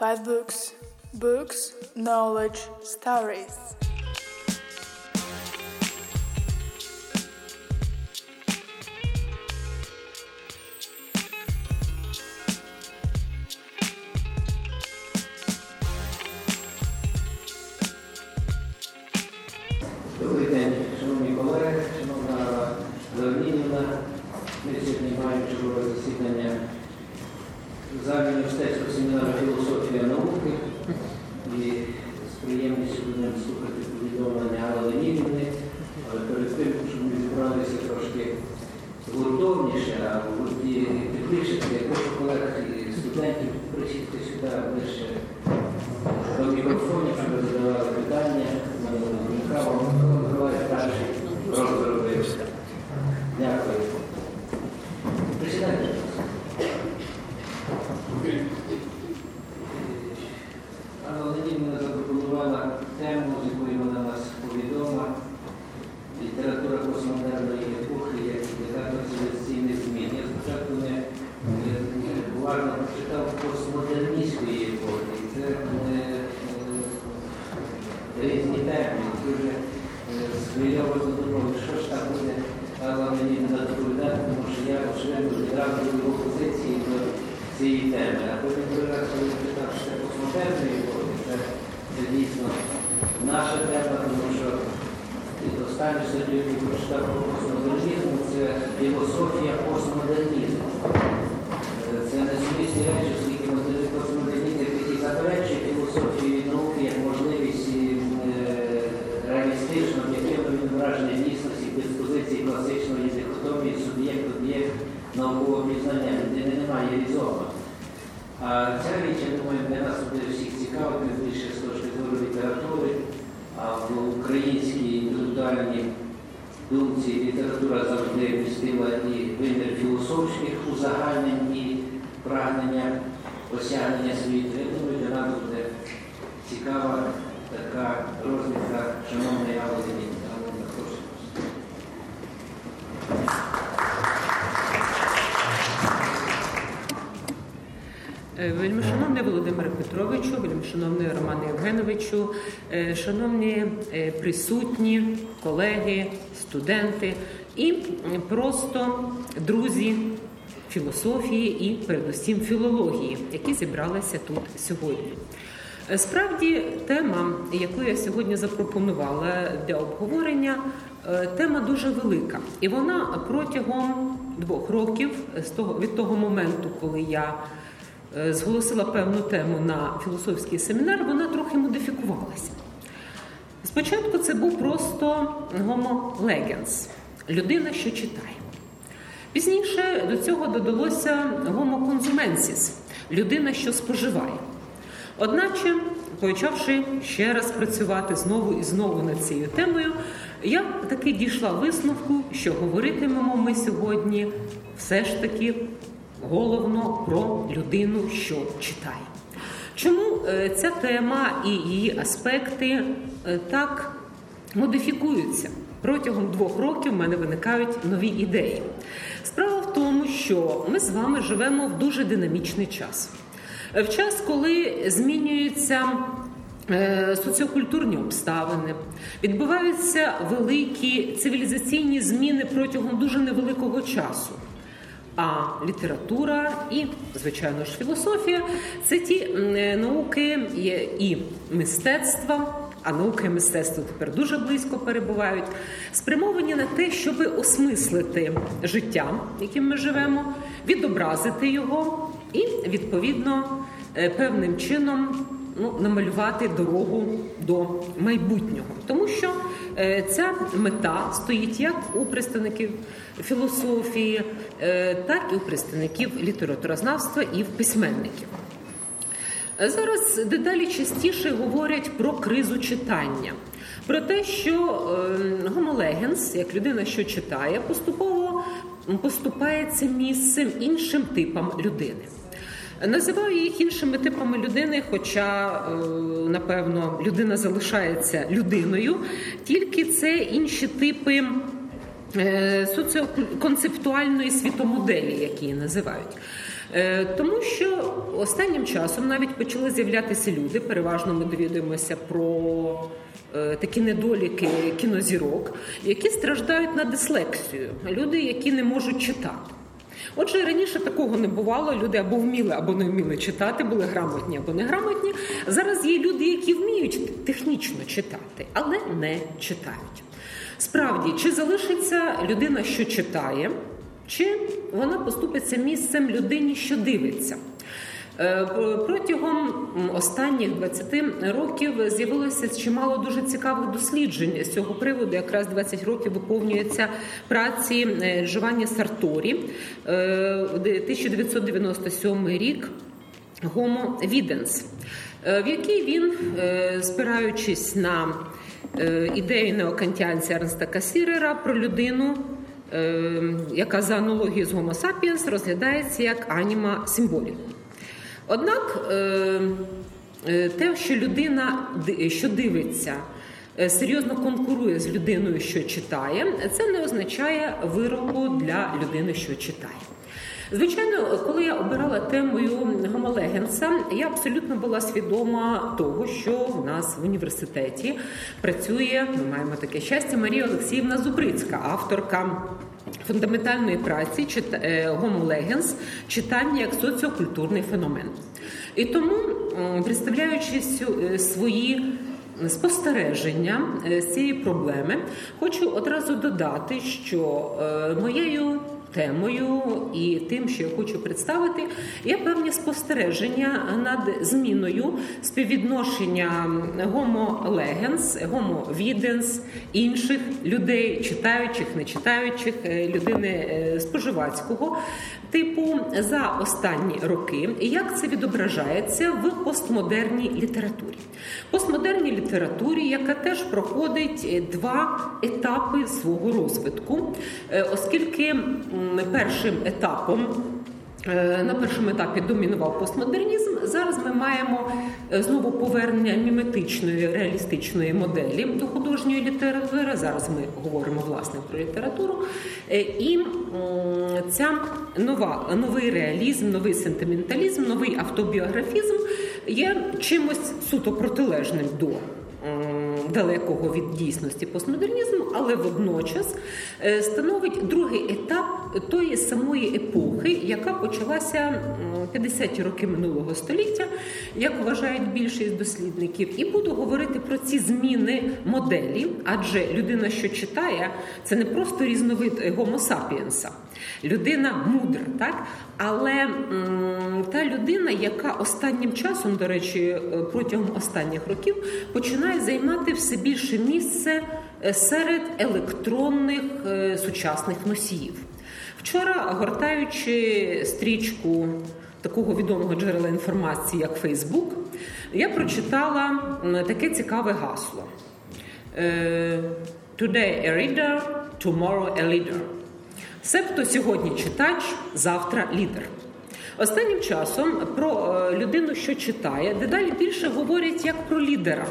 Five books. Books, knowledge, stories. Вельмишановний Романе Євгеновичу, е, шановні е, присутні, колеги, студенти і просто друзі філософії і передусім філології, які зібралися тут сьогодні. Е, Справді, тема, яку я сьогодні запропонувала для обговорення, тема дуже велика, і вона протягом двох років від того моменту, коли я зголосила певну тему на філософський семінар, вона трохи модифікувалася. Спочатку це був просто homo legens – людина, що читає. Пізніше до цього додалося homo consumensis – людина, що споживає. Одначе, почавши ще раз працювати знову і знову над цією темою, я таки дійшла висновку, що говоритимемо ми сьогодні все ж таки головно про людину, що читає. Чому е, ця тема і її аспекти е, так модифікуються? Протягом двох років в мене виникають нові ідеї. Справа в тому, що ми з вами живемо в дуже динамічний час. В час, коли змінюються е, соціокультурні обставини, відбуваються великі цивілізаційні зміни протягом дуже невеликого часу. А література і, звичайно ж, філософія це ті е, науки і мистецтва. А наука і мистецтво тепер дуже близько перебувають, спрямовані на те, щоб осмислити життя, яким ми живемо, відобразити його і, відповідно, е, певним чином ну, намалювати дорогу до майбутнього. Тому що е, ця мета стоїть як у представників філософії, е, так і у представників літературознавства і в письменників. Зараз дедалі частіше говорять про кризу читання, про те, що Homo legens, як людина, що читає, поступово поступається місцем іншим типам людини. Називаю їх іншими типами людини, хоча, е, напевно, людина залишається людиною, тільки це інші типи е, соціоконцептуальної світомоделі, які її називають. Е, тому що останнім часом навіть почали з'являтися люди. Переважно ми довідуємося про такі недоліки кінозірок, які страждають на дислексію. Люди, які не можуть читати. Отже, раніше такого не бувало. Люди або вміли, або не вміли читати, були грамотні або неграмотні. Зараз є люди, які вміють технічно читати, але не читають. Справді, чи залишиться людина, що читає, чи вона поступиться місцем людині, що дивиться. Е, протягом останніх 20 років з'явилося чимало дуже цікавих досліджень з цього приводу. Якраз 20 років виповнюється праці е, Джованні Сарторі, 1997 е, рік. Homo Videns, в якій він, спираючись на ідею неокантіанця Ернста Касірера про людину, яка за аналогією з Homo sapiens розглядається як аніма символіку. Однак е, е, те, що людина що дивиться, е, серйозно конкурує з людиною, що читає, це не означає вироку для людини, що читає. Звичайно, коли я обирала темою Гомолегенса, я абсолютно була свідома того, що в нас в університеті працює. Ми маємо таке щастя. Марія Олексіївна Зубрицька, авторка фундаментальної праці Homo Legens читання як соціокультурний феномен. І тому, представляючи е, свої спостереження е, з цієї проблеми, хочу одразу додати, що е, моєю темою і тим, що я хочу представити, є певні спостереження над зміною співвідношення гомо легенс, гомо віденс, інших людей, читаючих, не читаючих, е, людини е, споживацького типу за останні роки, і як це відображається в постмодерній літературі. Постмодерній літературі, яка теж проходить два етапи свого розвитку, е, оскільки першим етапом. Е, на першому етапі домінував постмодернізм. Зараз ми маємо е, знову повернення міметичної реалістичної моделі до художньої літератури. Зараз ми говоримо власне про літературу. Е, і ця нова новий реалізм, новий сентименталізм, новий автобіографізм є чимось суто протилежним до далекого від дійсності постмодернізму, але водночас е, становить другий етап тої самої епохи, яка почалася 50-ті роки минулого століття, як вважають більшість дослідників, і буду говорити про ці зміни моделі, адже людина, що читає, це не просто різновид гомо сапіенса, людина мудра, так? Але м, та людина, яка останнім часом, до речі, е, протягом останніх років починає займати все більше місце е, серед електронних е, сучасних носіїв. Вчора, гортаючи стрічку такого відомого джерела інформації, як Фейсбук, я прочитала таке цікаве гасло: Today a reader, tomorrow a leader. Себто сьогодні читач, завтра лідер. Останнім часом про е, людину, що читає, дедалі більше говорять як про лідера,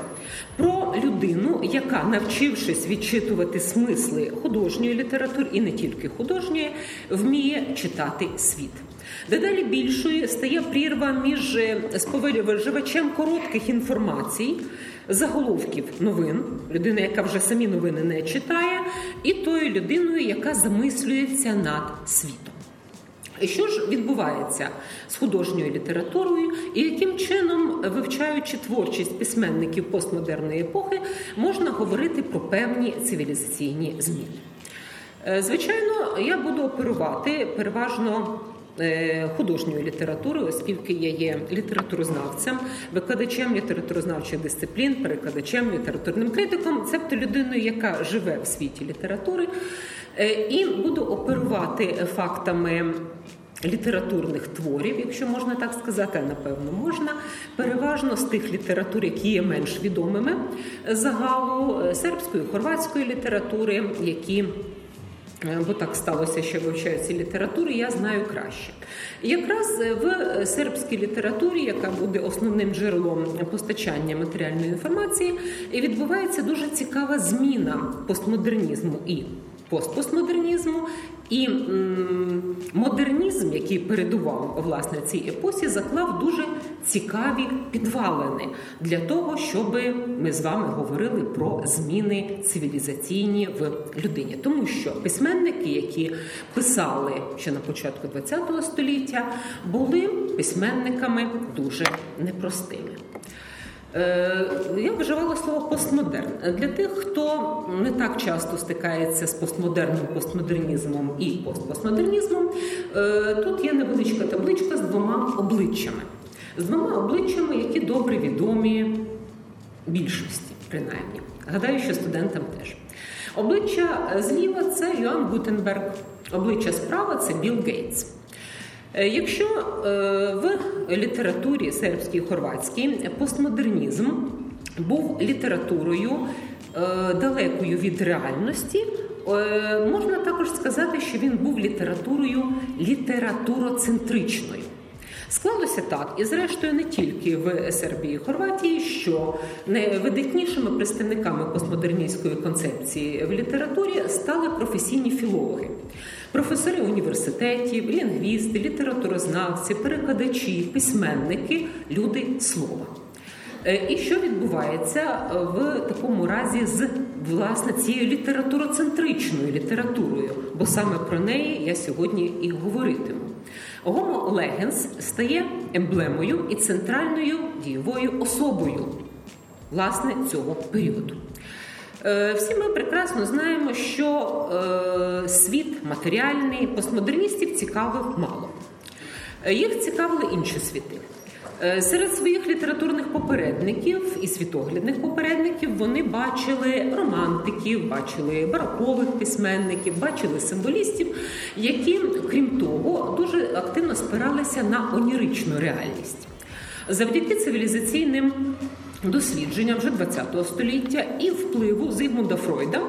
про людину, яка, навчившись відчитувати смисли художньої літератури і не тільки художньої, вміє читати світ. Дедалі більшою стає прірва між е, споживачем коротких інформацій, заголовків новин, людина, яка вже самі новини не читає, і тою людиною, яка замислюється над світом. Що ж відбувається з художньою літературою, і яким чином, вивчаючи творчість письменників постмодерної епохи, можна говорити про певні цивілізаційні зміни? Е, звичайно, я буду оперувати переважно Е, художньої літератури, оскільки я є літературознавцем, викладачем літературознавчих дисциплін, перекладачем, літературним критиком, цебто людиною, яка живе в світі літератури, і буду оперувати фактами. Літературних творів, якщо можна так сказати, напевно можна, переважно з тих літератур, які є менш відомими загалу е, сербської, хорватської літератури, які Е, бо так сталося, що вивчаються літератури, я знаю краще. Якраз в сербській літературі, яка буде основним джерелом постачання матеріальної інформації, відбувається дуже цікава зміна постмодернізму і постпостмодернізму І модернізм, який передував власне цій епосі, заклав дуже цікаві підвалини для того, щоб ми з вами говорили про зміни цивілізаційні в людині, тому що письменники, які писали ще на початку ХХ століття, були письменниками дуже непростими. Е, Я вживала слово постмодерн для тих, хто не так часто стикається з постмодерном, постмодернізмом і постпостмодернізмом. е, Тут є невеличка табличка з двома обличчями, з двома обличчями, які добре відомі більшості, принаймні. Гадаю, що студентам теж. Обличчя зліва це Йоанн Гутенберг, обличчя справа це Білл Гейтс. Е, Якщо е, в літературі сербській і хорватській постмодернізм був літературою е, далекою від реальності, е, можна також сказати, що він був літературою літературоцентричною. Склалося так, і зрештою не тільки в Сербії і Хорватії, що найвидатнішими представниками постмодерністської концепції в літературі стали професійні філологи, професори університетів, лінгвісти, літературознавці, перекладачі, письменники, люди слова. Е, І що відбувається в такому разі з власне цією літературоцентричною літературою, бо саме про неї я сьогодні і говоритиму. Гомо Легенс стає емблемою і центральною дієвою особою власне цього періоду. Е, Всі ми прекрасно знаємо, що е, світ матеріальний постмодерністів цікавив мало. Е, Їх цікавили інші світи. Е, Серед своїх літературних попередників і світоглядних попередників вони бачили романтиків, бачили барокових письменників, бачили символістів, які, крім того, дуже активно спиралися на оніричну реальність. Завдяки цивілізаційним дослідженням вже ХХ століття і впливу Зигмунда Фройда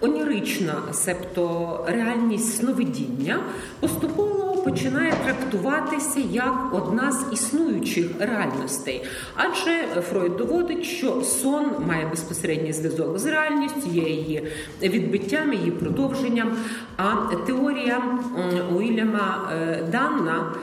онірична, себто реальність сновидіння, поступово починає трактуватися як одна з існуючих реальностей. Адже Фройд доводить, що сон має безпосередній зв'язок з реальністю, є її відбиттям, її продовженням. А теорія м, Уільяма е, Данна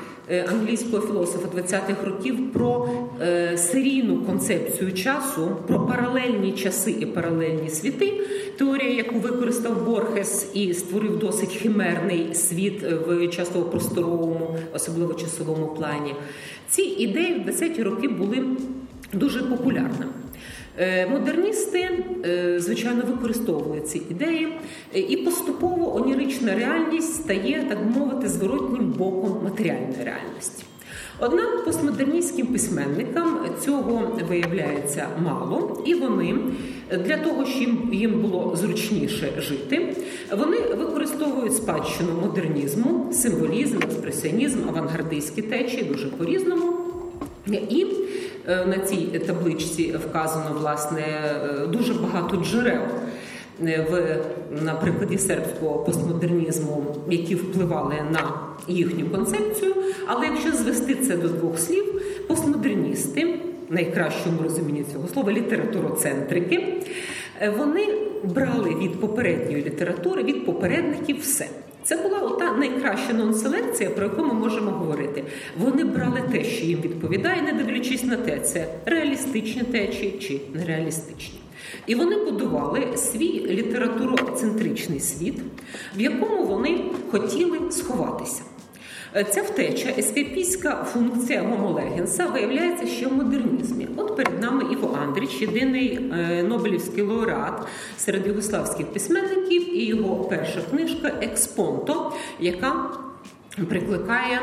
англійського філософа 20-х років про е, серійну концепцію часу, про паралельні часи і паралельні світи. Теорія, яку використав Борхес і створив досить химерний світ в часово-просторовому, особливо часовому плані. Ці ідеї в 20-ті роки були дуже популярними. Е, Модерністи, е, звичайно, використовували ці ідеї, е, і поступово онірична реальність стає, так би мовити, зворотнім боком матеріальної реальності. Однак постмодерністським письменникам цього виявляється мало, і вони для того, щоб їм- було зручніше жити, вони використовують спадщину модернізму, символізм, експресіонізм, авангардистські течії дуже по-різному. І на цій табличці вказано власне е, дуже багато джерел е, в на сербського постмодернізму, які впливали на їхню концепцію. Але якщо звести це до двох слів, постмодерністи, в найкращому розумінні цього слова, літературоцентрики, е, вони брали від попередньої літератури, від попередників все. Це була ота найкраща нон-селекція, про яку ми можемо говорити. Вони брали те, що їм відповідає, не дивлячись на те, це реалістичні течії чи нереалістичні. І вони будували свій літературоцентричний світ, в якому вони хотіли сховатися. Е, Ця втеча, ескапістська функція Гомо Легенса виявляється ще в модернізмі. От перед нами Іво Андріч, єдиний е, Нобелівський лауреат серед югославських письменників, і його перша книжка Експонто, яка прикликає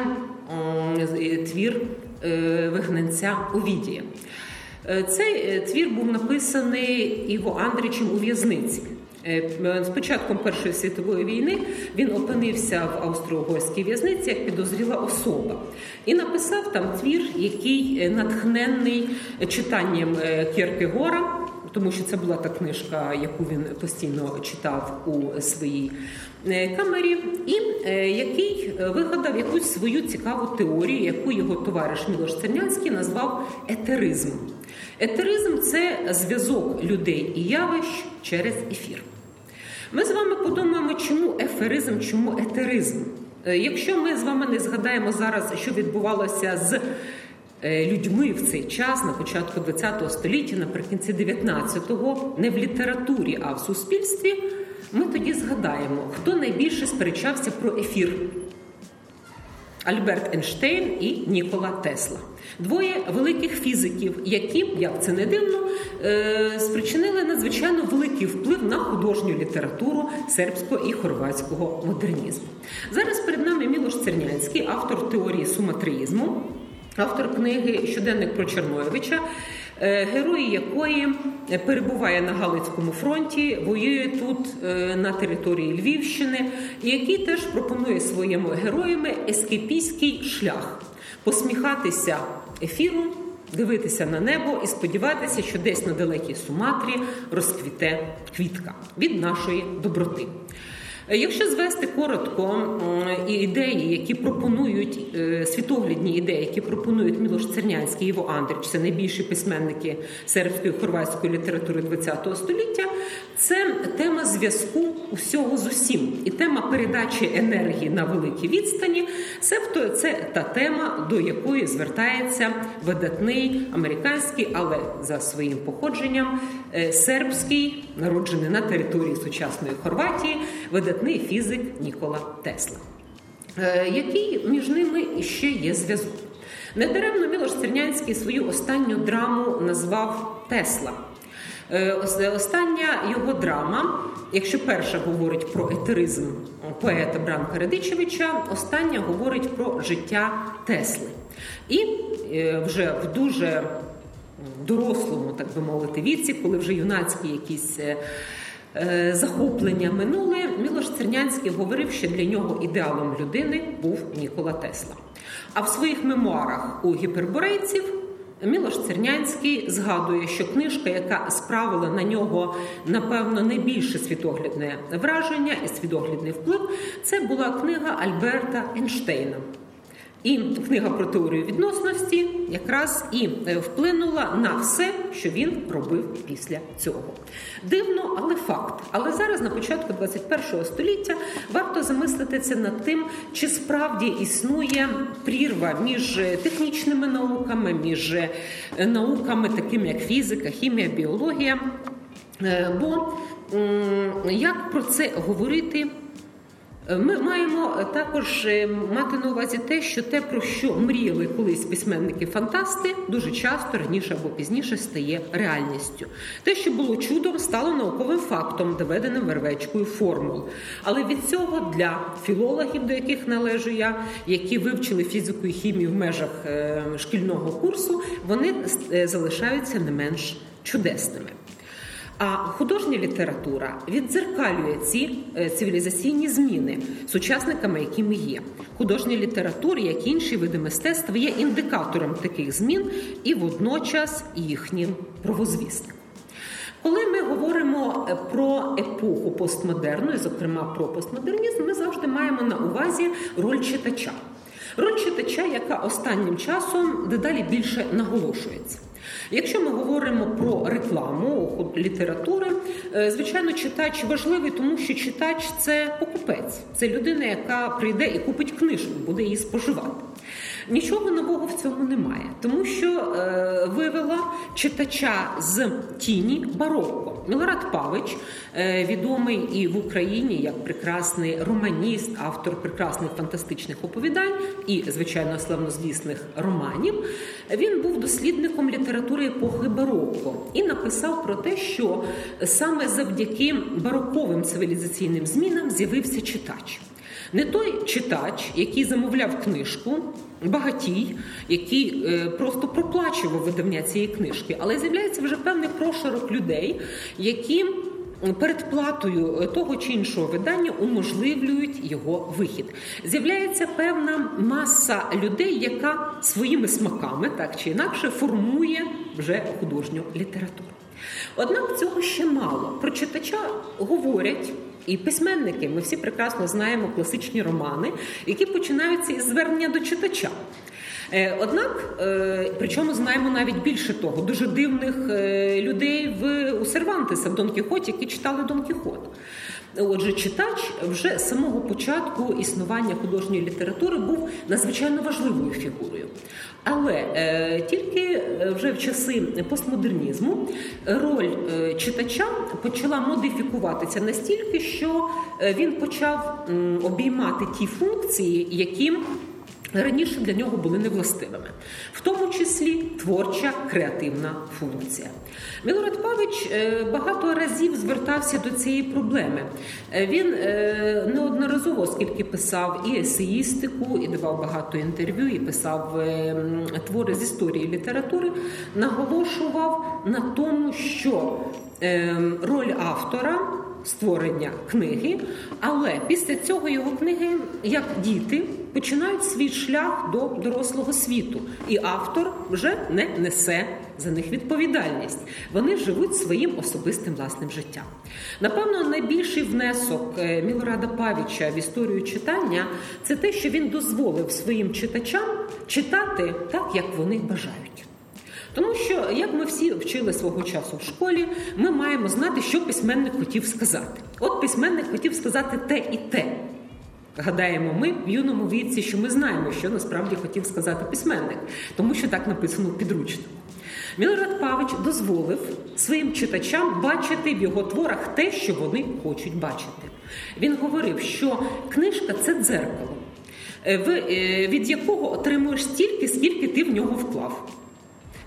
твір е, вигнанця Овідія. Цей твір був написаний Іво Андрічем у в'язниці. Е, З початком Першої світової війни він опинився в австро-угорській в'язниці як підозріла особа і написав там твір, який е, натхненний читанням е, Кierкегора, тому що це була та книжка, яку він постійно читав у своїй камері, і який вигадав якусь свою цікаву теорію, яку його товариш Мілош Цернянський назвав етеризм. Етеризм це зв'язок людей і явищ через ефір. Ми з вами подумаємо, чому еферизм, чому етеризм. Е, Якщо ми з вами не згадаємо зараз, що відбувалося з е, людьми в цей час, на початку ХХ століття, наприкінці 19-го, не в літературі, а в суспільстві, ми тоді згадаємо, хто найбільше сперечався про ефір. Альберт Ейнштейн і Нікола Тесла. Двоє великих фізиків, які, як це не дивно, е, спричинили надзвичайно великий вплив на художню літературу сербського і хорватського модернізму. Зараз перед нами Мілош Цернянський, автор теорії суматриїзму, автор книги Щоденник про Чорноєвича, е, герої якої перебуває на Галицькому фронті, воює тут е, на території Львівщини, і який теж пропонує своїми героями ескепійський шлях посміхатися ефіру, дивитися на небо і сподіватися, що десь на далекій Суматрі розквіте квітка від нашої доброти. Е, Якщо звести коротко ідеї, які пропонують е, світоглядні ідеї, які пропонують Мілош Цернянський і Іво Андрич, це найбільші письменники сербської хорватської літератури ХХ століття, це тема зв'язку усього з усім, і тема передачі енергії на великій відстані. Це це та тема, до якої звертається видатний американський, але за своїм походженням е, сербський, народжений на території сучасної Хорватії, видатний фізик Нікола Тесла. Е, Який між ними ще є зв'язок? Недаремно Мілош Цернянський свою останню драму назвав Тесла. Е, Остання його драма, якщо перша говорить про етеризм поета Бранка Радичевича, остання говорить про життя Тесли. І е, вже в дуже дорослому, так би мовити, віці, коли вже юнацькі якісь. Е, Захоплення минули Мілош Цернянський говорив, що для нього ідеалом людини був Нікола Тесла. А в своїх мемуарах у гіперборейців Мілош Цернянський згадує, що книжка, яка справила на нього напевно найбільше світоглядне враження і світоглядний вплив, це була книга Альберта Ейнштейна. І книга про теорію відносності якраз і е, вплинула на все, що він робив після цього. Дивно, але факт. Але зараз, на початку 21 століття, варто замислитися над тим, чи справді існує прірва між е, технічними науками, між е, науками, такими як фізика, хімія, біологія. Бо як про це говорити? Ми маємо також е, мати на увазі те, що те, про що мріяли колись письменники-фантасти, дуже часто раніше або пізніше стає реальністю. Те, що було чудом, стало науковим фактом, доведеним вервечкою формул. Але від цього для філологів, до яких належу я, які вивчили фізику і хімію в межах е, шкільного курсу, вони е, залишаються не менш чудесними. А художня література віддзеркалює ці е, цивілізаційні зміни сучасниками, якими є. Художня література, як і інші види мистецтва, є індикатором таких змін і водночас їхнім провозвісником. Коли ми говоримо е, про епоху постмодерну, і зокрема про постмодернізм, ми завжди маємо на увазі роль читача. Роль читача, яка останнім часом дедалі більше наголошується. Якщо ми говоримо про рекламу літератури, е, звичайно, читач важливий, тому що читач це покупець, це людина, яка прийде і купить книжку, буде її споживати. Нічого нового в цьому немає, тому що е, вивела читача з тіні барокко. Мілорад Павич, е, відомий і в Україні як прекрасний романіст, автор прекрасних фантастичних оповідань і, звичайно, славнозвісних романів. Він був дослідником літератури епохи барокко і написав про те, що саме завдяки бароковим цивілізаційним змінам з'явився читач. Не той читач, який замовляв книжку, багатій, який е, просто проплачував видавня цієї книжки, але з'являється вже певний прошарок людей, які передплатою того чи іншого видання уможливлюють його вихід. З'являється певна маса людей, яка своїми смаками так чи інакше формує вже художню літературу. Однак цього ще мало. Про читача говорять і письменники. Ми всі прекрасно знаємо класичні романи, які починаються із звернення до читача. Е, однак, е, причому знаємо навіть більше того, дуже дивних е, людей в у Сервантеса в Дон Кіхоті, які читали Дон Кіхот. Отже, читач вже з самого початку існування художньої літератури був надзвичайно важливою фігурою. Але е, тільки вже в часи постмодернізму роль е, читача почала модифікуватися настільки, що він почав е, обіймати ті функції, які раніше для нього були невластивими, в тому числі творча креативна функція. Мілорад Павич е, багато разів звертався до цієї проблеми. Е, він е, неодноразово, оскільки писав і есеїстику, і давав багато інтерв'ю, і писав твори з історії літератури, наголошував на тому, що роль автора створення книги, але після цього його книги, як діти, починають свій шлях до дорослого світу, і автор вже не несе за них відповідальність. Вони живуть своїм особистим власним життям. Напевно, найбільший внесок е, Мілорада Павіча в історію читання це те, що він дозволив своїм читачам читати так, як вони бажають. Тому що, як ми всі вчили свого часу в школі, ми маємо знати, що письменник хотів сказати. От письменник хотів сказати те і те. Гадаємо, ми в юному віці, що ми знаємо, що насправді хотів сказати письменник, тому що так написано в підручнику. Мілорад Павич дозволив своїм читачам бачити в його творах те, що вони хочуть бачити. Він говорив, що книжка це дзеркало, е, е, від якого отримуєш стільки, скільки ти в нього вклав.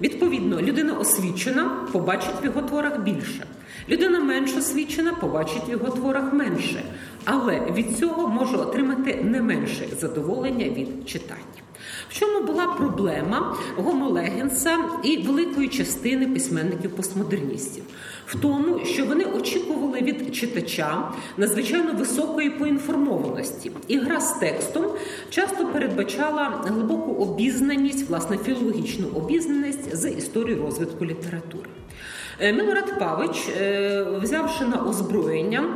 Відповідно, людина освічена побачить в його творах більше. Людина менш освічена побачить в його творах менше. Але від цього може отримати не менше задоволення від читання. В чому була проблема Гомо Легенса і великої частини письменників-постмодерністів? В тому, що вони очікували від читача надзвичайно високої поінформованості, і гра з текстом часто передбачала глибоку обізнаність, власне, філологічну обізнаність з історії розвитку літератури. Е, Милорад Павич, е, взявши на озброєння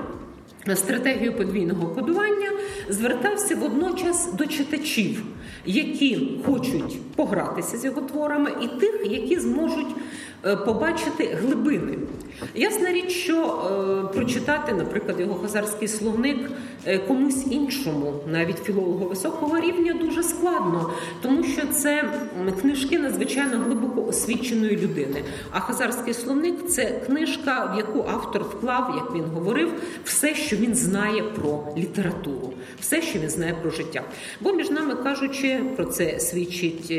стратегію подвійного кодування, звертався водночас до читачів, які хочуть погратися з його творами, і тих, які зможуть побачити глибини. Ясна річ, що е, прочитати, наприклад, його хазарський словник е, комусь іншому, навіть філологу високого рівня, дуже складно, тому що це книжки надзвичайно глибоко освіченої людини. А хазарський словник це книжка, в яку автор вклав, як він говорив, все, що він знає про літературу, все, що він знає про життя. Бо між нами кажучи, про це свідчить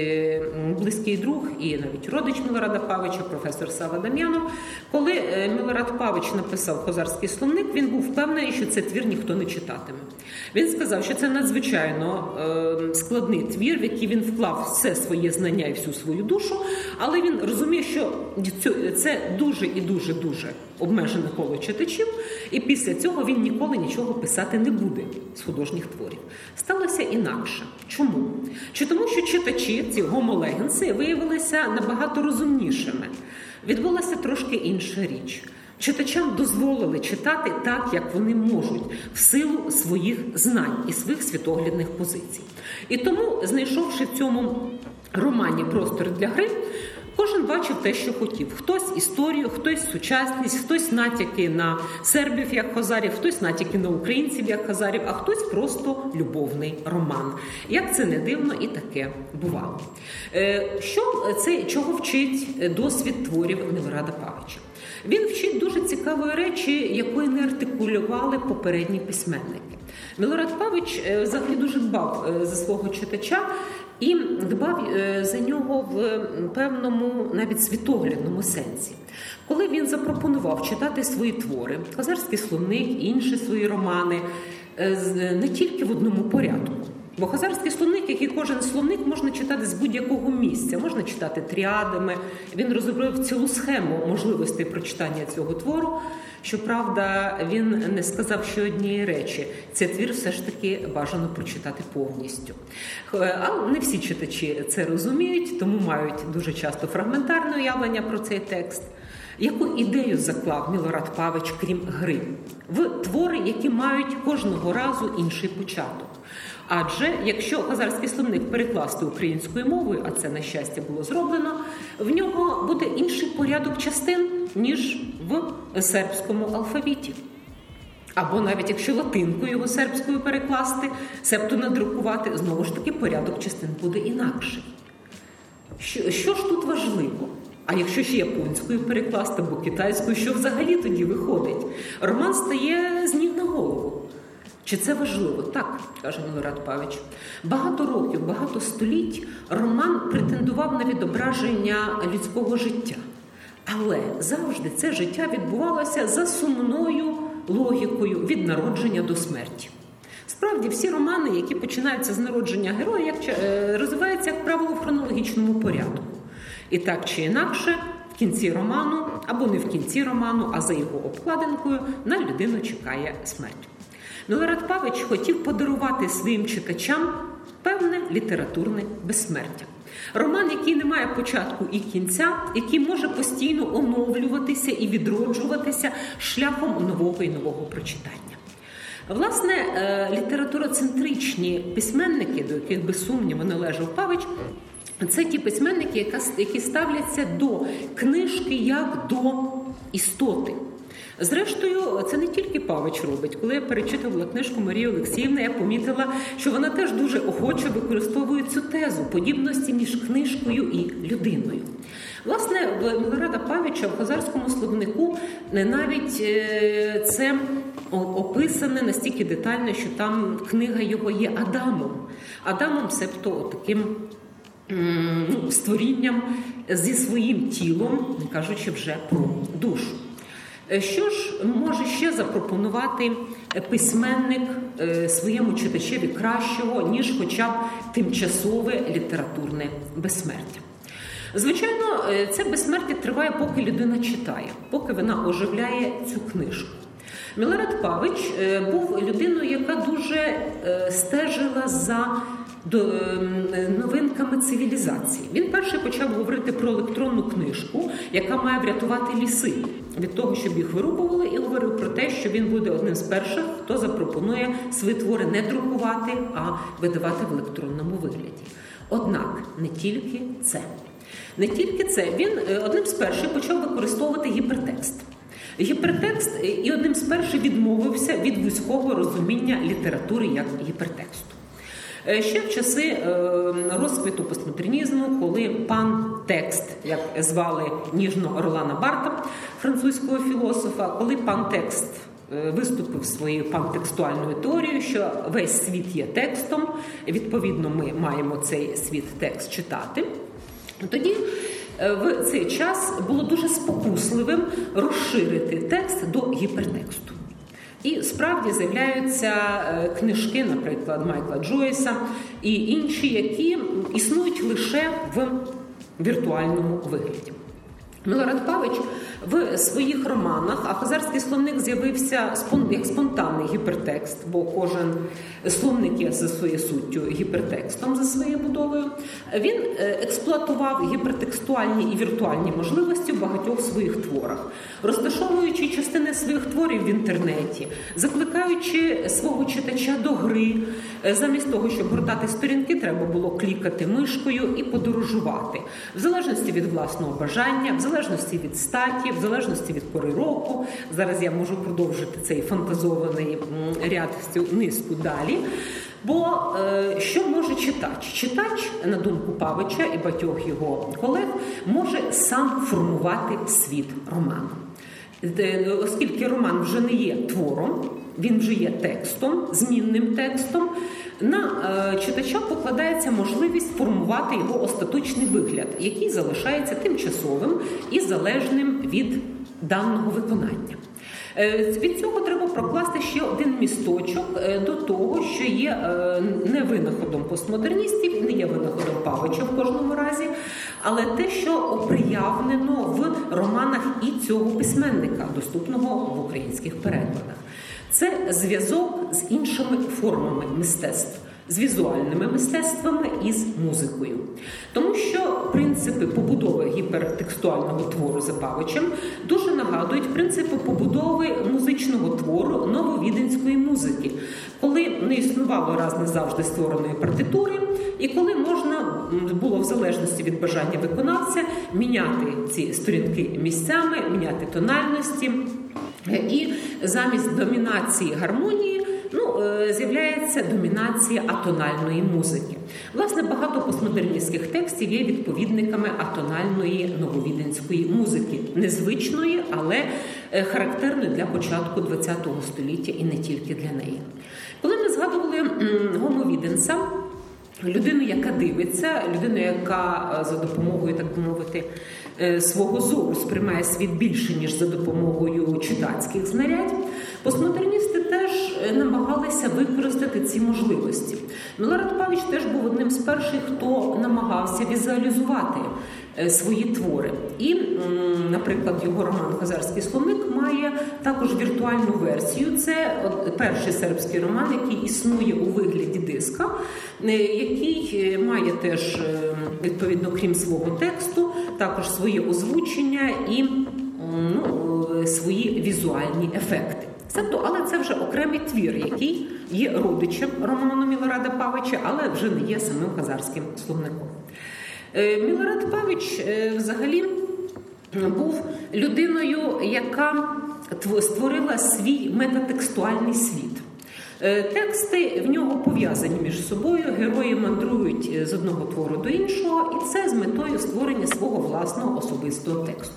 близький друг і навіть родич Милорада Павича професор Сава Дам'янов. Коли е, Милорад Павич написав Козарський словник, він був впевнений, що це твір ніхто не читатиме. Він сказав, що це надзвичайно е, складний твір, в який він вклав все своє знання і всю свою душу, але він розуміє, що це дуже і дуже дуже обмежене коло читачів, і після цього він ніколи нічого писати не буде з художніх творів. Сталося інакше. Чому? Чи тому, що читачі, ці гомолегенси, виявилися набагато розумнішими? Відбулася трошки інша річ. Читачам дозволили читати так, як вони можуть, в силу своїх знань і своїх світоглядних позицій. І тому, знайшовши в цьому романі простор для гри, Кожен бачив те, що хотів. Хтось історію, хтось сучасність, хтось натяки на сербів як хазарів, хтось натяки на українців як хазарів, а хтось просто любовний роман. Як це не дивно, і таке бувало. Е, що це чого вчить досвід творів Милорада Павича? Він вчить дуже цікавої речі, якої не артикулювали попередні письменники. Милорад Павич е, взагалі дуже дбав е, за свого читача і дбав е, за нього в певному навіть світоглядному сенсі. Коли він запропонував читати свої твори, Казарський словник, інші свої романи, е, не тільки в одному порядку. Бо хазарський словник, як і кожен словник, можна читати з будь-якого місця, можна читати тріадами. Він розробив цілу схему можливостей прочитання цього твору. Щоправда, він не сказав ще однієї речі: цей твір все ж таки бажано прочитати повністю. Але не всі читачі це розуміють, тому мають дуже часто фрагментарне уявлення про цей текст. Яку ідею заклав Мілорад Павич, крім гри, в твори, які мають кожного разу інший початок. Адже якщо хазарський словник перекласти українською мовою, а це на щастя було зроблено, в нього буде інший порядок частин ніж в сербському алфавіті. Або навіть якщо латинкою його сербською перекласти, себто надрукувати, знову ж таки порядок частин буде інакший. Що, що ж тут важливо? А якщо ще японською перекласти або китайською, що взагалі тоді виходить? Роман стає з ніг на голову. Чи це важливо? Так, каже Милорад Павич. Багато років, багато століть роман претендував на відображення людського життя. Але завжди це життя відбувалося за сумною логікою від народження до смерті. Справді, всі романи, які починаються з народження героя, як е, розвиваються, як правило, в хронологічному порядку. І так чи інакше, в кінці роману, або не в кінці роману, а за його обкладинкою, на людину чекає смерть. Милорад Павич хотів подарувати своїм читачам певне літературне безсмертя. Роман, який не має початку і кінця, який може постійно оновлюватися і відроджуватися шляхом нового і нового прочитання. Власне, е, літературоцентричні письменники, до яких без сумніву належав Павич, це ті письменники, які ставляться до книжки як до істоти. Зрештою, це не тільки Павич робить. Коли я перечитувала книжку Марії Олексіївни, я помітила, що вона теж дуже охоче використовує цю тезу подібності між книжкою і людиною. Власне, в Милорада Павіча в Хазарському словнику навіть е, це описане настільки детально, що там книга його є Адамом. Адамом, себто таким ну, створінням зі своїм тілом, не кажучи вже про душу. Е, що ж може ще запропонувати письменник е, своєму читачеві кращого, ніж хоча б тимчасове літературне безсмертя? Звичайно, е, це безсмертя триває, поки людина читає, поки вона оживляє цю книжку. Мілорад Павич був людиною, яка дуже стежила за новинками цивілізації. Він перший почав говорити про електронну книжку, яка має врятувати ліси від того, щоб їх вирубували, і говорив про те, що він буде одним з перших, хто запропонує свої твори не друкувати, а видавати в електронному вигляді. Однак не тільки це. Не тільки це, він е, одним з перших почав використовувати гіпертекст. Гіпертекст е, і одним з перших відмовився від вузького розуміння літератури як гіпертексту. Е, ще в часи е, розквіту постмодернізму, коли пан текст, як звали ніжно Орлана Барта, французького філософа, коли пан текст е, виступив своєю пантекстуальною теорією, що весь світ є текстом, відповідно, ми маємо цей світ текст читати. Тоді в цей час було дуже спокусливим розширити текст до гіпертексту. І справді з'являються е, книжки, наприклад, Майкла Джойса і інші, які існують лише в віртуальному вигляді. Милорад Павич в своїх романах, а хазарський словник з'явився як спонтанний гіпертекст, бо кожен словник є за своєю суттю гіпертекстом за своєю будовою. Він е, експлуатував гіпертекстуальні і віртуальні можливості в багатьох своїх творах, розташовуючи частини своїх творів в інтернеті, закликаючи свого читача до гри. Е, замість того, щоб гортати сторінки, треба було клікати мишкою і подорожувати в залежності від власного бажання, в залежності від статі в залежності від пори року. Зараз я можу продовжити цей фантазований ряд низку далі. Бо е, що може читач? Читач, на думку Павича і батьох його колег, може сам формувати світ роману. Оскільки роман вже не є твором, він вже є текстом, змінним текстом. На е, читача покладається можливість формувати його остаточний вигляд, який залишається тимчасовим і залежним від даного виконання. Е, від цього треба прокласти ще один місточок е, до того, що є не винаходом постмодерністів, не є винаходом Павича в кожному разі, але те, що оприявнено в романах і цього письменника, доступного в українських перекладах. Це зв'язок з іншими формами мистецтв, з візуальними мистецтвами і з музикою. Тому що принципи побудови гіпертекстуального твору за Павичем дуже нагадують принципи побудови музичного твору нововіденської музики, коли не існувало раз не завжди створеної партитури, і коли можна було в залежності від бажання виконавця міняти ці сторінки місцями, міняти тональності. І замість домінації гармонії ну, е, з'являється домінація атональної музики. Власне, багато постмодерністських текстів є відповідниками атональної нововіденської музики, незвичної, але е, характерної для початку ХХ століття і не тільки для неї. Коли ми згадували Гомо Віденса, людину, яка дивиться, людину, яка е, за допомогою, так би мовити, свого зору сприймає світ більше, ніж за допомогою читацьких знарядь, постмодерністи теж е, намагалися використати ці можливості. Милорад Павич теж був одним з перших, хто намагався візуалізувати е, свої твори. І, наприклад, його роман Хазарський словник має також віртуальну версію. Це перший сербський роман, який існує у вигляді диска, який має теж відповідно крім свого тексту, також своє озвучення і ну, свої візуальні ефекти. Тобто, але це вже окремий твір, який є родичем роману Мілорада Павича, але вже не є самим хазарським словником. Е, Мілорад Павич е, взагалі був людиною, яка створила свій метатекстуальний світ. Е, тексти в нього пов'язані між собою, герої мандрують з одного твору до іншого, і це з метою створення свого власного особистого тексту.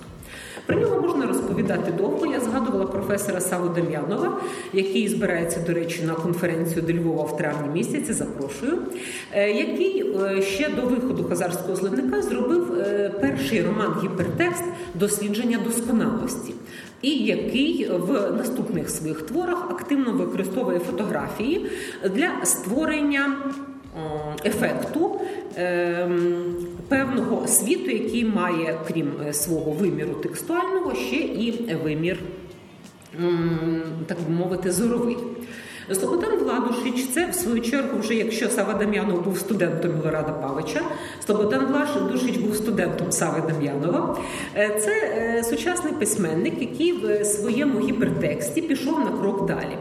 Про нього можна розповідати довго. Я згадувала професора Саву Дем'янова, який збирається, до речі, на конференцію до Львова в травні місяці. Запрошую, е, який ще до виходу хазарського словника зробив перший роман Гіпертекст дослідження досконалості і який в наступних своїх творах активно використовує фотографії для створення ефекту ем, певного світу, який має, крім е, свого виміру текстуального, ще і вимір, так би мовити, зоровий. Слободан Владушич, це в свою чергу, вже якщо Сава Дам'янов був студентом Мілорада Павича, Слободан Владушич був студентом Сави Дам'янова. Е, це е, сучасний письменник, який в своєму гіпертексті пішов на крок далі.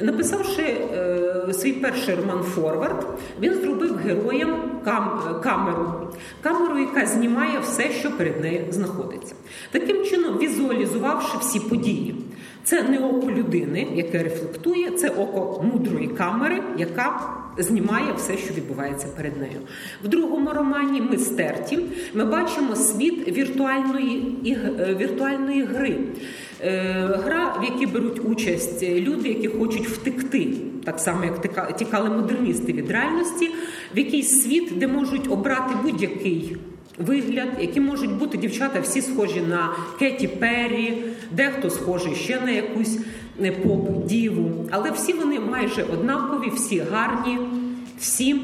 Написавши е, свій перший роман Форвард, він зробив героєм камеру, камеру, яка знімає все, що перед нею знаходиться. Таким чином, візуалізувавши всі події. Це не око людини, яке рефлектує, це око мудрої камери, яка знімає все, що відбувається перед нею. В другому романі ми стерті. Ми бачимо світ віртуальної е, віртуальної гри. Е, гра, в якій беруть участь люди, які хочуть втекти, так само як тікали модерністи від реальності, в якийсь світ, де можуть обрати будь-який вигляд, які можуть бути дівчата всі схожі на Кеті Перрі, дехто схожий ще на якусь е, поп-діву. Але всі вони майже однакові, всі гарні, всі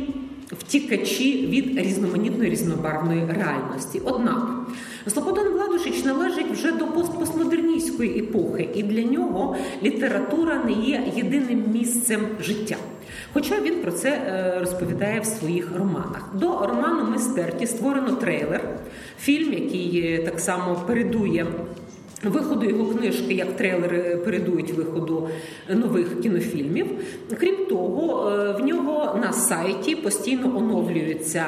втікачі від різноманітної різнобарвної реальності. Однак Слободан Владушич належить вже до постпостмодерністської епохи, і для нього література не є єдиним місцем життя. Хоча він про це е, розповідає в своїх романах. До роману Ми стерті створено трейлер, фільм, який так само передує. Виходу його книжки, як трейлери передують виходу нових кінофільмів. Крім того, е, в нього на сайті постійно оновлюються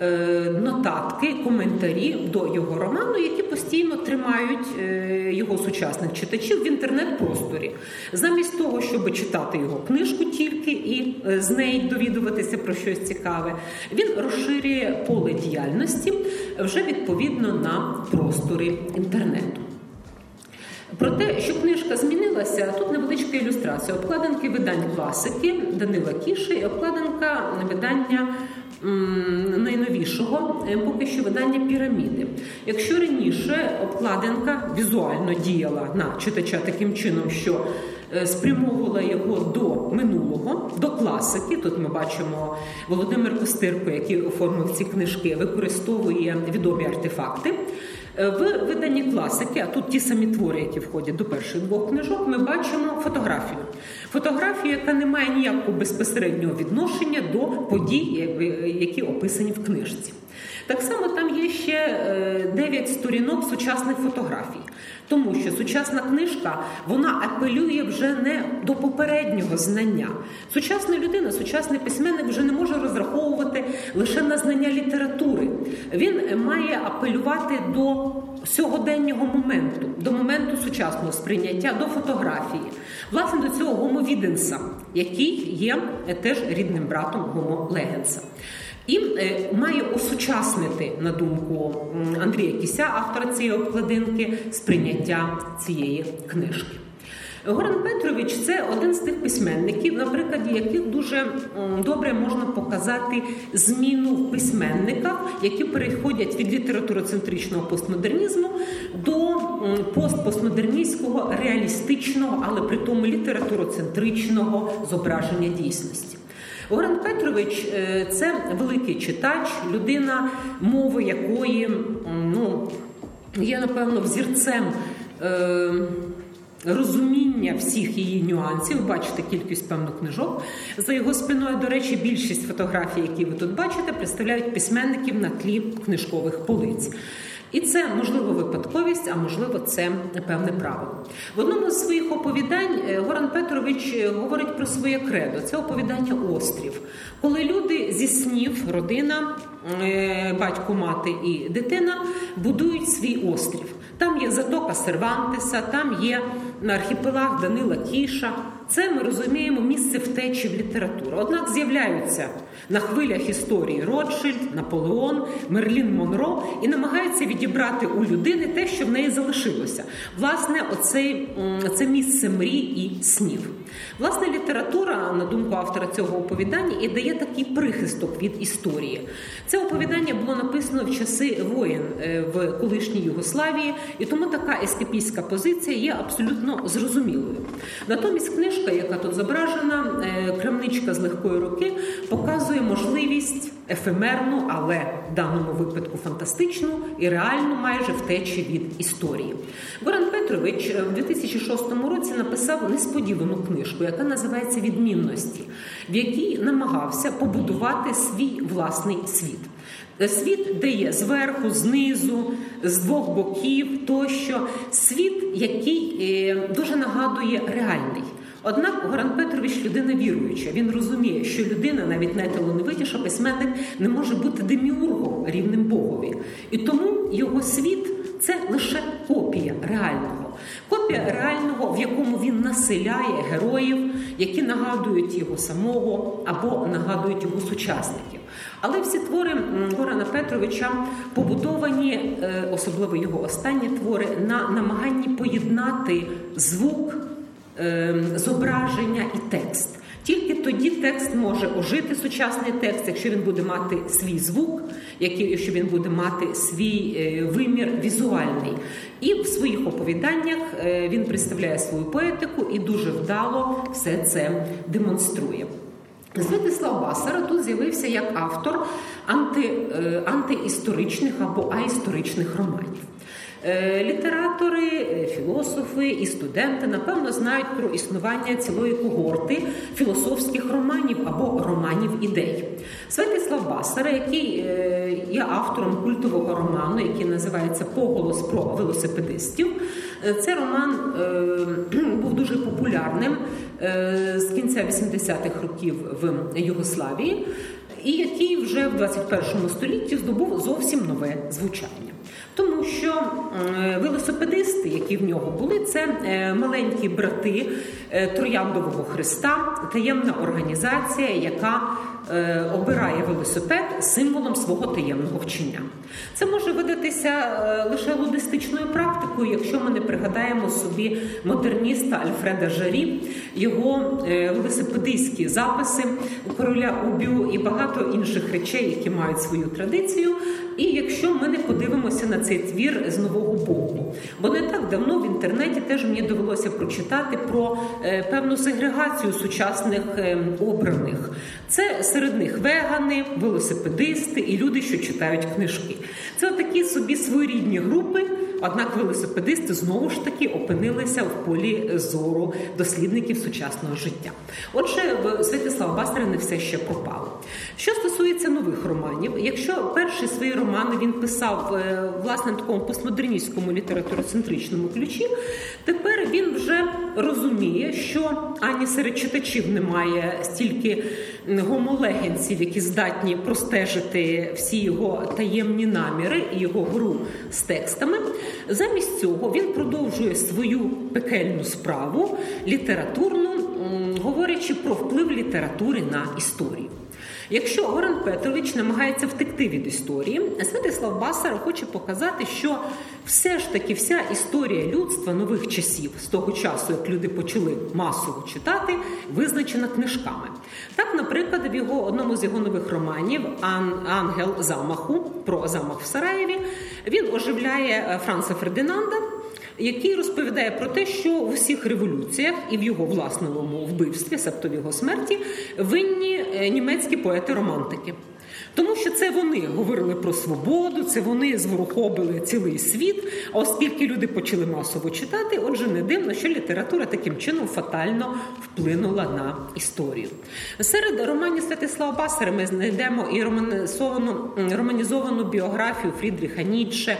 Е, нотатки, коментарі до його роману, які постійно тримають е, його сучасних читачів в інтернет-просторі, замість того, щоб читати його книжку тільки і з неї довідуватися про щось цікаве, він розширює поле діяльності вже відповідно на просторі інтернету. Про те, що книжка змінилася, тут невеличка ілюстрація. Обкладинки видань класики Данила Кіши і обкладинка видання найновішого е, поки що видання піраміди. Якщо раніше обкладинка візуально діяла на читача таким чином, що е, спрямовувала його до минулого, до класики. Тут ми бачимо Володимир Костирко, який оформив ці книжки, використовує відомі артефакти. Е, В виданні класики, а тут ті самі твори, які входять до перших двох книжок, ми бачимо фотографію. Фотографію, яка не має ніякого безпосереднього відношення до подій, е, які описані в книжці. Так само там є ще е, 9 сторінок сучасних фотографій, тому що сучасна книжка вона апелює вже не до попереднього знання. Сучасна людина, сучасний письменник вже не може розраховувати лише на знання літератури. Він має апелювати до сьогоденнього моменту, до моменту сучасного сприйняття, до фотографії, власне до цього гомо віденса, який є е, теж рідним братом гомо легенса. І е, має осучаснити, на думку Андрія Кіся, автора цієї обкладинки, сприйняття цієї книжки. Горан Петрович це один з тих письменників, на прикладі яких дуже добре можна показати зміну в письменниках, які переходять від літературоцентричного постмодернізму до постпостмодерністського реалістичного, але при тому літературоцентричного зображення дійсності. Горан Петрович е, це великий читач, людина, мови якої ну, є, напевно, взірцем. Е, Розуміння всіх її нюансів, бачите кількість певних книжок. За його спиною, до речі, більшість фотографій, які ви тут бачите, представляють письменників на тлі книжкових полиць. І це можливо випадковість, а можливо, це певне право. В одному з своїх оповідань е, Горан Петрович е, говорить про своє кредо. Це оповідання Острів, коли люди зі снів, родина, е, батько, мати і дитина будують свій острів. Там є затока Сервантеса, там є архіпелаг Данила Кіша. Це ми розуміємо місце втечі в літературу. Однак з'являються на хвилях історії Ротшильд, Наполеон, Мерлін Монро і намагаються відібрати у людини те, що в неї залишилося. Власне, оцей, це місце мрій і снів. Власне, література, на думку автора цього оповідання, і дає такий прихисток від історії. Це оповідання було написано в часи воєн е, в колишній Югославії, і тому така ескапістська позиція є абсолютно зрозумілою. Натомість книжка, яка тут зображена, е, крамничка з легкої руки, показує можливість ефемерну, але в даному випадку фантастичну і реальну майже втечі від історії. Горан Петрович в 2006 році написав несподівану книжку, яка називається Відмінності, в якій намагався побудувати свій власний світ. Світ, де є зверху, знизу, з двох боків, тощо світ, який е, дуже нагадує реальний. Однак Горан Петрович людина віруюча. Він розуміє, що людина, навіть найталановитіша письменник, не може бути деміургом рівним Богові. І тому його світ це лише копія реального. Копія реального, в якому він населяє героїв, які нагадують його самого або нагадують його сучасників. Але всі твори Горана Петровича побудовані, е, особливо його останні твори, на намаганні поєднати звук. Ем, зображення і текст. Тільки тоді текст може ожити сучасний текст, якщо він буде мати свій звук, якщо він буде мати свій е, вимір візуальний. І в своїх оповіданнях е, він представляє свою поетику і дуже вдало все це демонструє. Святислав Басара тут з'явився як автор анти, е, антиісторичних або аісторичних романів. Літератори, філософи і студенти напевно знають про існування цілої когорти філософських романів або романів ідей. Святислав Басара, який є автором культового роману, який називається Поголос про велосипедистів. Цей роман був дуже популярним з кінця 80-х років в Югославії, і який вже в 21 столітті здобув зовсім нове звучання. Тому що велосипедисти, які в нього були, це маленькі брати Трояндового Христа, таємна організація, яка обирає велосипед символом свого таємного вчення. Це може видатися лише лудистичною практикою, якщо ми не пригадаємо собі модерніста Альфреда Жарі, його велосипедистські записи короля Убю і багато інших речей, які мають свою традицію. І якщо ми не подивимося на цей твір з нового боку, бо не так давно в інтернеті теж мені довелося прочитати про е, певну сегрегацію сучасних е, обраних. Це серед них вегани, велосипедисти і люди, що читають книжки. Це такі собі своєрідні групи. Однак велосипедисти знову ж таки опинилися в полі зору дослідників сучасного життя. Отже, в Святислава Басаря не все ще пропало. Що стосується нових романів, якщо перші свої романи він писав е, власне в такому постмодерністському літературоцентричному ключі, тепер він вже розуміє, що ані серед читачів немає стільки гомолегенців, які здатні простежити всі його таємні наміри і його гру з текстами. Замість цього він продовжує свою пекельну справу літературну, говорячи про вплив літератури на історію. Якщо Горан Петрович намагається втекти від історії, Святислав Басар хоче показати, що все ж таки вся історія людства нових часів з того часу, як люди почали масово читати, визначена книжками. Так, наприклад, в його одному з його нових романів Ангел замаху про замах в Сараєві він оживляє е, Франца Фердинанда який розповідає про те, що в усіх революціях і в його власному вбивстві, себто в його смерті, винні е, німецькі поети-романтики. Тому що це вони говорили про свободу, це вони зворухобили цілий світ. А оскільки люди почали масово читати, отже, не дивно, що література таким чином фатально вплинула на історію. Серед романів Святислава Басара ми знайдемо і романізовану, романізовану біографію Фрідріха Ніцше,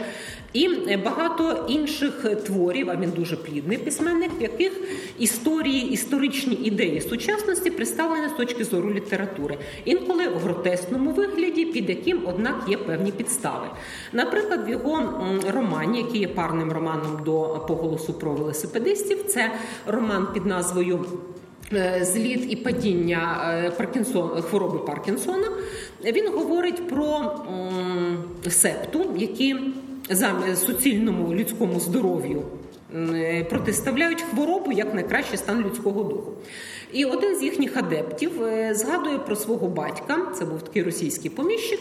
і багато інших творів, а він дуже плідний письменник, в яких історії, історичні ідеї сучасності представлені з точки зору літератури, інколи в гротесному вигляді, під яким, однак, є певні підстави. Наприклад, в його романі, який є парним романом до поголосу про велосипедистів, це роман під назвою. Е, зліт і падіння е, Паркінсон хвороби Паркінсона він говорить про септу, які суцільному людському здоров'ю протиставляють хворобу як найкращий стан людського духу. І один з їхніх адептів е, згадує про свого батька, це був такий російський поміщик,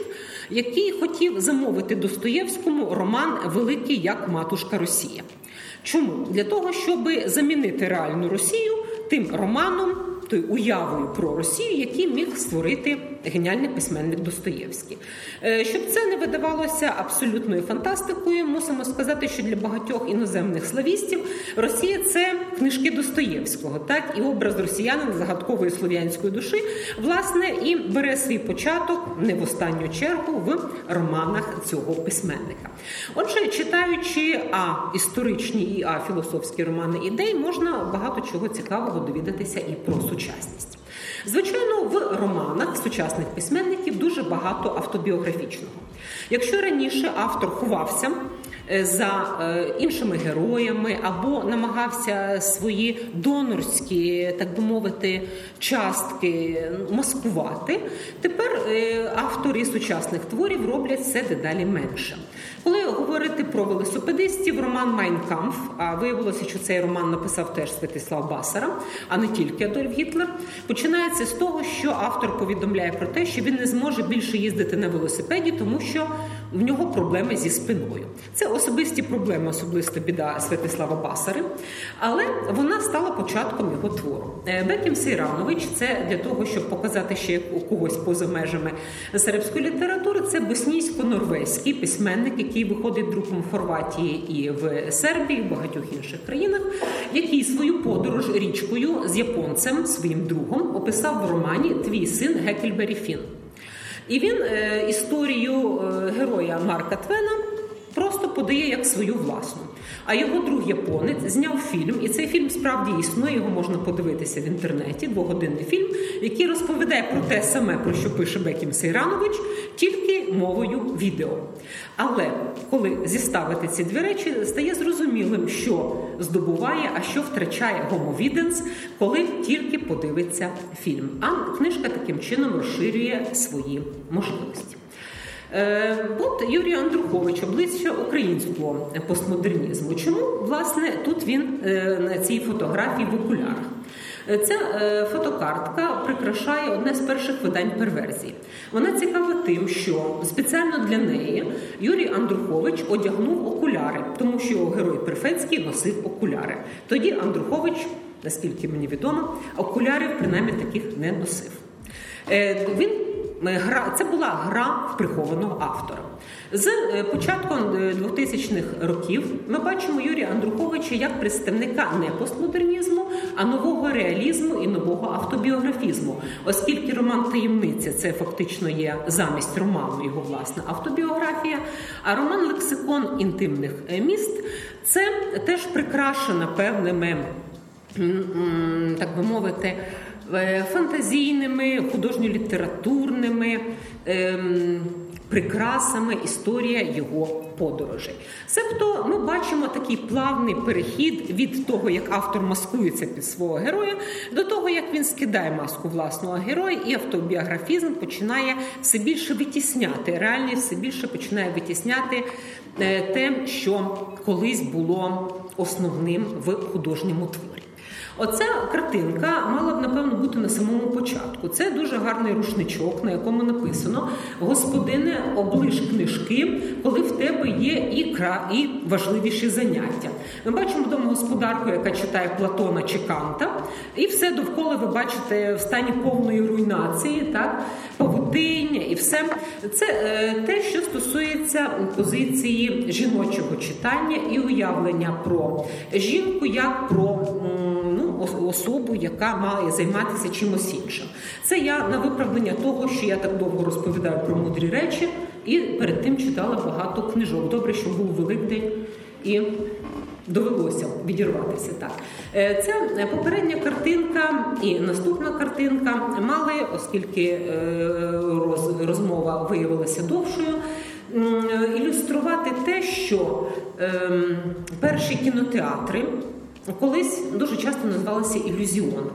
який хотів замовити Достоєвському роман Великий як матушка Росія. Чому? Для того, щоб замінити реальну Росію тим романом тою уявою про Росію, який міг створити геніальний письменник Достоєвський. Е, щоб це не видавалося абсолютною фантастикою, мусимо сказати, що для багатьох іноземних славістів Росія це книжки Достоєвського, так і образ росіянина загадкової слов'янської душі, власне, і бере свій початок не в останню чергу в романах цього письменника. Отже, читаючи а історичні і а філософські романи ідей, можна багато чого цікавого довідатися і про сучасність. Звичайно, в романах сучасних письменників дуже багато автобіографічного. Якщо раніше автор ховався за е, іншими героями або намагався свої донорські, так би мовити, частки маскувати. Тепер е, автори сучасних творів роблять все дедалі менше. Коли говорити про велосипедистів, роман Майнкамф, а виявилося, що цей роман написав теж Святислав Басара, а не тільки Адольф Гітлер, починається з того, що автор повідомляє про те, що він не зможе більше їздити на велосипеді, тому що в нього проблеми зі спиною. Це особисті проблеми, особиста біда Святислава Басари, але вона стала початком його твору. Е, Бекім Сейранович це для того, щоб показати ще когось поза межами сербської літератури. Це боснійсько-норвезький письменник, який виходить друком в Хорватії і в Сербії, в багатьох інших країнах, який свою подорож річкою з японцем, своїм другом, описав в романі Твій син Гекельбері Фін. І він е, історію е, героя Марка Твена просто подає як свою власну. А його друг японець зняв фільм, і цей фільм справді існує. Його можна подивитися в інтернеті. Двогодинний фільм, який розповідає про те саме, про що пише Бекім Сейранович, тільки мовою відео. Але коли зіставити ці дві речі, стає зрозумілим, що здобуває, а що втрачає гомовіденс, коли тільки подивиться фільм. А книжка таким чином розширює свої можливості. Е, от Юрій Андрухович, обличчя українського постмодернізму. Чому власне тут він е, на цій фотографії в окулярах? Е, ця фотокартка прикрашає одне з перших видань перверзії. Вона цікава тим, що спеціально для неї Юрій Андрухович одягнув окуляри, тому що його герой Перфецький носив окуляри. Тоді Андрухович, наскільки мені відомо, окулярів принаймні таких не носив. Він гра це була гра в прихованого автора. З е, початком 2000-х років ми бачимо Юрія Андруховича як представника не постмодернізму, а нового реалізму і нового автобіографізму, оскільки роман таємниця це фактично є замість роману його власна автобіографія. А роман Лексикон інтимних міст це теж прикрашена певними, так би мовити. Е, фантазійними, художньо-літературними ем, прикрасами історія його подорожей. Себто ми бачимо такий плавний перехід від того, як автор маскується під свого героя, до того, як він скидає маску власного героя, і автобіографізм починає все більше витісняти. Реальність все більше починає витісняти е, те, що колись було основним в художньому творі. Оця картинка мала б напевно бути на самому початку. Це дуже гарний рушничок, на якому написано Господине, облиш книжки, коли в тебе є і кра, і важливіші заняття. Ми бачимо домогосподарку, яка читає Платона чи Канта, і все довкола ви бачите в стані повної руйнації, так павутиння і все. Це е, те, що стосується позиції жіночого читання і уявлення про жінку як про ну, особу, яка має займатися чимось іншим. Це я на виправдання того, що я так довго розповідаю про мудрі речі, і перед тим читала багато книжок. Добре, що був Великдень і. Довелося відірватися так. Е, ця попередня картинка і наступна картинка мали, оскільки е, розмова виявилася довшою, ілюструвати те, що ем, перші кінотеатри колись дуже часто називалися ілюзіон.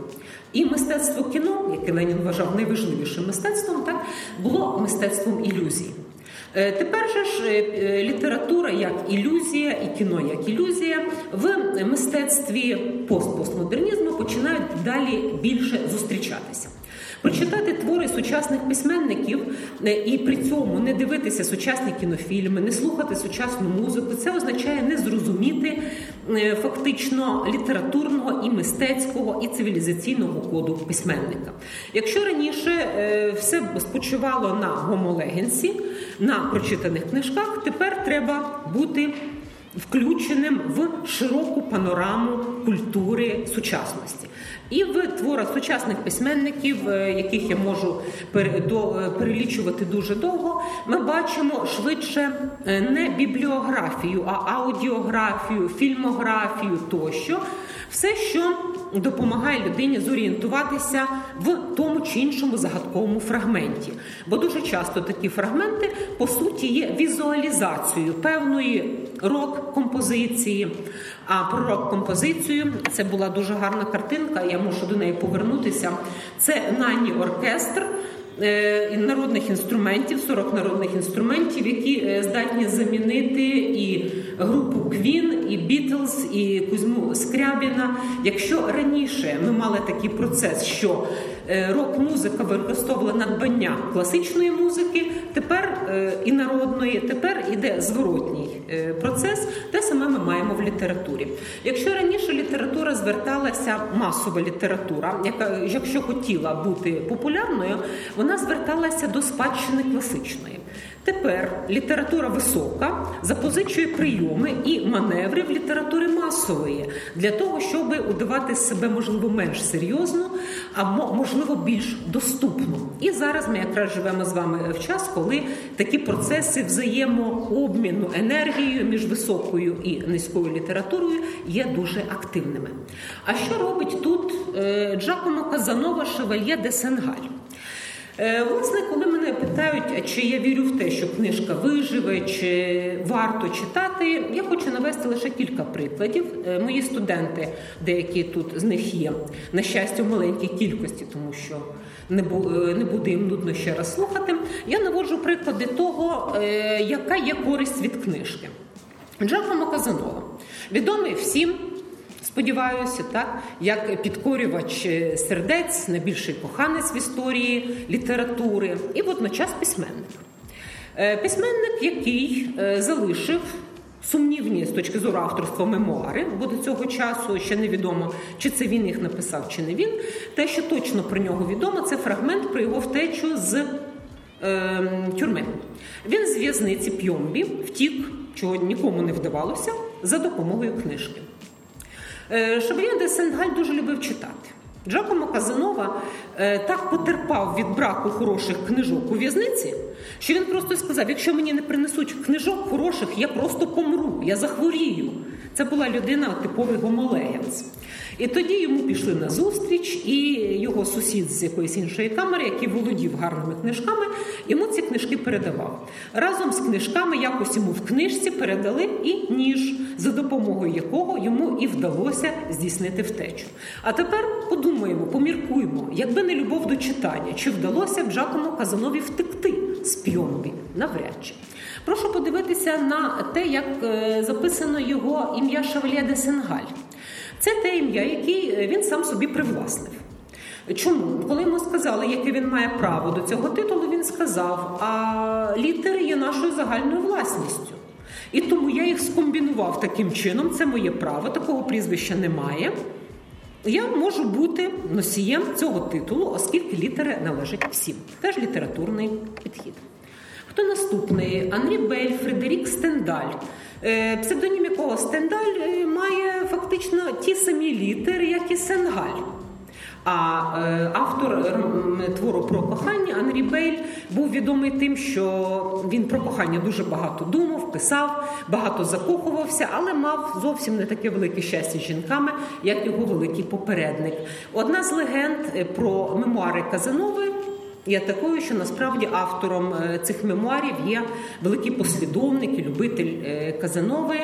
І мистецтво кіно, яке Ленін вважав найважливішим мистецтвом, так було мистецтвом ілюзії. Е, тепер же ж е, е, література як ілюзія, і кіно як ілюзія в мистецтві постпостмодернізму починають далі більше зустрічатися. Прочитати твори сучасних письменників і при цьому не дивитися сучасні кінофільми, не слухати сучасну музику, це означає не зрозуміти фактично літературного і мистецького і цивілізаційного коду письменника. Якщо раніше все спочивало на гомолегенсі, на прочитаних книжках, тепер треба бути включеним в широку панораму культури сучасності. І в творах сучасних письменників, е, яких я можу е, перелічувати дуже довго, ми бачимо швидше е, не бібліографію, а аудіографію, фільмографію тощо, все, що допомагає людині зорієнтуватися в тому чи іншому загадковому фрагменті. Бо дуже часто такі фрагменти по суті є візуалізацією певної рок-композиції. А про рок-композицію це була дуже гарна картинка. Я мушу до неї повернутися. Це Нані оркестр. Е, народних інструментів, 40 народних інструментів, які е, здатні замінити і групу Квін, і Бітлз, і Кузьму Скрябіна. Якщо раніше ми мали такий процес, що рок-музика використовувала надбання класичної музики, тепер і народної, тепер іде зворотній процес, те саме ми маємо в літературі. Якщо раніше література зверталася, масова література, яка якщо хотіла бути популярною, вона зверталася до спадщини класичної. Тепер література висока запозичує прийоми і маневри в літератури масової для того, щоб удавати себе можливо менш серйозно, а можливо більш доступно. І зараз ми якраз живемо з вами в час, коли такі процеси взаємообміну енергією між високою і низькою літературою є дуже активними. А що робить тут е, Джакомо Казанова Шевальє де Сенгаль? Е, власне, коли мене питають, чи я вірю в те, що книжка виживе, чи варто читати, я хочу навести лише кілька прикладів. Е, мої студенти, деякі тут з них є, на щастя, в маленькій кількості, тому що не е, буде їм нудно ще раз слухати. Я наводжу приклади того, яка є користь від книжки. Джакомо Казанова, відомий всім. Сподіваюся, так як підкорювач е, сердець, найбільший коханець в історії літератури, і водночас письменник. Е, письменник, який е, залишив сумнівні з точки зору авторства мемуари, бо до цього часу ще невідомо, чи це він їх написав, чи не він. Те, що точно про нього відомо, це фрагмент про його втечу з е, тюрми. Він з в'язниці П'йомбі втік, чого нікому не вдавалося, за допомогою книжки. Е, Шевальє де Сенгальт дуже любив читати. Джакомо Казанова е, так потерпав від браку хороших книжок у в'язниці, що він просто сказав: якщо мені не принесуть книжок хороших, я просто помру, я захворію. Це була людина типовий гомолеєнц. І тоді йому пішли на зустріч, і його сусід з якоїсь іншої камери, який володів гарними книжками, йому ці книжки передавав. Разом з книжками якось йому в книжці передали і ніж, за допомогою якого йому і вдалося здійснити втечу. А тепер подумаємо, поміркуємо, якби не любов до читання, чи вдалося б Джакому Казанові втекти з Пйомбі? Навряд чи. Прошу подивитися на те, як е, записано його ім'я Шавлє де Сенгаль. Це те ім'я, яке він сам собі привласнив. Чому? Коли йому сказали, яке він має право до цього титулу, він сказав: а літери є нашою загальною власністю. І тому я їх скомбінував таким чином, це моє право, такого прізвища немає. Я можу бути носієм цього титулу, оскільки літери належать всім. Теж літературний підхід. Хто наступний? Анрі Бель, Фредерік Стендаль. Е, Псевдонім якого Стендаль е, має фактично ті самі літери, як і Сенгаль. А е, автор твору про кохання Анрі Бейль був відомий тим, що він про кохання дуже багато думав, писав, багато закохувався, але мав зовсім не таке велике щастя з жінками, як його великий попередник. Одна з легенд про мемуари Казанови є такою, що насправді автором е, цих мемуарів є великий послідовник і любитель е, Казанови.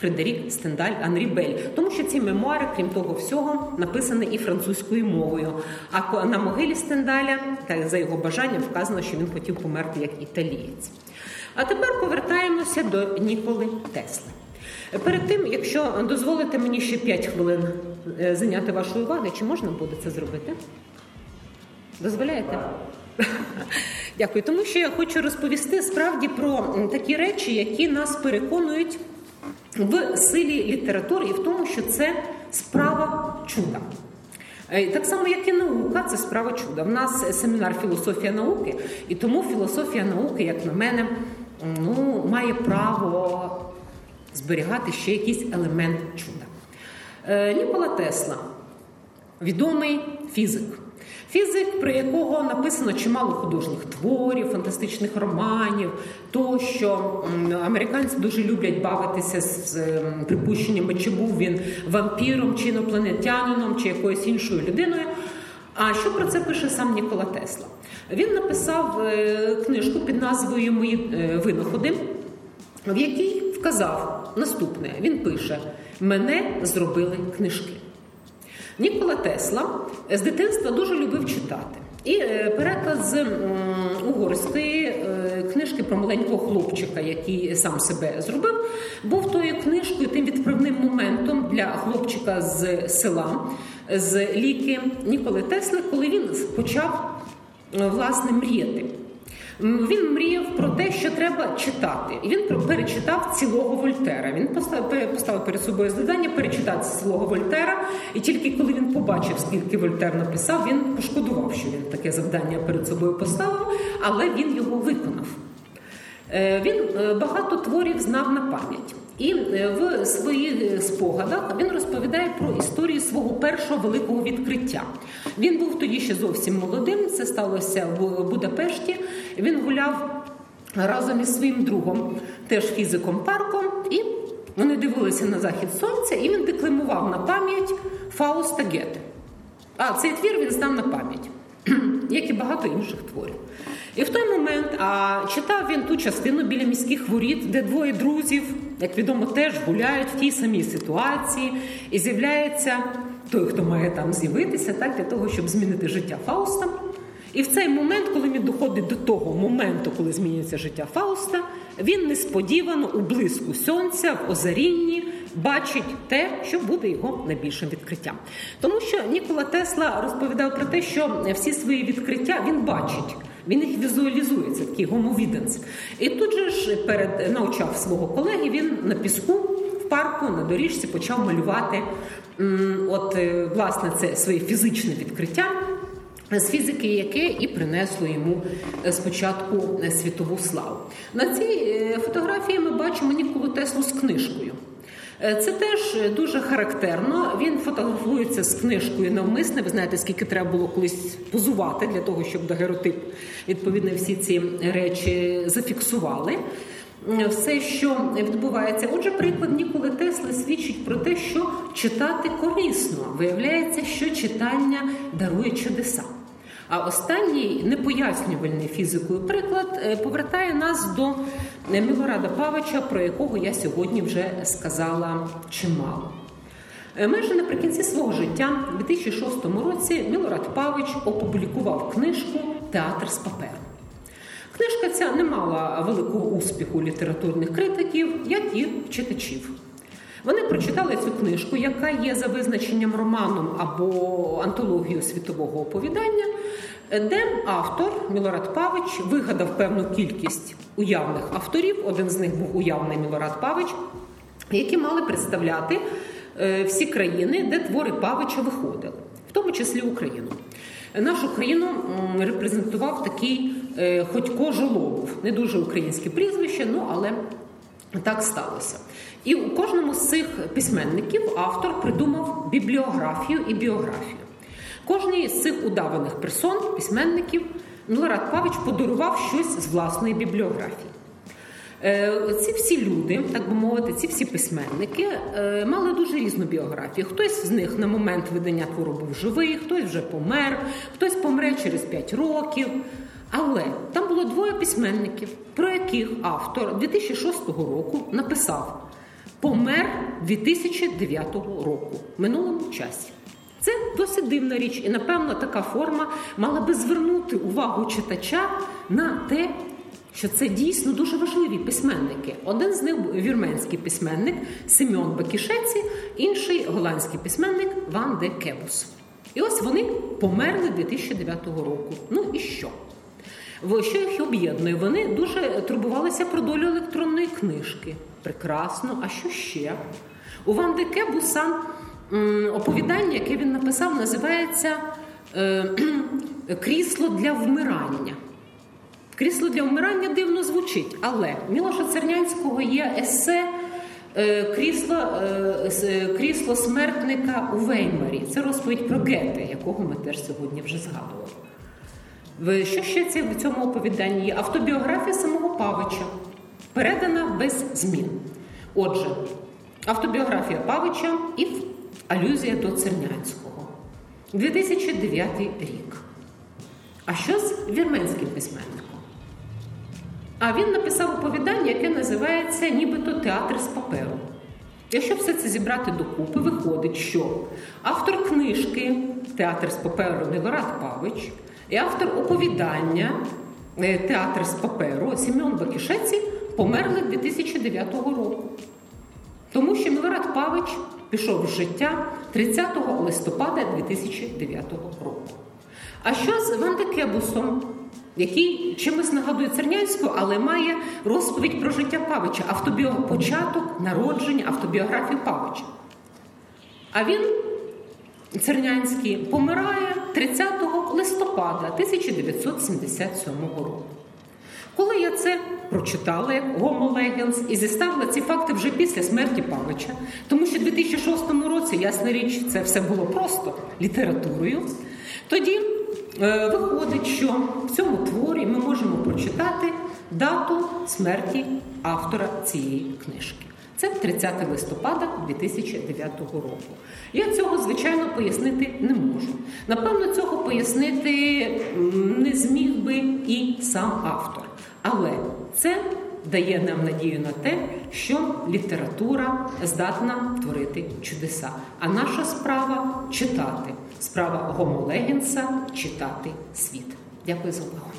Фредерік Стендаль Анрі Бель, тому що ці мемуари, крім того всього, написані і французькою мовою. А на могилі Стендаля, так за його бажанням, вказано, що він хотів померти як італієць. А тепер повертаємося до Ніколи Тесли. Перед тим, якщо дозволите мені ще 5 хвилин е, зайняти вашої уваги, чи можна буде це зробити? Дозволяєте? Дякую. Тому що я хочу розповісти справді про такі речі, які нас переконують в силі літератури і в тому, що це справа чуда. Е, Так само, як і наука, це справа чуда. В нас семінар філософія науки, і тому філософія науки, як на мене, ну, має право зберігати ще якийсь елемент чуда. Е, Нікола Тесла відомий фізик. Фізик, про якого написано чимало художніх творів, фантастичних романів, тощо М, американці дуже люблять бавитися з ем, припущеннями, чи був він вампіром, чи інопланетянином, чи якоюсь іншою людиною. А що про це пише сам Нікола Тесла? Він написав е, книжку під назвою Мої е, винаходи, в якій вказав наступне: він пише: Мене зробили книжки. Нікола Тесла з дитинства дуже любив читати. І е, переклад з угорської е, книжки про маленького хлопчика, який сам себе зробив, був тою книжкою, тим відправним моментом для хлопчика з села з ліки Ніколи Тесли, коли він почав е, власне мріяти. Він мріяв про те, що треба читати, і він перечитав цілого Вольтера. Він поставив перед собою завдання перечитати цілого Вольтера. І тільки коли він побачив, скільки Вольтер написав, він пошкодував, що він таке завдання перед собою поставив, але він його виконав. Е, Він е, багато творів знав на пам'ять. І е, в своїх спогадах він розповідає про історію свого першого великого відкриття. Він був тоді ще зовсім молодим. Це сталося в Будапешті. Він гуляв разом із своїм другом, теж фізиком парком, і вони дивилися на захід сонця, і він декламував на пам'ять Фауста Гете. А цей твір він знав на пам'ять, як і багато інших творів. І в той момент а, читав він ту частину біля міських воріт, де двоє друзів, як відомо, теж гуляють в тій самій ситуації, і з'являється той, хто має там з'явитися, так, для того, щоб змінити життя Фауста. І в цей момент, коли він доходить до того моменту, коли змінюється життя Фауста, він несподівано у блиску сонця в озарінні бачить те, що буде його найбільшим відкриттям. Тому що Нікола Тесла розповідав про те, що всі свої відкриття він бачить. Він їх візуалізує, це такий гомовіденс. І тут же ж перед навчав свого колеги він на піску в парку на доріжці почав малювати от е, власне це своє фізичне відкриття. з фізики, яке і принесло йому е, спочатку е, світову славу. На цій фотографії ми бачимо Ніколу Теслу з книжкою. Це теж дуже характерно. Він фотографується з книжкою навмисне. Ви знаєте, скільки треба було колись позувати для того, щоб дагеротип відповідно всі ці речі зафіксували. Все, що відбувається, отже, приклад Ніколи Тесли свідчить про те, що читати корисно виявляється, що читання дарує чудеса. А останній непояснювальний фізикою приклад е, повертає нас до е, Мілорада Павича, про якого я сьогодні вже сказала чимало. Е, майже наприкінці свого життя, у 2006 році, Мілорад Павич опублікував книжку Театр з паперу. Книжка ця не мала великого успіху літературних критиків, як і читачів. Вони прочитали цю книжку, яка є за визначенням романом або антологією світового оповідання, де автор Мілорад Павич вигадав певну кількість уявних авторів. Один з них був уявний Мілорад Павич, які мали представляти е, всі країни, де твори Павича виходили, в тому числі Україну. Нашу країну репрезентував такий е, Ходько Жолобов, не дуже українське прізвище, ну але так сталося. І у кожному з цих письменників автор придумав бібліографію і біографію. Кожній з цих удаваних персон, письменників, Милорад Павич подарував щось з власної бібліографії. Е, ці всі люди, так би мовити, ці всі письменники е, мали дуже різну біографію. Хтось з них на момент видання твору був живий, хтось вже помер, хтось помре через 5 років. Але там було двоє письменників, про яких автор 2006 року написав помер 2009 року в минулому часі. Це досить дивна річ, і напевно така форма мала би звернути увагу читача на те, що це дійсно дуже важливі письменники. Один з них вірменський письменник Семен Бакішеці, інший голландський письменник Ван де Кебус. І ось вони померли 2009 року. Ну і що? Що їх об'єднує? Вони дуже турбувалися про долю електронної книжки. Прекрасно. А що ще? У Ван де Кебуса оповідання, яке він написав, називається е, Крісло для вмирання. Крісло для вмирання дивно звучить, але Мілоша Цернянського є есе е, крісло е, крісло смертника у Веймарі. Це розповідь про Гете, якого ми теж сьогодні вже згадували. Що ще в цьому оповіданні є? Автобіографія самого Павича, передана без змін. Отже, автобіографія Павича і алюзія до Цернянського. 2009 рік. А що з вірменським письменником? А він написав оповідання, яке називається нібито театр з паперу. Якщо все це зібрати докупи, виходить, що автор книжки Театр з паперу Неварат Павич і автор оповідання е, Театр з паперу Сімеон Бакішеці померли 2009 року. Тому що Мілорад Павич пішов з життя 30 листопада 2009 року. А що з Вандекебусом? який чимось нагадує Цернянського, але має розповідь про життя Павича, автобіо... початок народження автобіографії Павича. А він, Цернянський, помирає 30 листопада 1977 року. Коли я це прочитала як Гомо Легенс і зіставила ці факти вже після смерті Павича, тому що в 2006 році, ясна річ, це все було просто літературою, тоді Е, виходить, що в цьому творі ми можемо прочитати дату смерті автора цієї книжки. Це 30 листопада 2009 року. Я цього, звичайно, пояснити не можу. Напевно, цього пояснити не зміг би і сам автор. Але це дає нам надію на те, що література здатна творити чудеса. А наша справа читати. Справа Гомо Легінса читати світ. Дякую за увагу.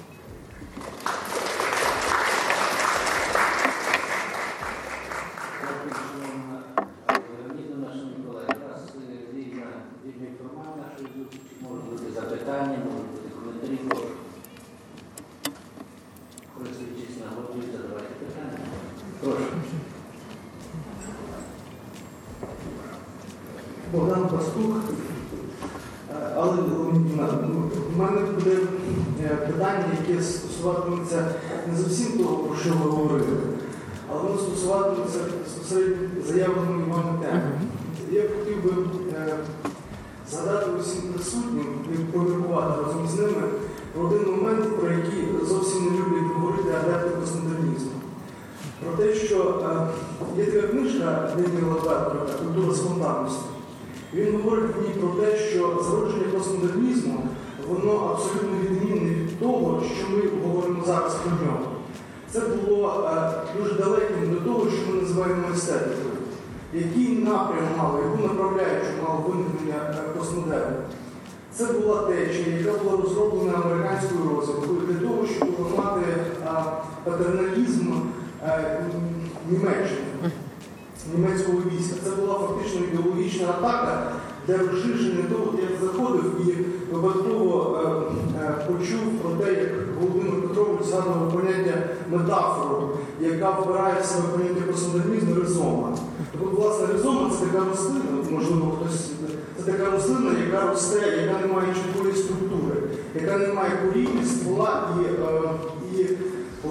Запитання, можуть бути коментарі. Користуючись нагодою, задавайте питання. Прошу. Богдан Пастух, але Леонідівна, ну, в мене буде е, питання, яке стосуватиметься не зовсім того, про що ви говорили, але воно стосуватиметься заявленої вами теми. Я хотів би е, згадати усім присутнім і поміркувати разом з ними про один момент, про який зовсім не люблять говорити адепти постмодернізму. Про те, що е, є така книжка Даніла Петрика Культура спонтанності. Він говорить в ній про те, що зародження постмодернізму воно абсолютно відмінне від того, що ми говоримо зараз про нього. Це було е, дуже далеким до того, що ми називаємо естетикою. Який напрям мало, яку направляючу мало виникнення е, постмодерну? Це була течія, яка була розроблена американською розвиткою для того, щоб ламати патерналізм Німеччини, німецького війська. Це була фактично ідеологічна атака, де розширення того, як заходив і випадково е, е, почув про те, як Володимир Петрович згадував поняття метафору, яка вбирає в поняття постмодернізму ризома. Тобто, власне, ризома це така рослина, можливо, хтось. Це така рослина, яка росте, яка не має чіткої структури, яка не має коріння, ствола і, е, і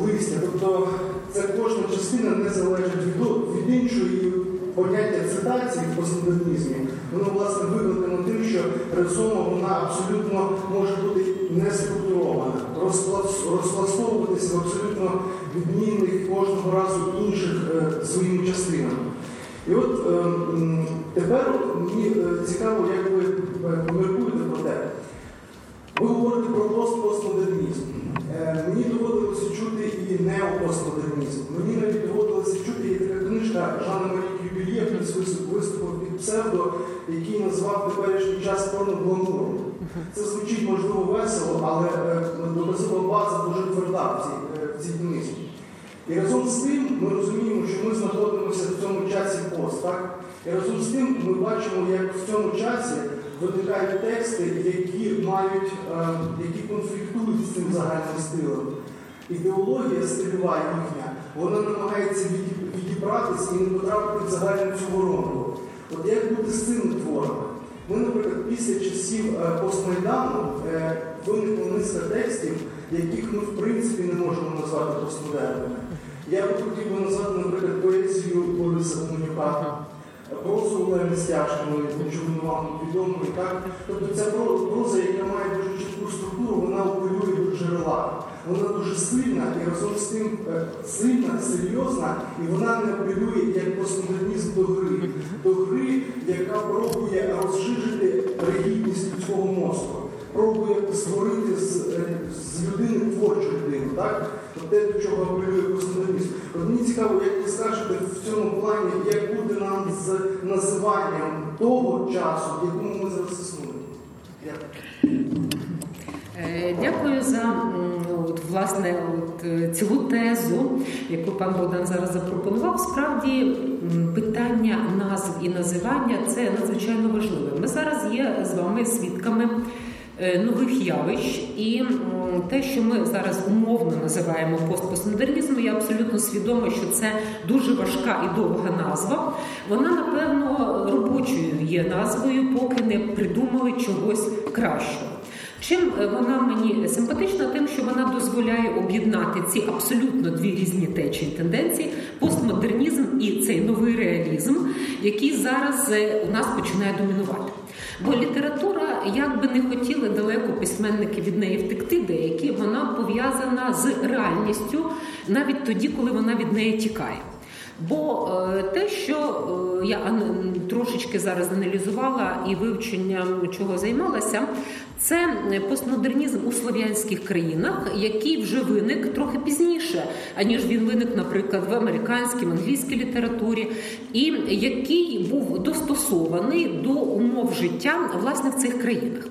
листя. Тобто це кожна частина не залежить від, від іншої поняття цитації в постмодернізмі. Воно, власне, викликано тим, що ризома вона абсолютно може бути не структурована, розпластовуватися в абсолютно відмінних кожного разу інших е, своїми частинами. І от е, тепер мені е, цікаво, як ви е, поміркуєте про те. Ви говорите про постмодернізм. Е, мені доводилося чути і неопостмодернізм. Мені навіть доводилося чути є така книжка Жанна Марії виступив під псевдо, який назвав теперішній час порно-гламуром. Це звучить можливо весело, але е, доказова база дуже тверда в цій, е, книзі. І разом з тим ми розуміємо, що ми знаходимося в цьому часі пост. так? І разом з тим ми бачимо, як в цьому часі виникають тексти, які мають, е, які конфліктують з цим загальним стилем. Ідеологія стильова їхня, вона намагається відібратися і не потрапити в загальну цю воронку. От як бути з цим творами? Ми, наприклад, після часів е, постмайдану е, виникла низка текстів, яких ми в принципі не можемо назвати постмодерними. Я би хотів би назвати, наприклад, поезію Бориса Гуменюка, прозу Олени Стяжкиної, чому вам відомо так. Тобто ця проза, яка має дуже чітку структуру, вона оперує до джерела. Вона дуже сильна і разом з тим е, сильна, серйозна, і вона не апелює як постмодернізм до гри, до гри, яка пробує розширити регідність людського мозку, пробує створити з, е, з людини творчу людину. так? те, до чого апелює постмодернізм. От Мені цікаво, як ви скажете в цьому плані, як буде нам з називанням того часу, в якому ми зараз існуємо. Е, дякую за от, власне от, е, цілу тезу, яку пан Богдан зараз запропонував. Справді питання назв і називання це надзвичайно важливе. Ми зараз є з вами свідками Е, нових явищ, і те, що ми зараз умовно називаємо постпостмодернізмом, я абсолютно свідома, що це дуже важка і довга назва. Вона, напевно, робочою є назвою, поки не придумали чогось кращого. Чим е, вона мені симпатична, тим, що вона дозволяє об'єднати ці абсолютно дві різні течії тенденції: постмодернізм і цей новий реалізм, який зараз е, у нас починає домінувати. Бо література, як би не хотіли далеко письменники від неї втекти, деякі вона пов'язана з реальністю навіть тоді, коли вона від неї тікає. Бо е, те, що я трошечки зараз аналізувала і вивченням чого займалася, це постмодернізм у слов'янських країнах, який вже виник трохи пізніше, аніж він виник, наприклад, в американській, в англійській літературі, і який був достосований до умов життя власне в цих країнах.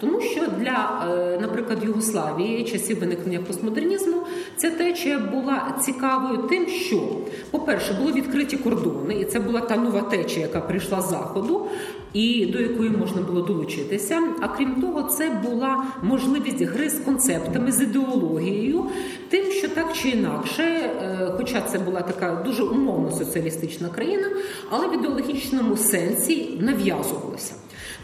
Тому що для, е, наприклад, Югославії часів виникнення постмодернізму ця течія була цікавою тим, що, по-перше, були відкриті кордони, і це була та нова течія, яка прийшла з заходу. І до якої можна було долучитися. А крім того, це була можливість гри з концептами, з ідеологією, тим, що так чи інакше, е, хоча це була така дуже умовно соціалістична країна, але в ідеологічному сенсі нав'язувалося.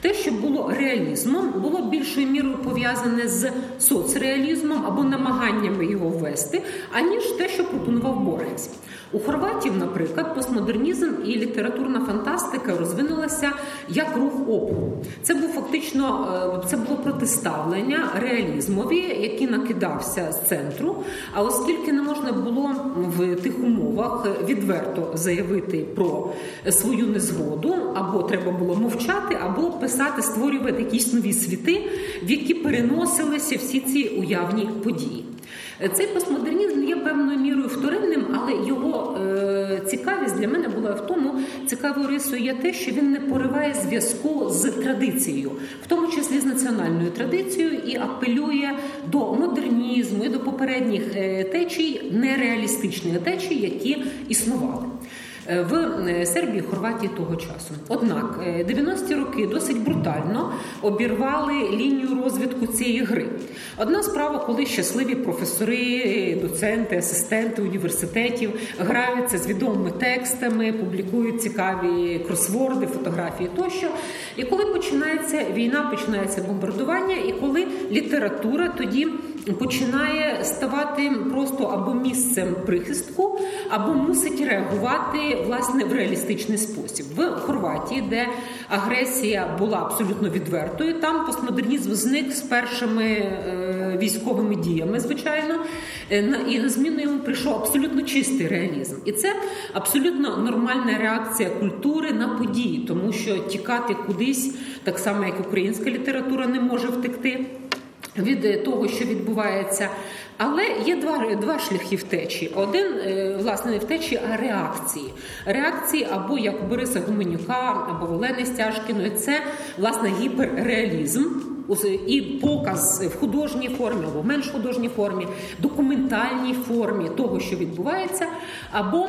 Те, що було реалізмом, було більшою мірою пов'язане з соцреалізмом або намаганнями його ввести, аніж те, що пропонував Боргес. У Хорватів, наприклад, постмодернізм і літературна фантастика розвинулася як рух опору. Це був фактично е, це було протиставлення реалізмові, який накидався з центру. А оскільки не можна було в тих умовах відверто заявити про свою незгоду, або треба було мовчати, або писати, створювати якісь нові світи, в які переносилися всі ці уявні події. Цей постмодернізм є певною мірою вторинним, але його е, цікавість для мене була в тому, цікавою рисою є те, що він не пориває зв'язку з традицією, в тому числі з національною традицією, і апелює до модернізму і до попередніх е, течій, нереалістичних течій, які існували. Е, в е, Сербії, Хорватії того часу. Однак 90-ті роки досить брутально обірвали лінію розвитку цієї гри. Одна справа, коли щасливі професори, доценти, асистенти університетів граються з відомими текстами, публікують цікаві кросворди, фотографії тощо. І коли починається війна, починається бомбардування, і коли література тоді починає ставати просто або місцем прихистку, або мусить реагувати власне в реалістичний спосіб. В Хорватії, де агресія була абсолютно відвертою, там постмодернізм зник з першими е, військовими діями, звичайно, е, і на зміну йому прийшов абсолютно чистий реалізм. І це абсолютно нормальна реакція культури на події, тому що тікати кудись, так само як українська література не може втекти від того, що відбувається. Але є два два шляхи втечі. Один, е, власне, не втечі, а реакції. Реакції або як у Бориса Гуменюка, або Олени Стяжкіної, це власне гіперреалізм. І показ в художній формі або в менш художній формі, документальній формі того, що відбувається, або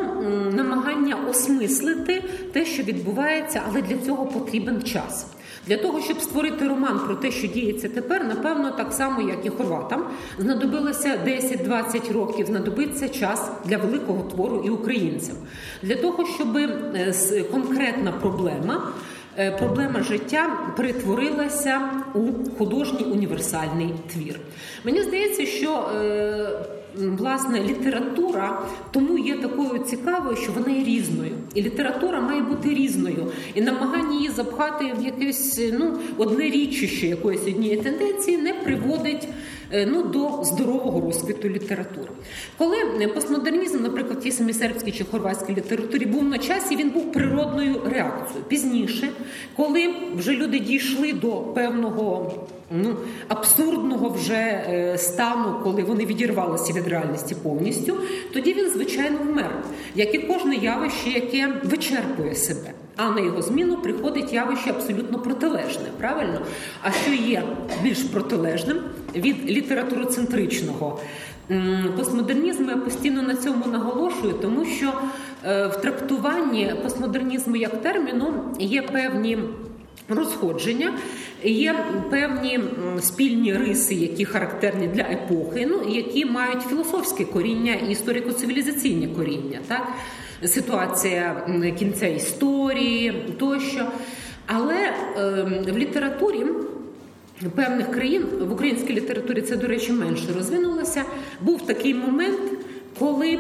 намагання осмислити те, що відбувається, але для цього потрібен час. Для того, щоб створити роман про те, що діється тепер, напевно, так само, як і хорватам, знадобилося 10-20 років, знадобиться час для великого твору і українцям. Для того, щоб е, конкретна проблема. Е, проблема життя перетворилася у художній універсальний твір. Мені здається, що е, власне література тому є такою цікавою, що вона є різною, і література має бути різною, і намагання її запхати в якесь ну одне річище якоїсь однієї тенденції не приводить. Е, ну до здорового розквіту літератури. Коли е, постмодернізм, наприклад, в тій самій сербській чи хорватській літературі був на часі, він був природною реакцією. Пізніше, коли вже люди дійшли до певного ну, абсурдного вже е, стану, коли вони відірвалися від реальності повністю, тоді він, звичайно, вмер, як і кожне явище, яке вичерпує себе. А на його зміну приходить явище абсолютно протилежне, правильно? А що є більш протилежним від літературоцентричного постмодернізму, я постійно на цьому наголошую, тому що е, в трактуванні постмодернізму як терміну є певні. Розходження є певні спільні риси, які характерні для епохи, ну які мають філософське коріння і історико-цивілізаційне коріння, так ситуація кінця історії тощо. Але е, в літературі певних країн в українській літературі це, до речі, менше розвинулося. Був такий момент, коли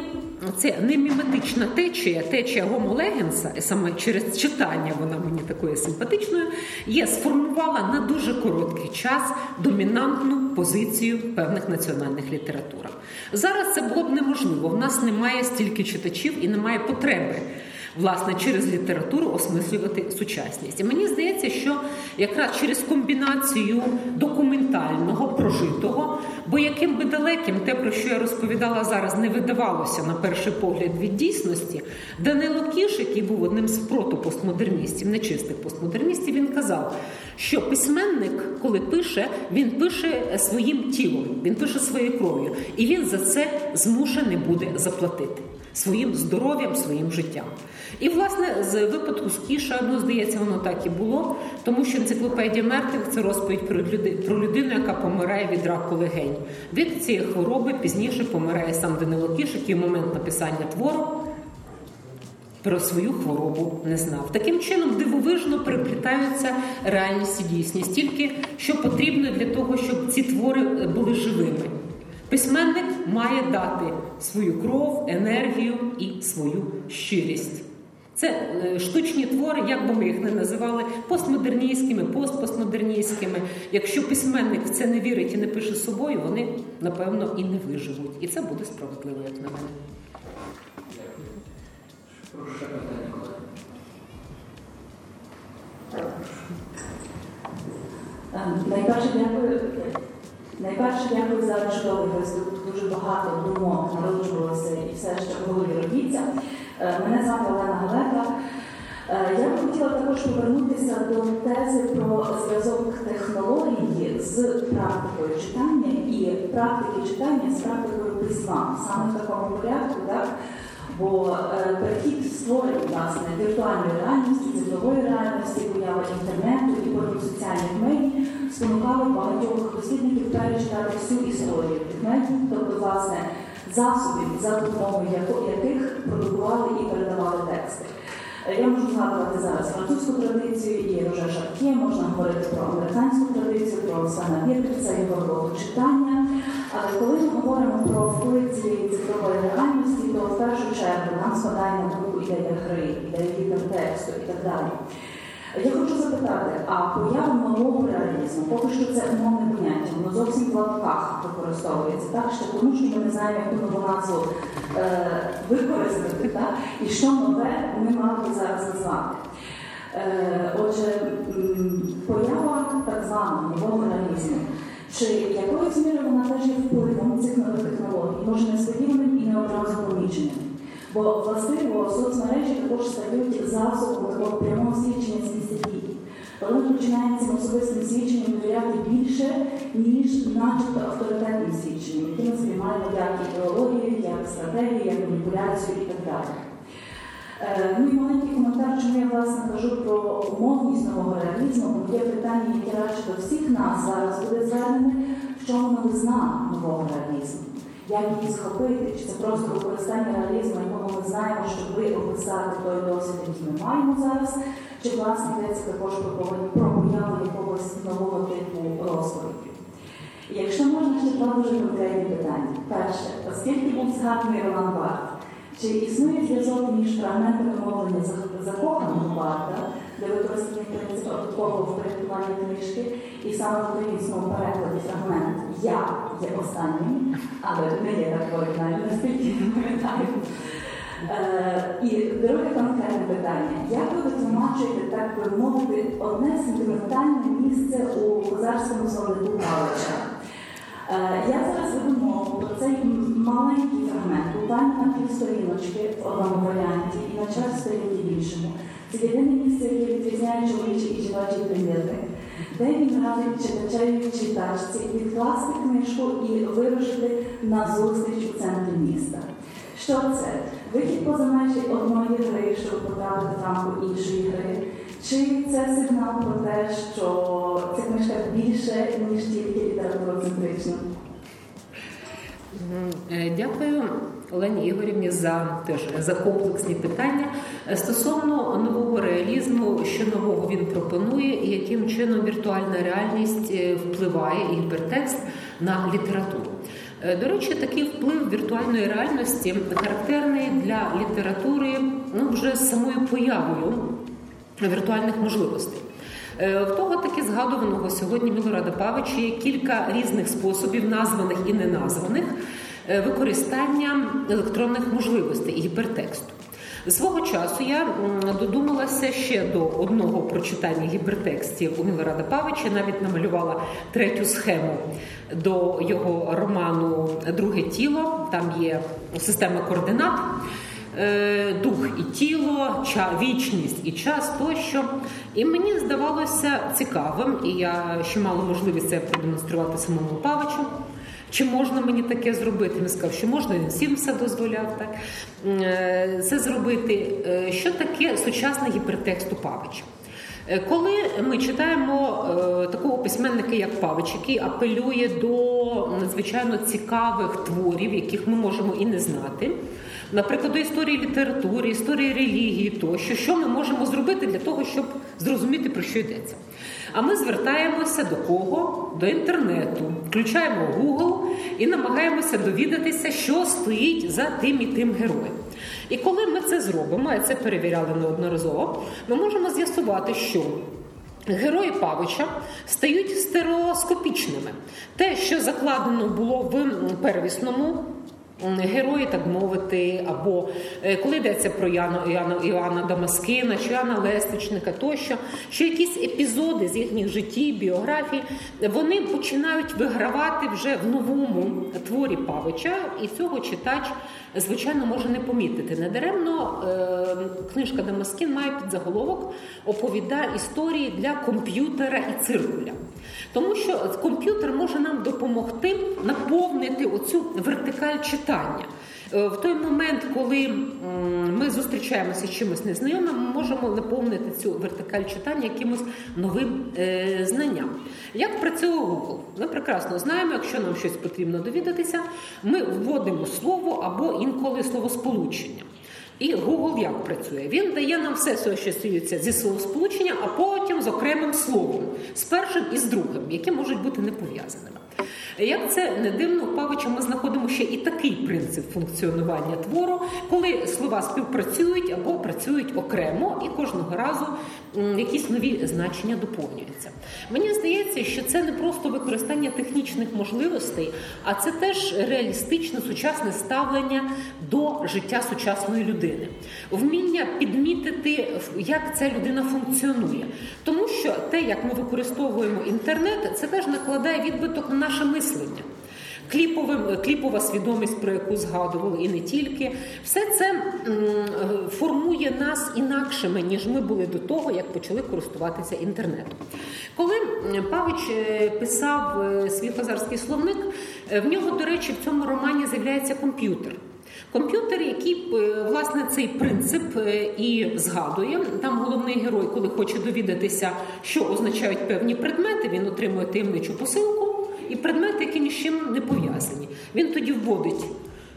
це не міметична течія, течія гомолегенса, саме через читання вона мені такою симпатичною, є сформувала на дуже короткий час домінантну позицію в певних національних літературах. Зараз це було б неможливо. В нас немає стільки читачів і немає потреби власне через літературу осмислювати сучасність. І мені здається, що якраз через комбінацію документального прожитого, бо яким би далеким те, про що я розповідала зараз, не видавалося на перший погляд від дійсності, Данило Кіш, який був одним з протопостмодерністів, нечистих постмодерністів, він казав, що письменник, коли пише, він пише своїм тілом, він пише своєю кров'ю, і він за це змушений буде заплатити. Своїм здоров'ям, своїм життям. І, власне, з випадку з Кіша, ну, здається, воно так і було, тому що енциклопедія мертвих це розповідь про люди, про людину, яка помирає від раку легень. Від цієї хвороби пізніше помирає сам Данило Кіш, який в момент написання твору про свою хворобу не знав. Таким чином дивовижно переплітаються реальність і дійсність, тільки що потрібно для того, щоб ці твори були живими. Письменник має дати свою кров, енергію і свою щирість. Це е, штучні твори, як би ми їх не називали, постмодерністськими, постпостмодерністськими. Якщо письменник в це не вірить і не пише собою, вони напевно і не виживуть. І це буде справедливо, як на мене. Найперше дякую. Найперше дякую за чудовий виступ. Дуже багато думок народжувалося і все ще в голові робіться. Е, Мене звати Олена Галета. Е, Я б хотіла також повернутися до тези про зв'язок технології з практикою читання і практики читання з практикою письма, саме в такому порядку, так? Бо е, перехід створення власне віртуальної реальності, цифрової реальності, поява інтернету і потім соціальних медій спонукали багатьох дослідників перечитати всю історію медій, тобто власне засобів, за допомогою яких продукували і передавали тексти. Я можу згадувати зараз французьку традицію і Роже Шартє, можна говорити про американську традицію, про Свена Віркерса, його роботу читання. Але коли ми говоримо про вплив цієї цифрової реальності, то в першу чергу нам спадає на думку ідея гри, ідея контексту і так далі. Я хочу запитати, а поява нового реалізму, поки що це умовне поняття, воно зовсім в лапках використовується, так ще тому, що ми не знаємо, яку нову назву е, використати, так? і що нове ми мали зараз назвати. Е, отже, поява так званого нового реалізму, чи якоюсь мірою вона теж є впливом цих нових технологій, може несподіваним і не одразу поміченим. Бо властиво соцмережі також стають засобом такого прямого свідчення місця дії. Коли ми починаємо цим особистим свідченням довіряти більше, ніж начебто авторитетним свідченням, які ми сприймаємо як ідеологію, як стратегію, як маніпуляцію і так далі. Е, Ну і маленький коментар, чому я власне кажу про умовність нового реалізму, бо є питання, яке радше до всіх нас зараз буде звернене, в чому новизна нового реалізму. Як її схопити? Чи це просто використання реалізму, якого ми знаємо, щоб описати той досвід, який ми маємо зараз, чи власне йдеться також про появу якогось нового типу розповіді? Якщо можна ще два дуже конкретні питання. Перше, оскільки був згаданий Роман Барт, чи існує зв'язок між фрагментами мовлення за- закоханого Барта, де використаний принцип обов'язкового впорядкування книжки, і саме в українському перекладі фрагмент Я є останнім, але не є так в наскільки я пам'ятаю. Е, і друге конкретне питання. Як ви витлумачуєте, так би мовити, одне сентиментальне місце у козарському словнику Галича? Е, Я зараз веду мову про цей маленький фрагмент, буквально на півсторіночки в одному варіанті і на час сторінки в іншому. Це єдине місце, яке відрізняє чоловічий і жіночий примірник, де він радить читачеві читачці відкласти книжку і вирушити на зустріч у центрі міста. Що це? Вихід поза межі одної гри, щоб потрапити в рамку іншої гри. Чи це сигнал про те, що ця книжка більше, ніж тільки літературоцентрична? Дякую Олені Ігорівні за теж за комплексні питання Е, стосовно нового реалізму, що нового він пропонує, і яким чином віртуальна реальність е, впливає і гіпертекст на літературу. Е, До речі, такий вплив віртуальної реальності характерний для літератури ну вже самою появою віртуальних можливостей. В того таки згадуваного сьогодні Мілорада Павича є кілька різних способів, названих і неназваних, використання електронних можливостей і гіпертексту. Свого часу я додумалася ще до одного прочитання гіпертекстів у Мілорада Павича, навіть намалювала третю схему до його роману Друге тіло. Там є система координат е, дух і тіло, вічність і час тощо. І мені здавалося цікавим, і я ще мала можливість це продемонструвати самому Павичу, Чи можна мені таке зробити? Він сказав, що можна, він всім все дозволяв так е, це зробити. Е, що таке сучасний гіпертекст у Павича? Е, коли ми читаємо такого письменника, як Павич, який апелює до надзвичайно цікавих творів, яких ми можемо і не знати, наприклад, до історії літератури, історії релігії, тощо, що ми можемо зробити для того, щоб зрозуміти, про що йдеться. А ми звертаємося до кого? До інтернету, включаємо Google і намагаємося довідатися, що стоїть за тим і тим героєм. І коли ми це зробимо, а це перевіряли неодноразово, ми можемо з'ясувати, що герої Павича стають стереоскопічними. Те, що закладено було в первісному. Герої, так мовити, або е, коли йдеться про Яну, Яну Іоанна Дамаскина чи Яна Лестичника, тощо, що якісь епізоди з їхніх життів, біографій, вони починають вигравати вже в новому творі Павича, і цього читач звичайно, може не помітити. Недаремно е, книжка Дамаскін має під заголовок оповіда історії для комп'ютера і циркуля. Тому що комп'ютер може нам допомогти наповнити оцю вертикаль читання. Е, в той момент, коли ми зустрічаємося з чимось незнайомим, ми можемо наповнити цю вертикаль читання якимось новим е, знанням. Як працює Google? Ми прекрасно знаємо, якщо нам щось потрібно довідатися, ми вводимо слово або інколи словосполучення. І Google як працює? Він дає нам все, що стосується зі словосполучення, а потім з окремим словом, з першим і з другим, які можуть бути не пов'язаними. Як це не дивно, у Павича ми знаходимо ще і такий принцип функціонування твору, коли слова співпрацюють або працюють окремо, і кожного разу якісь нові значення доповнюються. Мені здається, що це не просто використання технічних можливостей, а це теж реалістичне сучасне ставлення до життя сучасної людини, вміння підмітити, як ця людина функціонує, тому що те, як ми використовуємо інтернет, це теж накладає відбиток на наше мислення кліповим, кліпова свідомість, про яку згадували, і не тільки, все це формує нас інакшими, ніж ми були до того, як почали користуватися інтернетом. Коли Павич е, писав е, свій хазарський словник, е, в нього, до речі, в цьому романі з'являється комп'ютер. Комп'ютер, який власне цей принцип і згадує, там головний герой, коли хоче довідатися, що означають певні предмети, він отримує таємничу посилку і предмети, які ні з чим не пов'язані. Він тоді вводить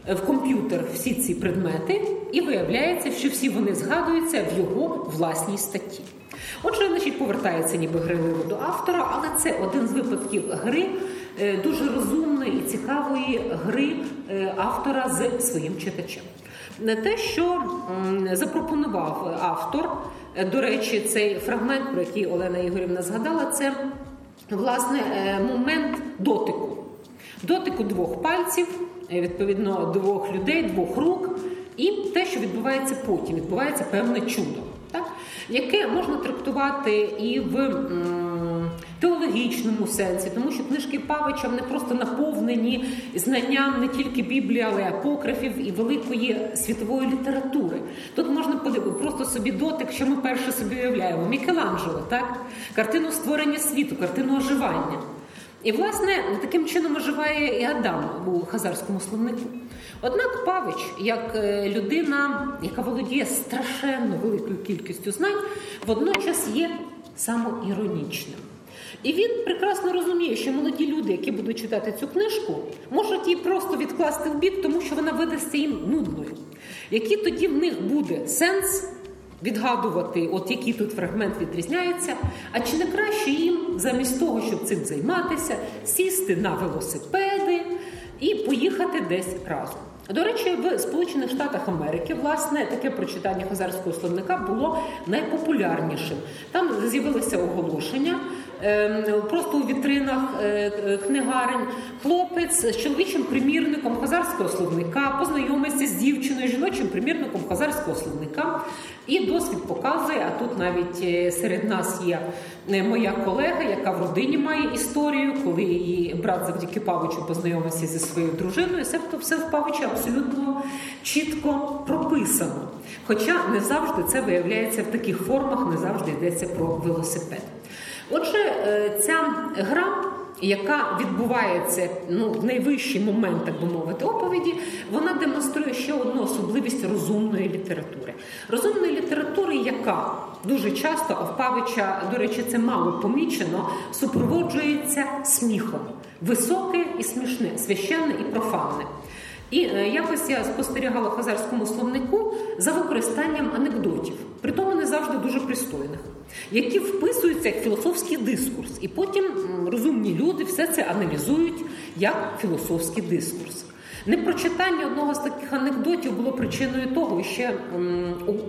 е, в комп'ютер всі ці предмети, і виявляється, що всі вони згадуються в його власній статті. Отже, значить, повертається ніби гриливо до автора, але це один з випадків гри, е, дуже розумної і цікавої гри е, автора з своїм читачем. Не те, що запропонував автор, до речі, цей фрагмент, про який Олена Ігорівна згадала, це власне е, момент дотику. Дотику двох пальців, е, відповідно, двох людей, двох рук, і те, що відбувається потім, відбувається певне чудо, так? яке можна трактувати і в теологічному сенсі, тому що книжки Павича не просто наповнені знанням не тільки Біблії, але й апокрифів і великої світової літератури. Тут можна просто собі дотик, що ми перше собі уявляємо. Мікеланджело, так? картину створення світу, картину оживання. І, власне, таким чином оживає і Адам у хазарському словнику. Однак Павич, як е, людина, яка володіє страшенно великою кількістю знань, водночас є самоіронічним. І він прекрасно розуміє, що молоді люди, які будуть читати цю книжку, можуть її просто відкласти в бік, тому що вона видасться їм нудною. Який тоді в них буде сенс відгадувати, от який тут фрагмент відрізняється, а чи не краще їм, замість того, щоб цим займатися, сісти на велосипеди і поїхати десь разом? До речі, в Сполучених Штатах Америки власне таке прочитання хазарського словника було найпопулярнішим. Там з'явилося оголошення. Ем, просто у вітринах е, е, книгарень хлопець з чоловічим примірником хазарського словника познайомиться з дівчиною, жіночим примірником хазарського словника. І досвід показує, а тут навіть е, серед нас є моя колега, яка в родині має історію, коли її брат завдяки Павичу познайомився зі своєю дружиною. Себто все в Павичі абсолютно чітко прописано. Хоча не завжди це виявляється в таких формах, не завжди йдеться про велосипед. Отже, е, ця гра яка відбувається ну, в найвищий момент, так би мовити, оповіді, вона демонструє ще одну особливість розумної літератури. Розумної літератури, яка дуже часто, а в Павича, до речі, це мало помічено, супроводжується сміхом. Високе і смішне, священне і профанне. І е, якось я спостерігала в хазарському словнику за використанням анекдотів, при тому не завжди дуже пристойних, які вписуються як філософський дискурс. І потім розумні люди все це аналізують як філософський дискурс. Непрочитання одного з таких анекдотів було причиною того, ще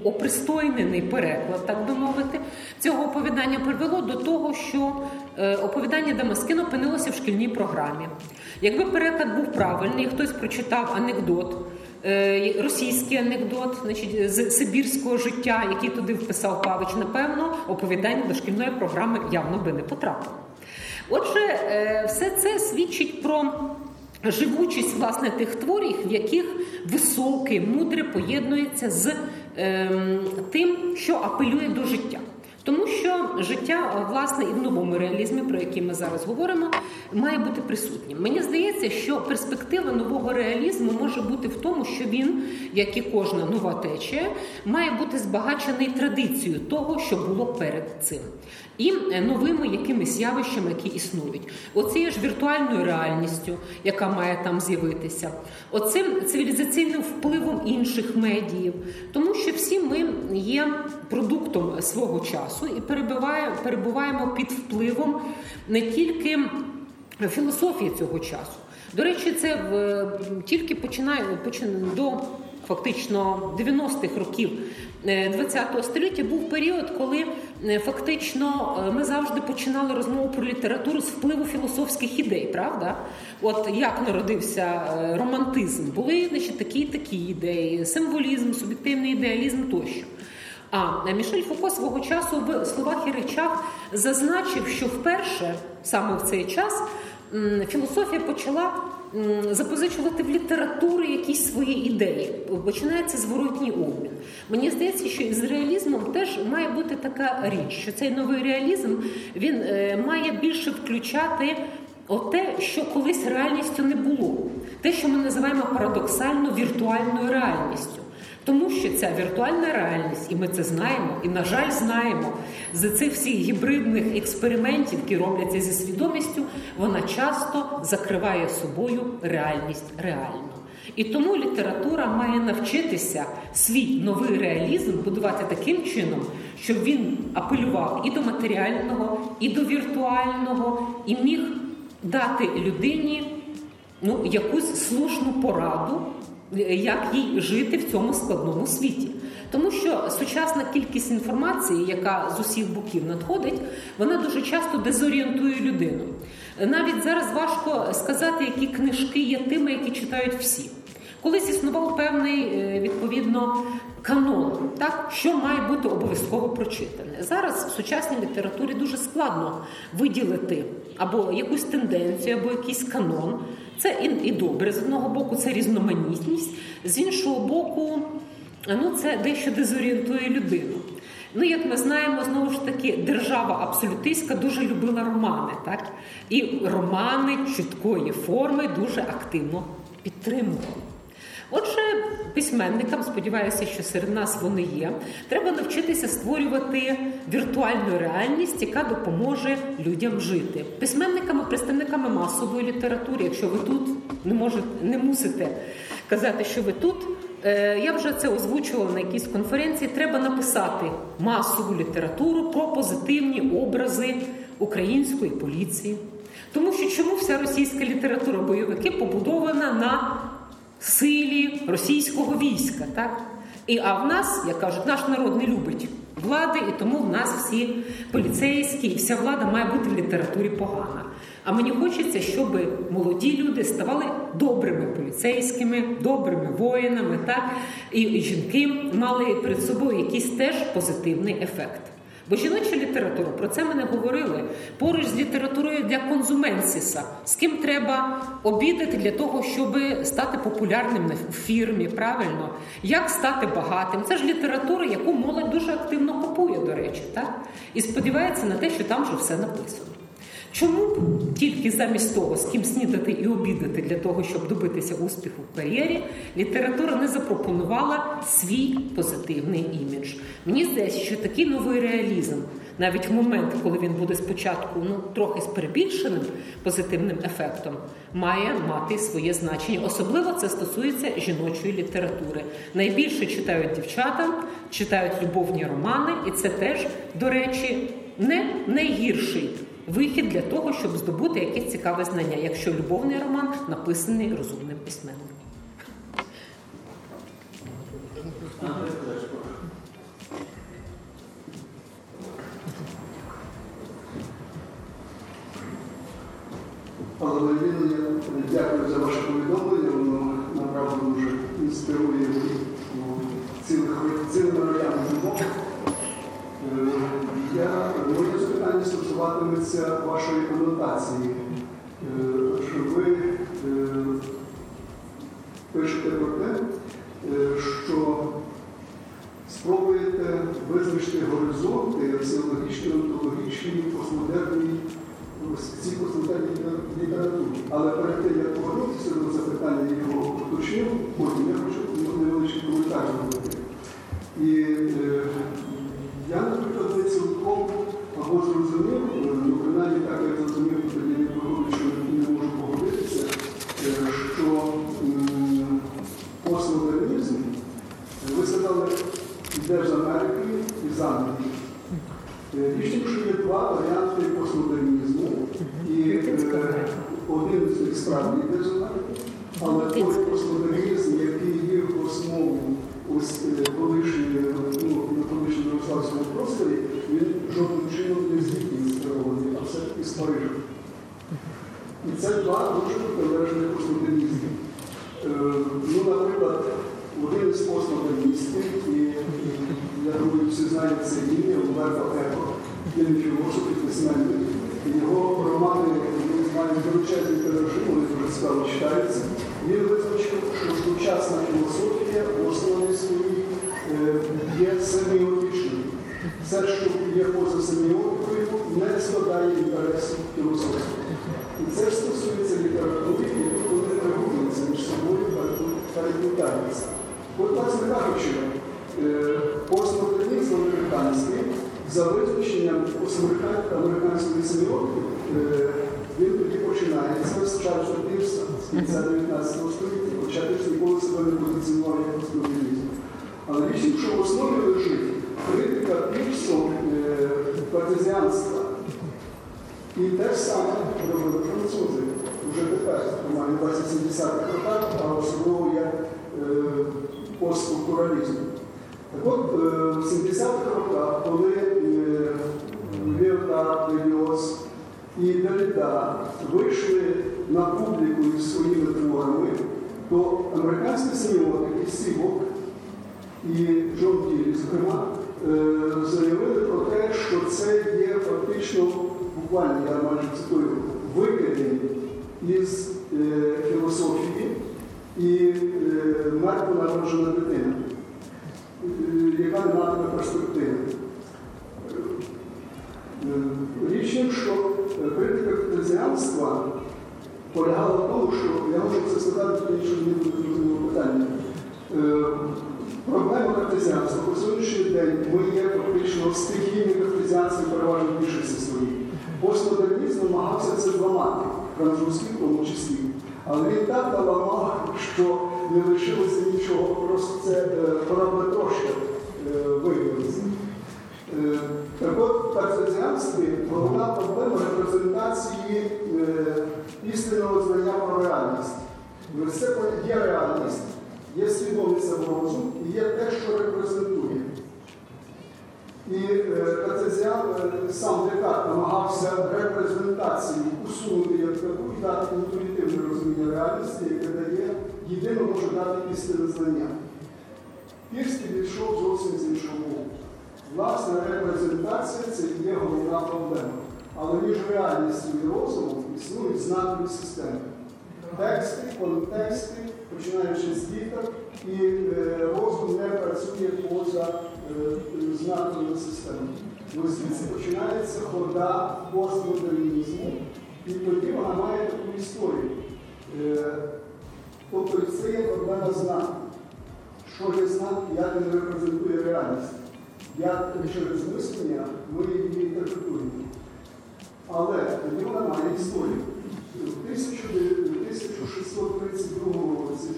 опристойнений переклад, так би мовити, цього оповідання привело до того, що е, оповідання Дамаскин опинилося в шкільній програмі. Якби переклад був правильний, хтось прочитав анекдот. Е, російський анекдот, значить, з Сибірського життя, який туди вписав Павич, напевно, оповідання до шкільної програми явно би не потрапило. Отже, е, все це свідчить про живучість власне тих творів, в яких високе, мудре поєднується з е, тим, що апелює до життя. Тому що життя, власне, і в новому реалізмі, про який ми зараз говоримо, має бути присутнім. Мені здається, що перспектива нового реалізму може бути в тому, що він, як і кожна нова течія, має бути збагачений традицією того, що було перед цим, і е, новими якимись явищами, які існують. Оцією ж віртуальною реальністю, яка має там з'явитися, оцим цивілізаційним впливом інших медіїв, тому що всі ми є продуктом свого часу і перебуваємо під впливом не тільки філософії цього часу. До речі, це тільки починає до фактично 90-х років ХХ е, століття був період, коли фактично е, ми завжди починали розмову про літературу з впливу філософських ідей, правда? От як народився романтизм, були значить, такі такі ідеї, символізм, суб'єктивний ідеалізм тощо. А Мішель Фуко свого часу в словах і речах зазначив, що вперше саме в цей час філософія почала запозичувати в літератури якісь свої ідеї. Починається зворотній обмін. Мені здається, що із реалізмом теж має бути така річ, що цей новий реалізм він е, має більше включати. Оте, що колись реальністю не було, те, що ми називаємо парадоксально віртуальною реальністю. Тому що ця віртуальна реальність, і ми це знаємо, і, на жаль, знаємо з цих всіх гібридних експериментів, які робляться зі свідомістю, вона часто закриває собою реальність реально. І тому література має навчитися свій новий реалізм будувати таким чином, щоб він апелював і до матеріального, і до віртуального, і міг дати людині ну, якусь слушну пораду як їй жити в цьому складному світі. Тому що сучасна кількість інформації, яка з усіх боків надходить, вона дуже часто дезорієнтує людину. Навіть зараз важко сказати, які книжки є тими, які читають всі. Колись існував певний е, відповідно канон, так що має бути обов'язково прочитане. Зараз в сучасній літературі дуже складно виділити або якусь тенденцію, або якийсь канон. Це і, і добре з одного боку, це різноманітність, з іншого боку, ну це дещо дезорієнтує людину. Ну, як ми знаємо, знову ж таки, держава абсолютистська дуже любила романи, так? І романи чіткої форми дуже активно підтримували. Отже, письменникам, сподіваюся, що серед нас вони є. Треба навчитися створювати віртуальну реальність, яка допоможе людям жити. Письменниками, представниками масової літератури, якщо ви тут не можете, не мусите казати, що ви тут. Е, я вже це озвучувала на якійсь конференції. Треба написати масову літературу про позитивні образи української поліції. Тому що чому вся російська література бойовики побудована на силі російського війська. Так? І, А в нас, як кажуть, наш народ не любить влади, і тому в нас всі поліцейські, і вся влада має бути в літературі погана. А мені хочеться, щоб молоді люди ставали добрими поліцейськими, добрими воїнами, так? і жінки мали перед собою якийсь теж позитивний ефект. Бо жіноча література, про це ми не говорили. Поруч з літературою для конзуменсіса, з ким треба обідати для того, щоб стати популярним в фірмі, правильно? Як стати багатим? Це ж література, яку молодь дуже активно купує, до речі, так? І сподівається на те, що там вже все написано. Чому б тільки замість того, з ким снідати і обідати для того, щоб добитися успіху в кар'єрі, література не запропонувала свій позитивний імідж? Мені здається, що такий новий реалізм, навіть в момент, коли він буде спочатку ну трохи з перебільшеним позитивним ефектом, має мати своє значення. Особливо це стосується жіночої літератури. Найбільше читають дівчата, читають любовні романи, і це теж, до речі, не найгірший вихід для того, щоб здобути якесь цікаве знання, якщо любовний роман написаний розумним письменником. Але дякую за ваше повідомлення, воно направду дуже інспірує цілими ролями думок. Е, я моє питання користуватиметься вашої анотації, е, що ви е, пишете про те, е, що спробуєте визначити горизонти психологічно-онтологічні постмодерні цій постмодерній літературі. Але перед тим, як повернутися до запитання його уточнив, потім я хочу невеличкий коментар зробити. І я, наприклад, не цілком або зрозумів, ну принаймні так я зрозумів тоді palavra do livro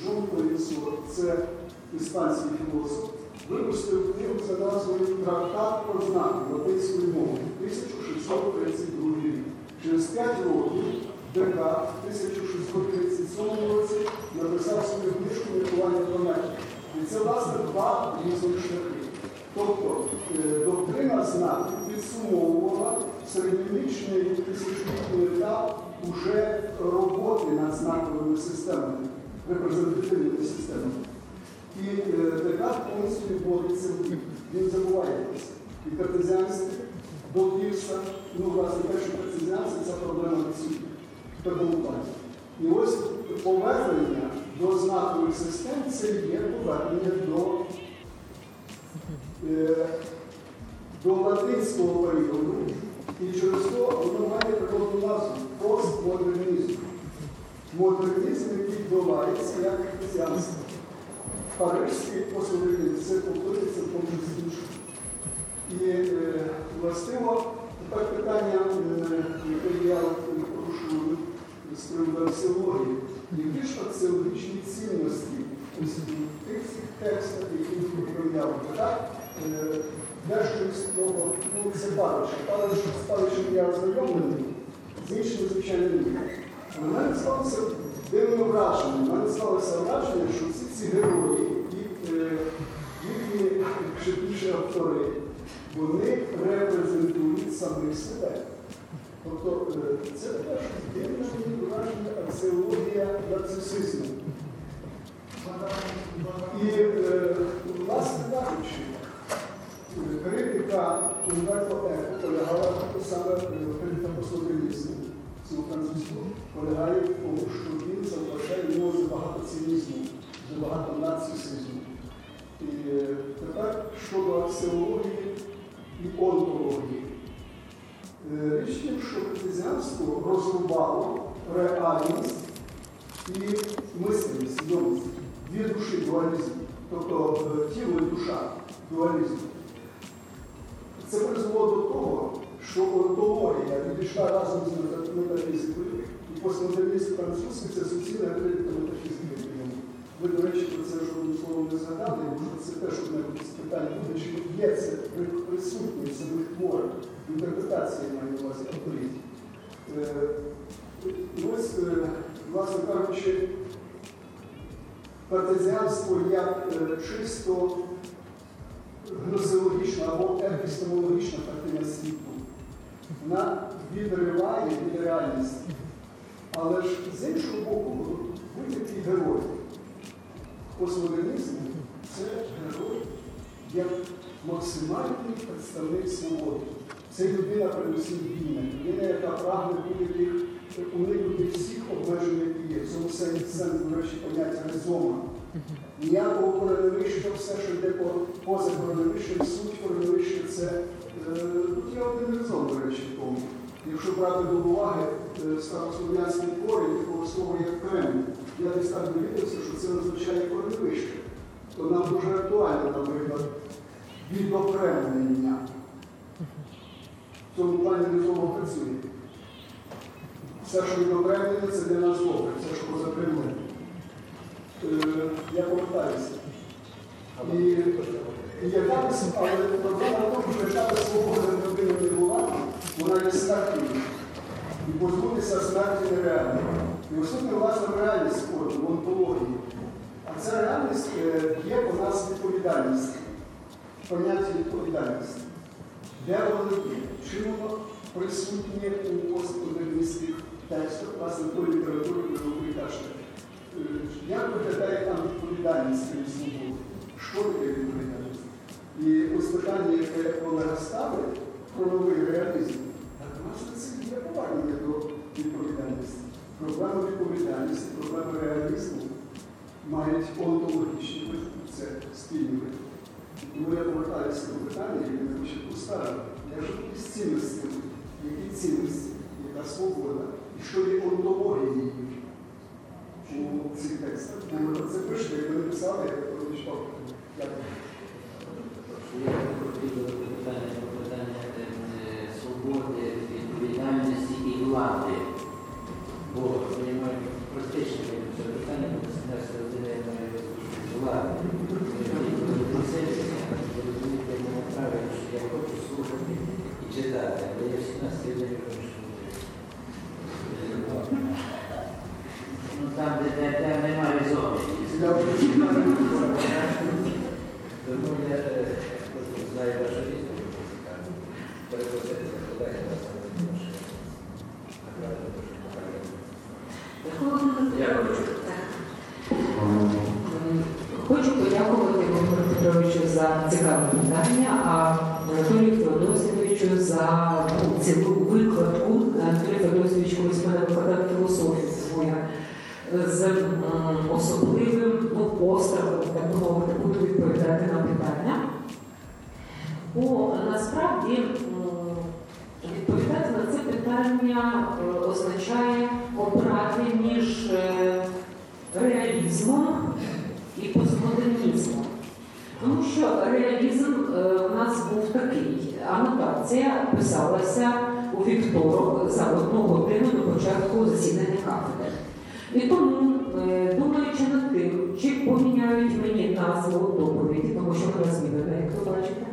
Джон Лейсо, це іспанський філософ, випустив книгу за назвою Трактат про знаки латинської мови 1632 рік. Через 5 років Декарт в 1637 році написав свою книжку Міркування поняття. І це, власне, два різних шляхи. Тобто е, доктрина знаків підсумовувала середньовічний тисячолітній етап уже роботи над знаковими системами, репрезентативними системами. І е, Декарт повністю відводиться в бік. Він забуває про це. І картезіанство до Пірса, ну, власне, перше картезіанство це проблема відсутня в такому плані. І ось повернення до знакових систем це є повернення до е, до латинського періоду, і через то воно має природну назву постмодернізм. Модернізм, який відбувається як християнство. Парижський постмодернізм це в тому числі іншому. І е, властиво тепер питання, е, яке я порушую з приводу які ж аксіологічні цінності в тих текстах, які повідомляли, так? Е, Дещо того, ну, це Павлович. Павлович з Павловичем я ознайомлений, з іншими, звичайно, ні. Мене склалося дивне враження. В мене склалося враження, що всі ці герої і е, їхні ще автори, вони репрезентують самих себе. Тобто е, це теж дивне враження аксіологія нарцисизму. І, е, власне кажучи, критика Умберто Еко полягала саме критика постмодернізму цього французького, полягає в тому, що він залишає в нього забагато цинізму, забагато нарцисизму. І е, тепер щодо аксіології і онтології. Е, Річ тим, що християнство розрубало реальність і мисленість, свідомість, дві душі дуалізм, тобто е, тіло і душа дуалізм. Це призвело до того, що онтологія відійшла разом з мета- метафізикою, і постмодернізм французький це суцільна критика метафізики. Ви, до речі, про це жодним словом не згадали, що це теж одне з питань буде, чи є це при- присутнє в самих творах, інтерпретація я маю на увазі авторів. Е, ось, е, власне кажучи, картезіанство як е, чисто гносеологічна або епістемологічна картина світу. Вона відриває від реальності. Але ж з іншого боку, будь-який герой постмодернізму це герой як максимальний представник свободи. Це людина передусім вільна, людина, яка прагне будь-яких уникнути всіх обмежень, які є. В цьому сенсі сенс, до речі, поняття резома. Ніякого коронавища, все, що йде по, поза коронавищем, суть коронавища це е, є один резон, до речі, тому. Якщо брати до уваги е, старослов'янський корінь такого слова як Кремль, я десь так довідався, що це означає коронавище. То нам дуже актуально, наприклад, відокремлення. В цьому плані резома працює. Все, що відокремлення, це для нас добре, все, що поза Кремлем. Е, я повертаюся. І, і яка але проблема в тому, що б свобода людини не була, вона є смертною. І позбутися смерті нереально. І особливо власне реальність спорту, в онтології. А ця реальність е, є у нас відповідальність, поняття відповідальності. Де воно є? Чим воно присутнє у постмодерністських текстах, власне, тої літератури, яку ви кажете? Е, Як виглядає там відповідальність свободи? Що таке відповідальність? І ось питання, яке Олега ставить про новий реалізм, так власне це є повернення до відповідальності. Проблема відповідальності, проблема реалізму мають онтологічні витоки, це спільні витоки. Тому я повертаюся до питання, яке ми ще поставили. Якщо з цінностями, які цінності, яка свобода, і що є онтологією у цих текстах. Це пишете, як ви написали, я прочитав. Дякую. Я хотів до питання про питання е, свободи, відповідальності і влади. Бо я маю практичне це питання, бо государство розділяє влади. Розумієте, мене правильно, що я хочу слухати і читати, але я всі нас сьогодні кажу, що ну, там, де, де, де немає зони. Я прочитаю. Тому я е, просто знаю вашу відповідь. Перепросити колеги на саме ваше. Направду дуже Дякую. Хочу подякувати Володимиру Петровичу за цікаве питання, а Анатолію Феодосійовичу за цілу викладку. Анатолій Феодосійович колись мене викладав філософію своя з м, особливим ну, пострахом, так би мовити, буду відповідати на питання. Бо насправді м, відповідати на це питання е, означає обрати між е, реалізмом і постмодернізмом. Тому що реалізм е, у нас був такий. Анотація писалася у вівторок за одну годину до початку засідання кафедри. І тому, е, думаючи над тим, чи поміняють мені назву доповіді, тому що вона змінена, як ви бачите,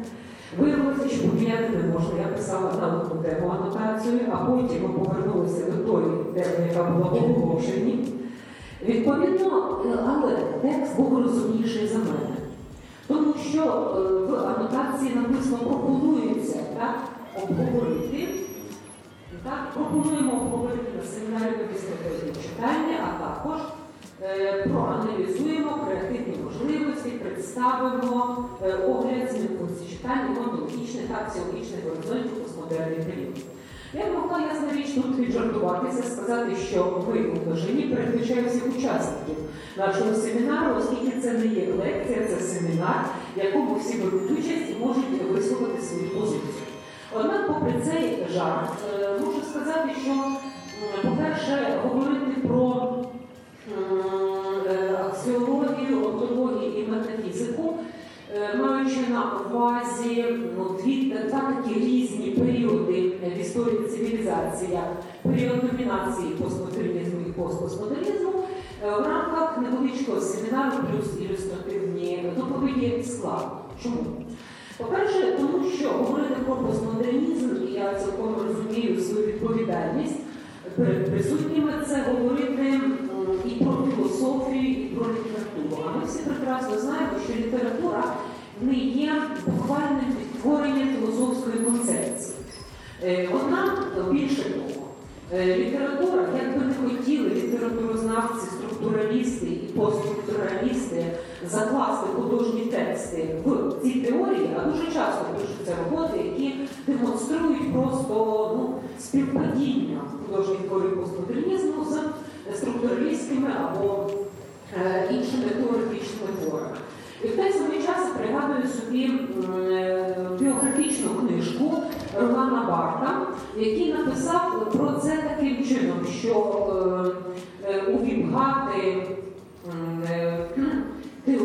виявилося, що поміняти не можна. Я писала на одну тему анотацію, а потім ми повернулися до тої теми, яка була оголошенні. Відповідно, е, але текст був розумніший за мене. Тому що е, в анотації написано пропонується так, обговорити. Так, пропонуємо обговорити на семінарі після читання, а також е, проаналізуємо креативні можливості, представимо е, огляд змін функцій читання, онтологічних, аксіологічних горизонтів постмодерний період. Я могла ясна річ тут віджартуватися, сказати, що ви у множині передбачаю всіх учасників нашого семінару, оскільки це не є лекція, це семінар, в якому всі беруть участь і можуть висловити свою позицію. Однак, попри цей жарт, е, можу сказати, що, по-перше, говорити про м, е, аксіологію, онтологію і метафізику, е, маючи на увазі ну, дві два такі різні періоди в історії цивілізації, як період домінації постмодернізму і постпостмодернізму, е, в рамках невеличкого семінару плюс ілюстративні доповіді складно. Чому? По-перше, тому що говорити про постмодернізм, і я цілком розумію свою відповідальність перед присутніми, це говорити і про філософію, і про літературу. А ми всі прекрасно знаємо, що література не є буквальним відтворенням філософської концепції. Е, Вона більше того. Е, Література, як би не хотіли літературознавці, структуралісти і постструктуралісти закласти художні тексти в ці теорії, а дуже часто пишуться роботи, які демонструють просто ну, співпадіння художніх творів постмодернізму з структуралістськими або е, іншими теоретичними творами. І в той самий час пригадую собі е, біографічну книжку Романа Барта, який написав про це таким чином, що е, те-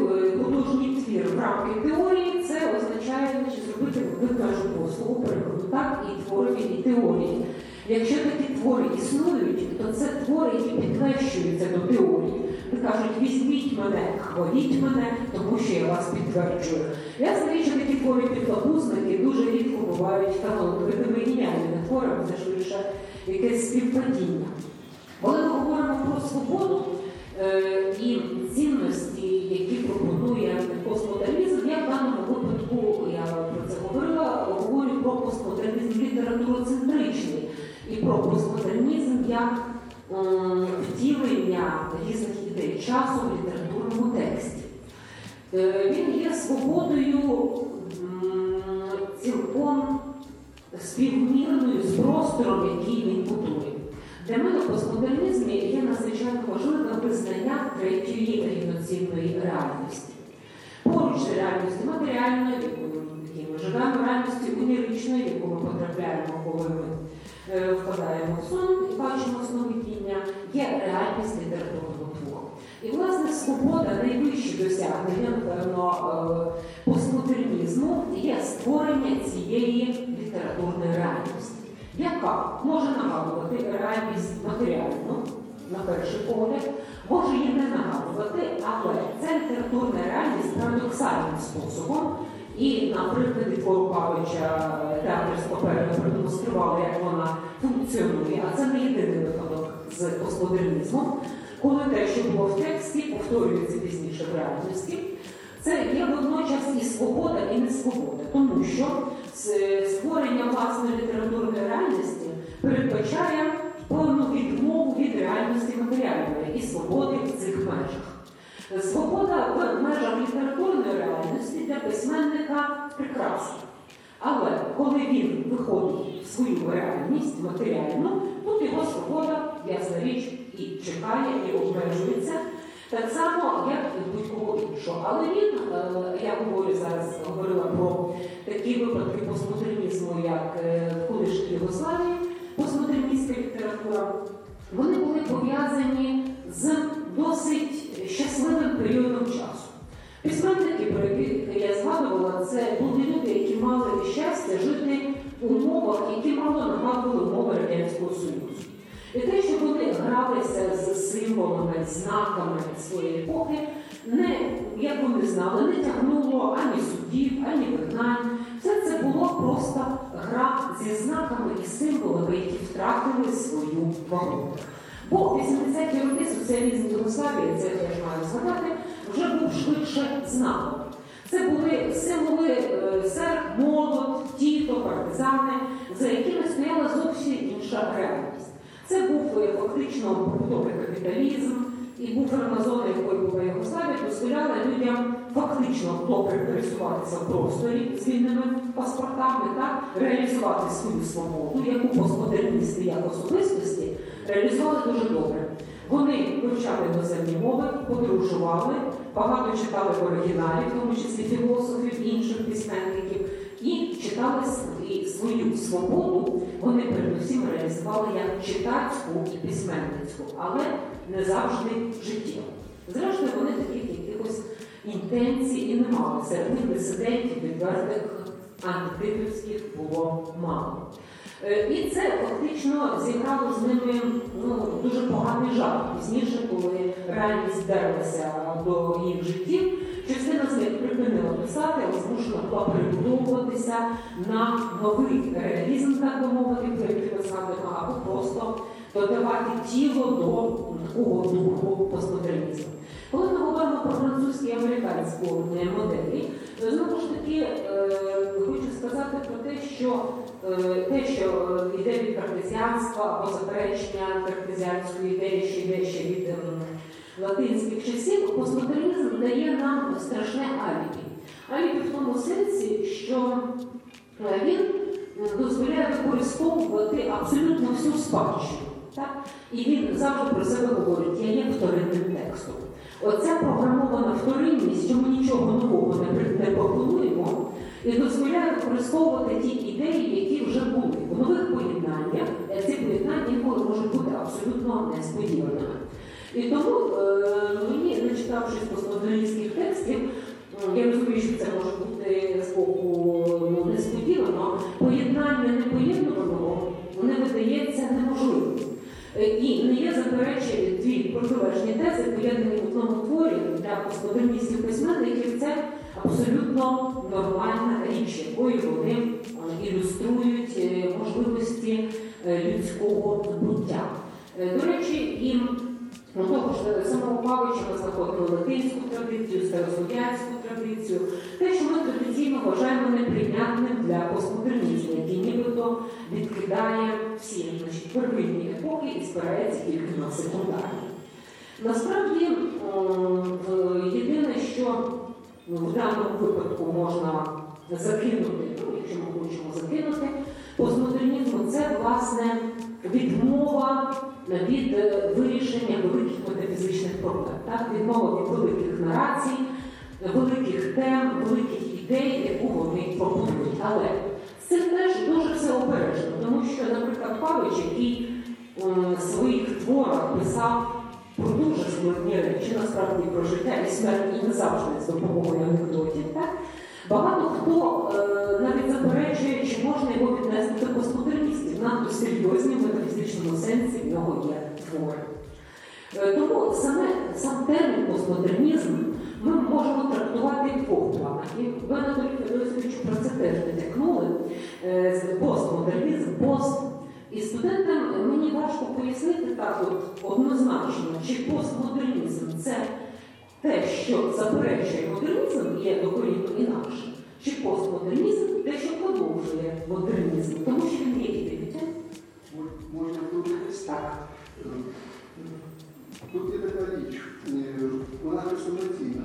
художній твір в рамки теорії, це означає значить, зробити викажу послугу перекладу так і творові, і теорії. Якщо такі твори існують, то це твори, які підтверджуються до теорії. Кажуть, візьміть мене, хваліть мене, тому що я вас підтверджую. Я знаю, що такі твори підлабузники дуже рідко бувають талановитими геніальними творами, це ж лише якесь співпадіння. Коли ми говоримо про свободу е, і цінності, які пропонує постмодернізм, я в даному випадку, я про це говорила, говорю про постмодернізм літературоцентричний і про постмодернізм як м, втілення різних ідей часу в літературному тексті. Е, Він є свободою цілком співмірною з простором, який він будує. Для мене в постмодернізмі є надзвичайно важливе визнання третьої рівноцінної реальності. Поруч з реальністю матеріальної, житті. Ми живемо в реальності уніричної, яку ми потрапляємо, коли ми е, впадаємо в сон і бачимо сновидіння, є реальність літературного твору. І, власне, свобода найвищі досягнення, напевно, е, постмодернізму є створення цієї літературної реальності, яка може нагадувати реальність матеріальну, на перший погляд, може її не нагадувати, але ця літературна реальність парадоксальним способом. І на прикладі твору Павича театр з паперами продемонстрували, як вона функціонує, а це не єдиний випадок з постмодернізмом, коли те, що було в тексті, повторюється пізніше в реальності. Це є водночас і свобода, і не свобода, тому що створення власної літературної реальності передбачає певну відмову від реальності матеріальної і свободи в цих межах. Свобода в межах літературної реальності для письменника прекрасна. Але коли він виходить в свою реальність матеріальну, тут його свобода, ясна річ, і чекає, і обмежується. Так само, як і будь-кого іншого. Але він, е, я говорю зараз, говорила про такі випадки постмодернізму, як е, в колишній Югославії, постмодерністська література, вони були пов'язані з досить щасливим періодом часу. Письменники, про яких я згадувала, це були люди, які мали щастя жити в умовах, які мало нагадували умови Радянського Союзу. І те, що вони гралися з символами, знаками своєї епохи, не, як вони знали, не тягнуло ані судів, ані вигнань. Все це було просто гра зі знаками і символами, які втратили свою вагу. Бо 80-ті роки соціалізм Югославії, це я маю згадати, вже був швидше знаком. Це були символи е, серп, молот, тіто, партизани, за якими стояла зовсім інша реальність. Це був е, фактично побутовий капіталізм, і буферна зона, якою була Югославія, дозволяла людям фактично добре пересуватися в просторі з вільними паспортами та реалізувати свою свободу, яку постмодерністи як особистості реалізували дуже добре. Вони вивчали іноземні мови, подорожували, багато читали в оригіналі, в тому числі філософів, інших письменників, і читали свою свободу. Вони передусім реалізували як читацьку і письменницьку, але не завжди життєву. Зрештою, вони таких якихось інтенцій і не мали. Серед них дисидентів, відвертих антитипівських було мало. Е, І це фактично зіграло з ними ну, дуже поганий жарт. Пізніше, коли реальність вдерлася до їх життів, частина з них припинила писати, змушена була перебудовуватися на новий реалізм, так би мовити, який або просто додавати тіло до такого духу постмодернізму. Коли ми говоримо про французьку і американську е, моделі, то знову ж таки е, хочу сказати про те, що те, що е, йде від картезіанства або заперечення картезіанської ідеї, що йде ще від ем, латинських часів, постмодернізм дає нам страшне алібі. Алібі в тому сенсі, що е, він дозволяє використовувати абсолютно всю спадщину. Так? І він завжди про себе говорить, я є вторинним текстом. Оця програмована вторинність, що ми нічого нового не пропонуємо, і дозволяє використовувати ті ідеї, які вже були. В нових поєднаннях е, ці поєднання інколи можуть бути абсолютно несподіваними. І тому е, мені, не читавшись постмодерністських текстів, я розумію, що це може бути з боку ну, несподівано, поєднання непоєднуваного не видається неможливим. Е, І не є заперечення дві протилежні тези, поєднані в одному творі для постмодерністів письменників. Це абсолютно нормальна річ, якою вони е, ілюструють е, можливості е, людського буття. До речі, і ну, того ж самого Павича ми знаходимо латинську традицію, старослов'янську традицію, те, що ми традиційно вважаємо неприйнятним для постмодернізму, який нібито відкидає всі значить, первинні епохи і спирається тільки на секундарні. Насправді, єдине, що ну, в даному випадку можна закинути, ну, якщо ми хочемо закинути, постмодернізму це власне відмова від е, вирішення великих метафізичних проблем, так? відмова від великих нарацій, великих тем, великих ідеї, яку вони пропонують. Але це теж дуже все обережно, тому що, наприклад, Павич, який в своїх творах писав про дуже складні речі, насправді про життя і смерть і не завжди з допомогою анекдотів. Так? Багато хто е, навіть заперечує, чи можна його віднести до постмодерністів. Надто серйозні в метафізичному сенсі в нього є твори. Е, Тому саме сам термін постмодернізм ми можемо трактувати в двох. І ви, Анатолій Федосовичу, про це теж натякнули. Е, Постмодернізм, пост. І студентам мені важко пояснити так от однозначно, чи постмодернізм це те, що заперечує модернізм, є докорінно інакше, чи постмодернізм те, що продовжує модернізм, тому що він є ідентичним. Можна втрутитись? Так. Тут є така річ, е, вона хрестоматійна.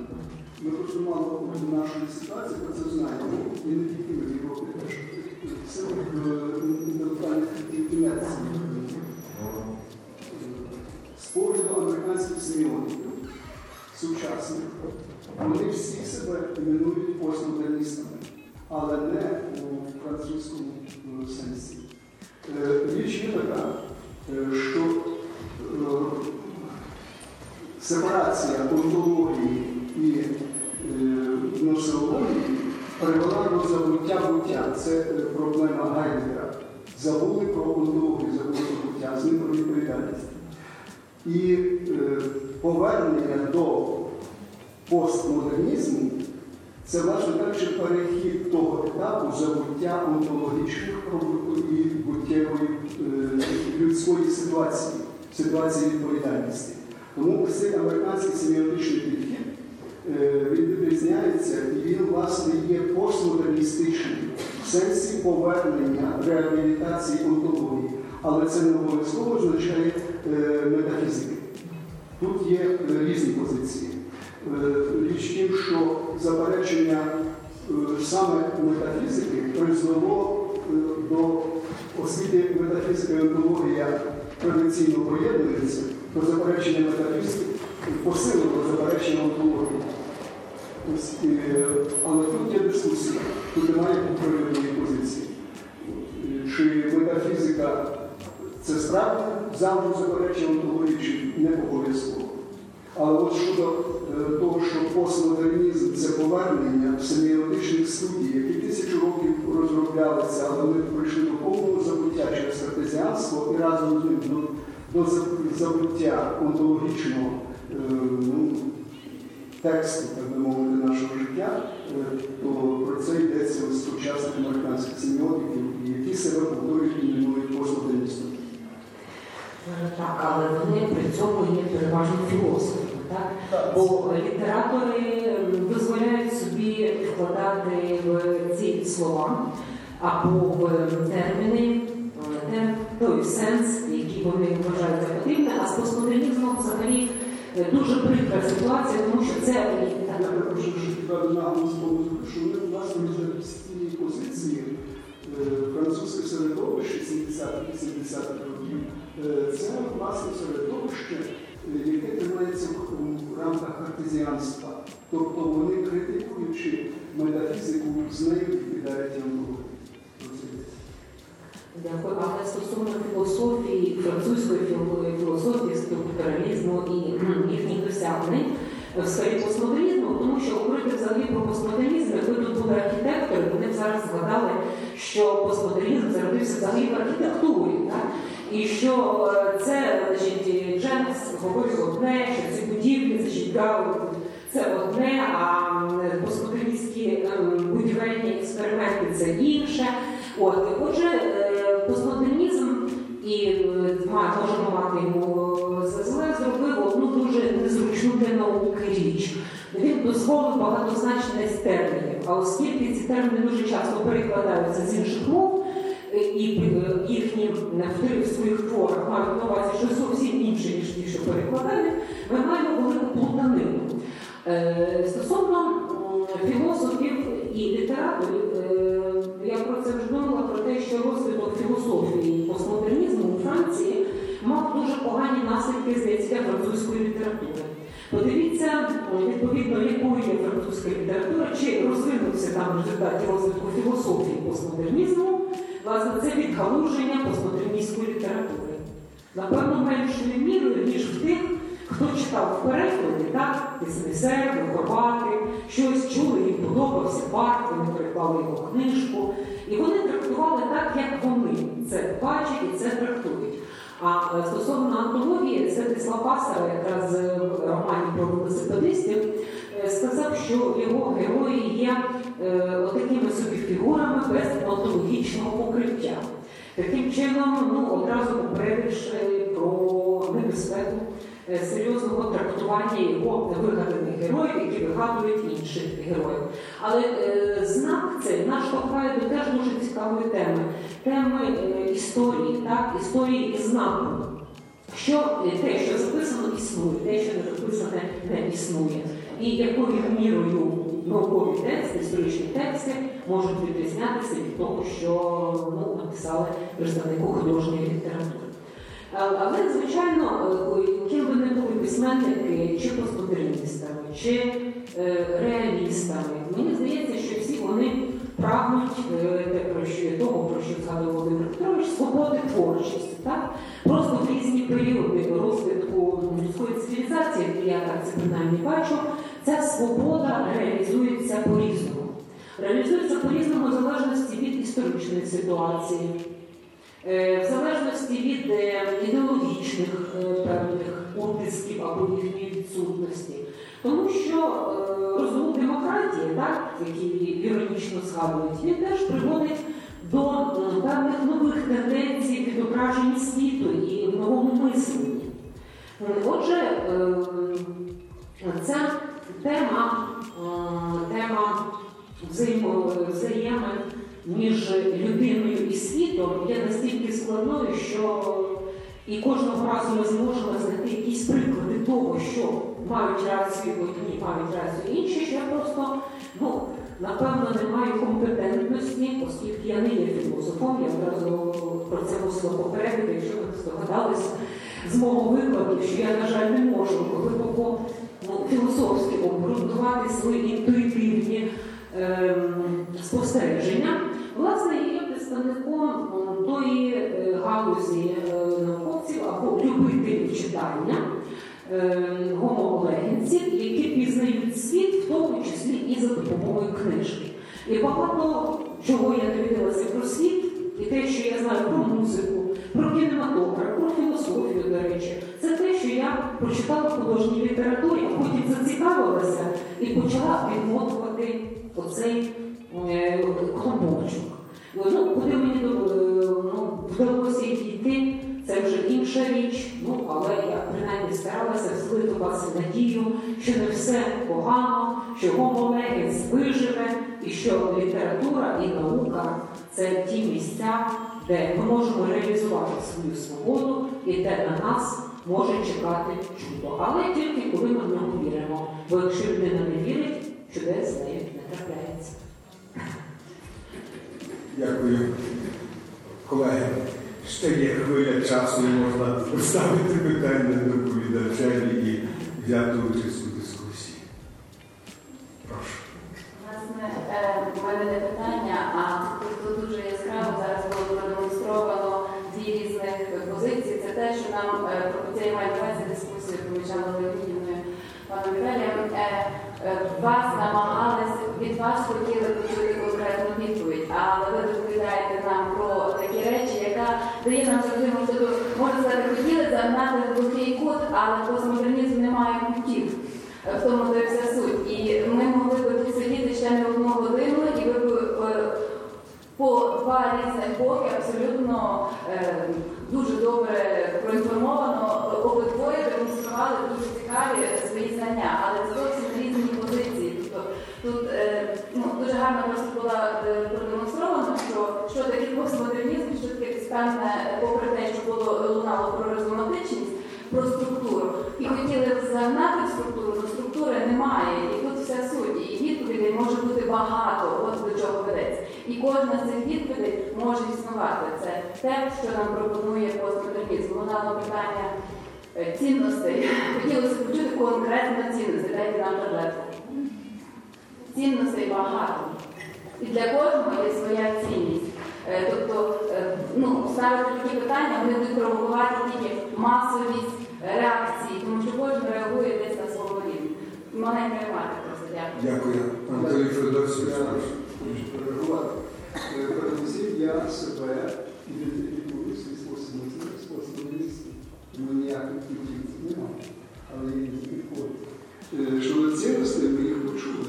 Ми просто мало в нашої ситуації про це знаємо, і не тільки ми в Європі теж. Інтелектуальних кінець. З американських семіотиків, сучасних, вони всі себе іменують постмодерністами, але не у французькому е, сенсі. Е, Річ є така, е, що сепарація онтології і носеології привела до забуття буття. Це е, проблема Гайдера. Забули про онтологію, забули про буття, з ним про відповідальність. І е, повернення до постмодернізму це, власне кажучи, перехід того етапу забуття онтологічних і буттєвої е, людської ситуації, ситуації відповідальності. Тому цей американський семіотичний підхід він відрізняється і він, власне, є постмодерністичним в сенсі повернення реабілітації онтології. Але це не обов'язково означає е, метафізики. Тут є е, різні позиції. Е, Річ тим, що заперечення е, саме метафізики призвело е, до, оскільки метафізика і онтологія традиційно поєднуються, то заперечення метафізики посилило заперечення онтології. Е, Але тут є дискусія, тут немає відповідної позиції. Е, Чи метафізика це справді завжди заперечення онтології, чи не обов'язково. Але от щодо е, того, що постмодернізм це повернення семіотичних студій, які тисячу років розроблялися, але вони прийшли до повного забуття через картезіанство і разом з до, до забуття онтологічного ну, тексту, так би мовити, нашого життя, е, то про це йдеться у сучасних американських семіотиків, які себе повторюють і іменують постмодерністами. Так, але вони при цьому є переважно філософами, так? Бо літератори дозволяють собі вкладати в ці слова або в терміни е, той сенс, який вони вважають за потрібне, а з постмодернізмом взагалі дуже прикра ситуація, тому що це Я перепрошую, що підведу наголос тому, що ми власне з цієї позиції е, французьке середовище 70-80-х років. е, Це власне середовище, е, яке тримається в в рамках картезіанства. Тобто вони критикуючи метафізику з нею відповідають онтології. Дякую. Але стосовно філософії, французької філо- філософії, структуралізму і їхніх досягнень в сфері постмодернізму, тому що говорити взагалі про постмодернізм, якби тут були архітектори, вони б зараз згадали, що постмодернізм зародився взагалі в архітектурі. Так? І що е, це, значить, Дженкс говорив одне, що ці будівлі, значить, Гау це одне, а постмодерністські ем, будівельні експерименти це інше. От, отже, е, постмодернізм і е, можемо мати за зле зробив одну дуже незручну для науки річ. Він дозволив багатозначність термінів, а оскільки ці терміни дуже часто перекладаються з інших мов, е, і їхні в своїх творах мають на увазі щось зовсім інше, ніж ті, що перекладають, ми маємо велику плутанину. Стосовно філософів і літераторів, я про це вже думала про те, що розвиток філософії постмодернізму у Франції мав дуже погані наслідки здається французької літератури. Подивіться, е, відповідно, якою є французька література, чи розвинувся там в результаті розвитку філософії постмодернізму, власне, це відгалуження постмодерністської літератури. Напевно, меншою мірою, ніж в тих, хто читав в перекладі, так, Деснесер, Хорвати, щось чули, їм подобався Барт, вони переклали його книжку. І вони трактували так, як вони це бачать і це трактують. А е, стосовно антології, Святислав Пасара, якраз е, в романі про велосипедистів, е, сказав, що його герої є отакими собі фігурами без онтологічного покриття. Таким чином, ну, одразу попередивши про небезпеку серйозного трактування його вигаданих героїв, які вигадують інших героїв. Але е, знак цей наш штовхає до теж дуже цікавої теми теми е, історії, так, історії і знаку. Що е, те, що записано, існує, те, що не записане, не існує. І якою мірою наукові тексти, історичні тексти можуть відрізнятися від того, що ну, написали представнику художньої літератури. Але, звичайно, е, ким би не були письменники, чи постмодерністами, чи е, реалістами, мені здається, що всі вони прагнуть е, того, про що згадував Володимир Петрович, свободи творчості. Так? Просто в різні періоди розвитку людської цивілізації, я так це принаймні бачу, ця свобода реалізується по-різному. Реалізується по-різному в залежності від історичної ситуації. Е, В залежності від е, ідеологічних е, певних утисків або їхньої відсутності. Тому що е, демократії, так, який іронічно згадують, він теж приводить до певних нових тенденцій відображення світу і в новому мисленні. Отже, е, ця тема, тема взаємин між людиною і світом є настільки складною, що і кожного разу ми зможемо знайти якісь приклади того, що мають рацію одні, мають рацію інші, що я просто, ну, напевно, не маю компетентності, оскільки я не є філософом, я одразу про це мусила попередити, якщо ви здогадалися з мого викладу, що я, на жаль, не можу глибоко ну, філософськи обґрунтувати свої інтуїтивні ем, спостереження. Власне, є представником тої е, галузі е, науковців або любителів читання е, які пізнають світ, в тому числі і за допомогою книжки. І багато чого я довідалася про світ, і те, що я знаю про музику, про кінематограф, про філософію, до речі, це те, що я прочитала в художній літературі, а потім зацікавилася і почала відмотувати оцей клубочок. Ну, куди мені е, ну, вдалося дійти, це вже інша річ, ну, але я принаймні старалася вселити надію, що не все погано, що Homo виживе, і що література і наука це ті місця, де ми можемо реалізувати свою свободу, і де на нас може чекати чудо. Але тільки коли ми в нього віримо. Бо якщо людина не вірить, чудес з не трапляється. Дякую. Колеги, ще є хвиля часу, можна поставити питання доповідачеві і взяти участь у дискусії. Прошу. Власне, е, в мене не питання, а тут дуже яскраво зараз було продемонстровано дві різних позиції. Це те, що нам е, про це я маю на увазі дискусію помічала Леонідівною паном Віталієм. Е, Вас намагалися, від вас хотіли почути конкретну відповідь, але ви доповідаєте нам про такі речі, яка дає нам зрозуміти, що можна сказати, хотіли загнати в глухий кут, але постмодернізм не має кутів. Е, В тому де вся суть. І ми могли б тут сидіти ще не одну годину, і ви б е, по два різних боки абсолютно е, дуже добре проінформовано обидвоє демонстрували дуже цікаві свої знання, але це зовсім різні позиції. Тобто тут е, гарно просто було е, продемонстровано, що, що таке постмодернізм, що таке певне, попри те, що було лунало про резонатичність, про структуру. І хотіли загнати структуру, але структури немає. І тут вся суть. І відповідей може бути багато, от до чого ведеться. І кожна з цих відповідей може існувати. Це те, що нам пропонує постмодернізм. Лунало питання е, цінностей. Хотілося почути конкретно цінності. Дайте нам таблетку. Цінностей багато. І для кожного є своя цінність. Е, Тобто, е, ну, ставити такі питання, вони будуть провокувати тільки масовість реакції, тому що кожен реагує десь на свого рівня. Маленька ремарка просто дякую. Дякую. Анатолій Федорович, Я реагувати. Е, Передусім я себе ідентифікую свій спосіб мислення, спосіб мислення. Тому ніяких кінців немає. Але різні підходи. Е, Щодо цінностей, ми їх почули.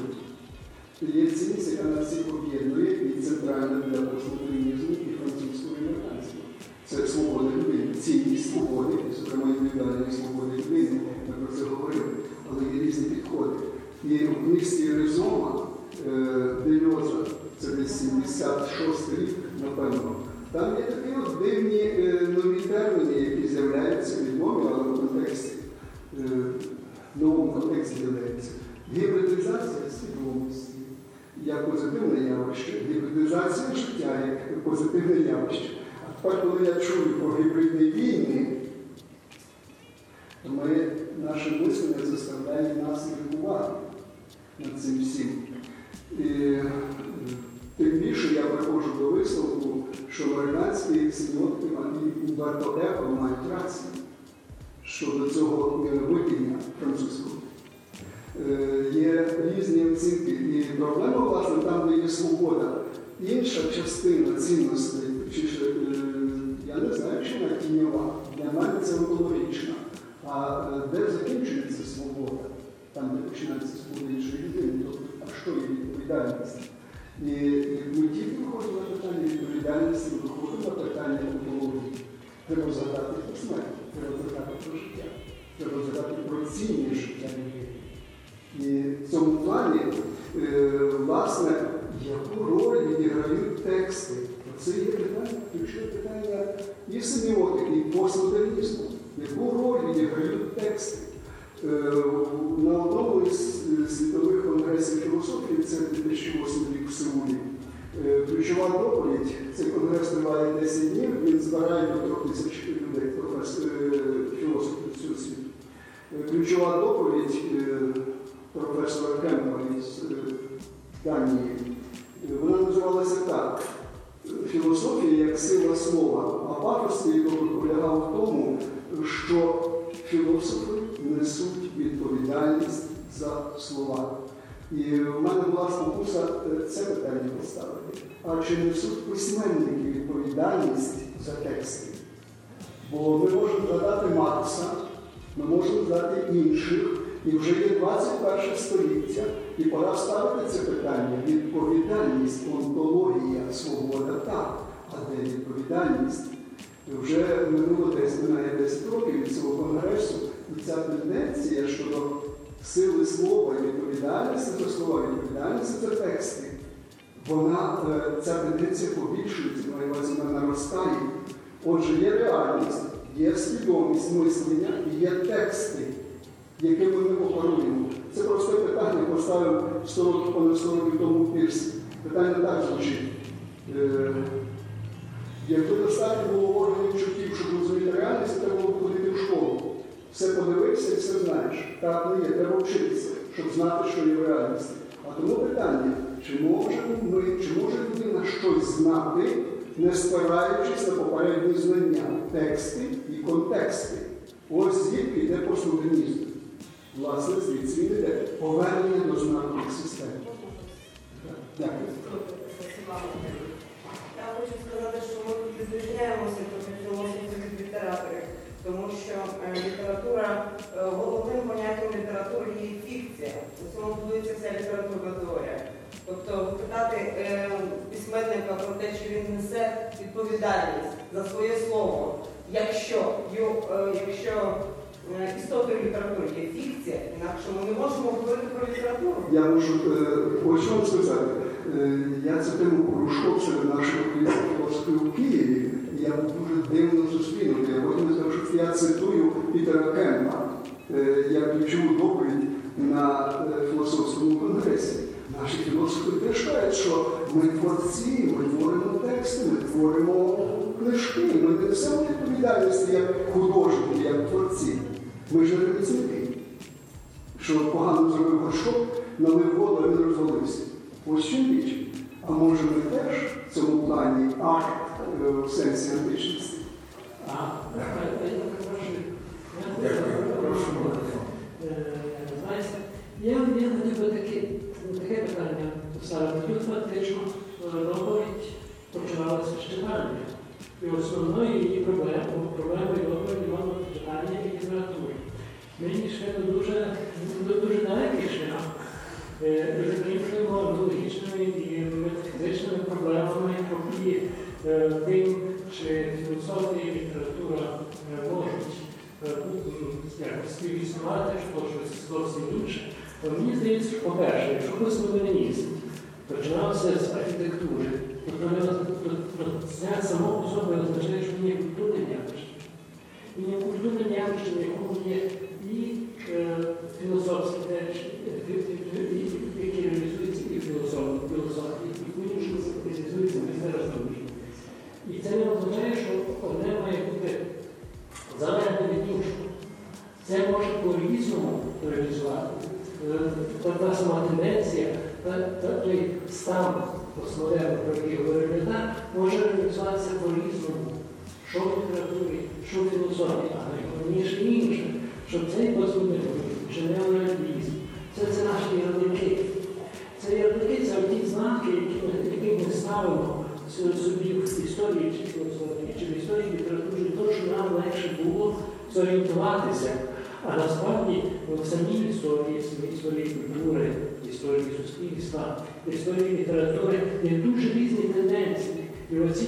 Цінність, яка нас всіх об'єднує і центральна для постмодернізму і французького і. Це свобода людини, цінність свободи, зокрема, індивідуальної свободи людини. Ми про це говорили, але є різні підходи. І в книжці Резома е, Дельоза, це десь 76 рік, напевно. Там є такі от дивні е, нові терміни, які з'являються відомі, але в контексті, е, в новому контексті з'являються. Гібридизація свідомості як позитивне явище, гібридизація життя як позитивне явище. А тепер, коли я чую про гібридні війни, ми, наше мислення заставляє нас міркувати над цим всім. І тим більше я приходжу до висновку, що американські синодки і Умберто Еко мають рацію щодо цього видіння французького. Е, Є різні оцінки. І проблема, власне, там, де є свобода. Інша частина цінностей, чи е, я не знаю, чи вона тіньова. Для мене це онтологічна. А е, де закінчується свобода? Там, де починається свобода іншої людини, тобто, а що є відповідальність? І, і ми тільки виходимо на питання відповідальності, виходимо на питання онтології. Треба згадати про смерть, треба згадати про життя, треба згадати про цінність життя. І в цьому плані, е, власне, яку роль відіграють тексти? Це є питання, ключове питання і семіотики, і постмодернізму. Яку роль відіграють тексти? Е, На одному із світових конгресів філософії, це 2008 рік в Сеулі, е, ключова доповідь, цей конгрес триває 10 днів, він збирає до 3 тисяч людей, філософів цього світу. Ключова доповідь професора Кемпа із е, Данії, вона називалася так. Філософія як сила слова, а пафос її полягав в тому, що філософи несуть відповідальність за слова. І в мене була спокуса це питання поставити. А чи несуть письменники відповідальність за тексти? Бо ми можемо згадати Маркса, ми можемо згадати інших, і вже є 21 століття, і пора ставити це питання. Відповідальність, онтологія, свобода так, а де відповідальність? Вже минуло десь минає 10 років від цього конгресу, і ця тенденція щодо сили слова і відповідальності за слова, відповідальності за тексти, вона, е, ця тенденція побільшується, вона наростає. Отже, є реальність, є свідомість мислення і є тексти, якими ми оперуємо. Це просте питання поставив 100 років, понад 100 років тому в Пірсі. Питання так звучить. Е, Якби достатньо було органів чуттів, щоб розуміти реальність, треба було ходити в школу. Все подивився і все знаєш. Так не є, треба вчитися, щоб знати, що є в реальності. А тому питання, чи можемо ми, чи може людина щось знати, не спираючись на попередні знання, тексти і контексти. Ось звідки йде постмодернізм. Власне, звідси повернення до знакових систем. Дякую. Я хочу сказати, що ми відрізняємося трохи філософів від літераторів, тому що е, література, е, головним поняттям літератури є фікція. У цьому будується вся літературна теорія. Тобто питати е, письменника про те, чи він несе відповідальність за своє слово, якщо, ю- е, якщо е, істотою літератури є фікція, інакше ми не можемо говорити про літературу. Я можу е, ось що вам сказати. Е, Я цю тему порушив серед наших українських у Києві. і Я дуже дивно зустрінутий. Я потім сказав, що я цитую Пітера Кемпа е, як ключову доповідь на е, філософському конгресі. Наші філософи теж що ми творці, ми творимо тексти, ми творимо книжки, ми не несемо відповідальності як художники, як творці. Ми ж не що погано зробив горшок, налив воду, а він розвалився. Ось чим річ. А може ми теж в цьому плані акт е, в сенсі античності? Я. Прошу Е, Знаєте, я, я хотів би таке, питання поставити. Тут фактично е, доповідь починалася з читання. І основною її проблемою, проблемою читання і літератури. Мені ще дуже, дуже далекий шлях. Е, закінчуємо логічними і метафізичними проблемами, які е, тим, чи філософія і література е, можуть е, співіснувати, що щось зовсім інше. Мені здається, що, по-перше, якщо постмодернізм починався з архітектури, то це само по собі означає, що є культурним явищем. Він є культурним явищем, в якому є і е, філософські течії, які реалізуються і філософії, і по-іншому реалізуються безперестанні. І це не означає, що одне має бути залежне від іншого. Це може по-різному реалізувати. Е, Та, сама тенденція, той стан постмодерну, про який говорив Леонард, може реалізуватися по-різному. Що в літературі, що в філософії, а найголовніше інше, що цей постмодернізм чи неореалізм, це, це наші ярлики. Це ярлики, це ті знаки, які ми, ставимо собі в історії чи в історії літератури, того, щоб нам легше було зорієнтуватися. А насправді в самій історії, в історії культури, історії суспільства, історії літератури є дуже різні тенденції. І оці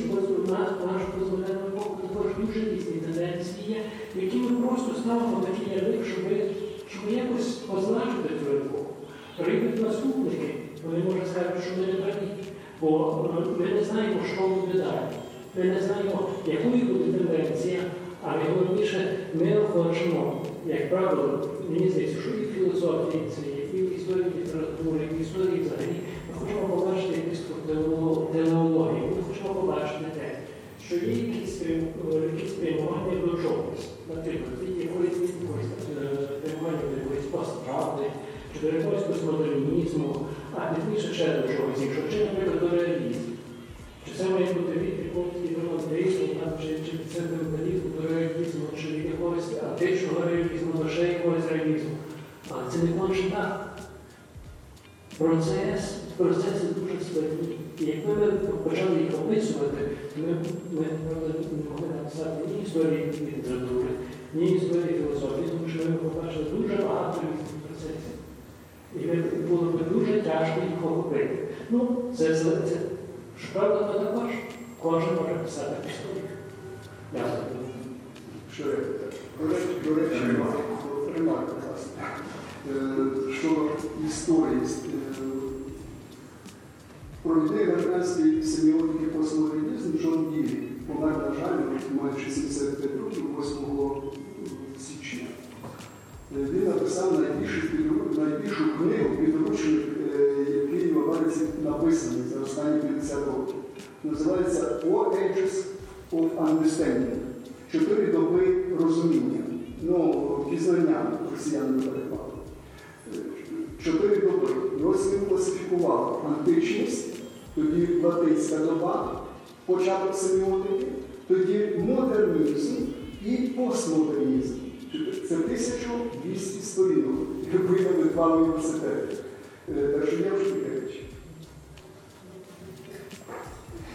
нашу позбавлену епоху також дуже різні тенденції які ми просто ставимо такий ярлик, щоб, щоб якось позначити цю епоху. Прийдуть наступники, вони можуть сказати, що ми не праві, бо ми не знаємо, що буде далі. Ми не знаємо, якою буде тенденція, а найголовніше, ми хочемо, як правило, мені здається, що і в філософії і в історії літератури, і в історії взагалі, ми хочемо побачити якусь телеологію, ми побачити те, що є якісь спрямування до чогось, наприклад, від якоїсь спрямування до якоїсь постправди, чи до якогось постмодернізму, а пізніше ще до чогось іншого, чи, наприклад, до реалізму. Чи це має бути від якогось романтизму, чи, від сентименталізму до реалізму, чи від якогось античного реалізму до ще якогось реалізму. Але це не конче так. Процес, процеси дуже складні. І якби ми почали їх описувати, ми, не могли написати ні історії літератури, ні історії філософії, тому що ми побачили дуже багато різних процесів. І було б дуже тяжко їх охопити. Ну, це, це, це Щоправда, то також кожен може писати історію. Що я до речі, власне, Е, що історії е, про людей американської семіотики постмодернізм Джон Ділі, помер, на жаль, маючи 75 років 8 січня. Він написав найбільшу, книгу, підручник, е, який в Америці написаний за останні 50 років. Називається Four Ages of Understanding. Чотири доби розуміння. Ну, пізнання росіянами переклали. Е, Чотири доби. Ось він античність, тоді латинська доба, початок семіотики, тоді модернізм і постмодернізм. Це 1200 сторінок, які виявили два університети. Е, Так що я вже таке.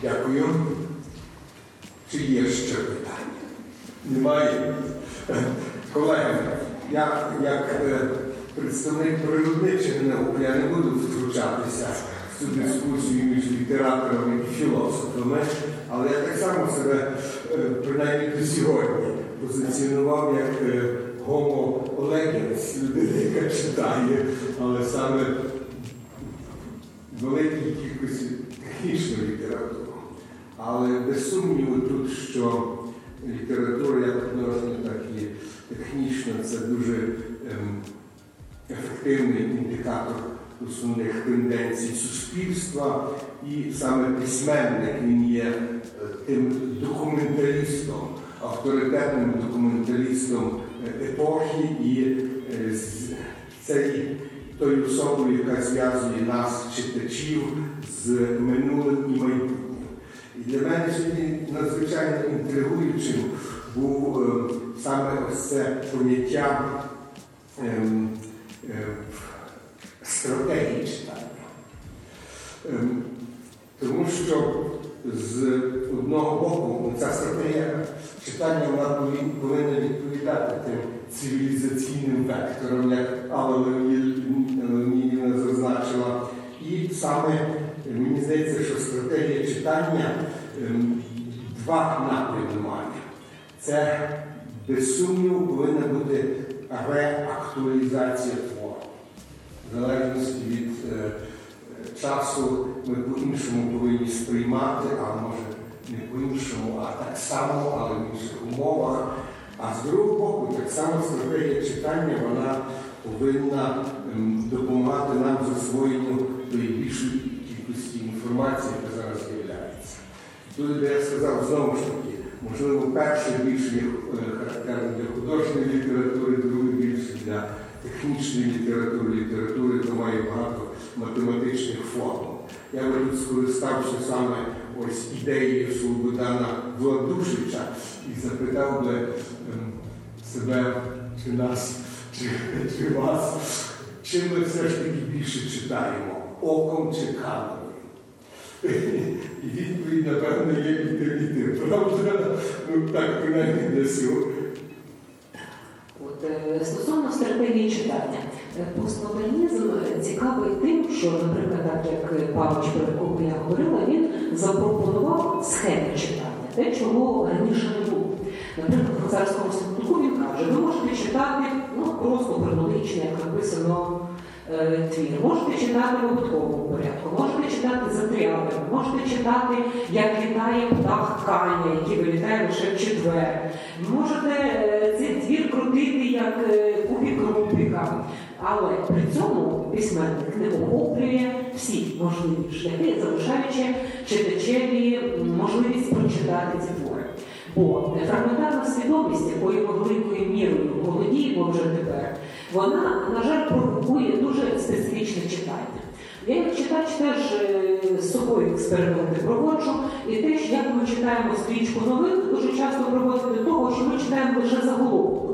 Дякую. Чи є ще питання? Немає. Колеги, я як е, представник природничих наук, я не буду втручатися в цю дискусію між літераторами і філософами, але я так само себе, е, принаймні до сьогодні, позиціонував як е, гомо легенс, людина, яка читає, але саме великій кількості технічну літературу. Але без сумніву тут, що література як художня, так і технічна це дуже ем, ефективний індикатор основних тенденцій суспільства, і саме письменник він є е, тим документалістом, авторитетним документалістом е, епохи і це і тою особою, яка зв'язує нас, читачів, з минулим і майбутнім. І для мене сьогодні надзвичайно інтригуючим був е, саме ось це поняття ем, е, стратегії читання. Тому що з одного боку ця стратегія читання вона повинна відповідати тим цивілізаційним векторам, як Алла Леонідівна зазначила. І саме е, мені здається, що стратегія читання ем, два напрями має. Це без сумніву повинна бути реактуалізація твору. В залежності від е, часу ми по-іншому повинні сприймати, а може не по-іншому, а так само, але в інших умовах. А з другого боку, так само стратегія читання вона повинна ем, допомагати нам засвоєнню тої більшої кількості інформації, яка зараз з'являється. Тут, я сказав, знову ж таки, можливо, перше більше е, характерно для художньої літератури, друге більше для технічної літератури, літератури, то має багато математичних формул. Я би тут скористався саме ось ідеєю Слободана Владушича і запитав би ем, себе, чи нас, чи, чи вас, чим ми все ж таки більше читаємо, оком чи камерою. І відповідь, напевно, є відповідь. Правда? Ну так принаймні десь. От, е, стосовно стратегії читання, постмодернізм е, цікавий тим, що, наприклад, так як Павлович, про якого я говорила, він запропонував схеми читання, те, чого раніше не було. Наприклад, в царському статутку він каже, ви можете читати ну, просто хронологічно, як написано е, твір, можете читати в випадковому порядку, можете читати за тріадами, можете читати, як літає птах Каня, який вилітає лише в четвер. Можете е, цей твір крутити як е, кубік Рубіка. Але при цьому письменник не охоплює всі можливі шляхи, залишаючи читачеві можливість прочитати ці твори. Бо фрагментарна свідомість, якою ми великою мірою володіємо вже тепер, вона, на жаль, провокує дуже специфічне читання. Я як читач теж е, з собою експерименти проводжу, і теж, як ми читаємо стрічку новин, дуже часто проводить до того, що ми читаємо лише заголовок.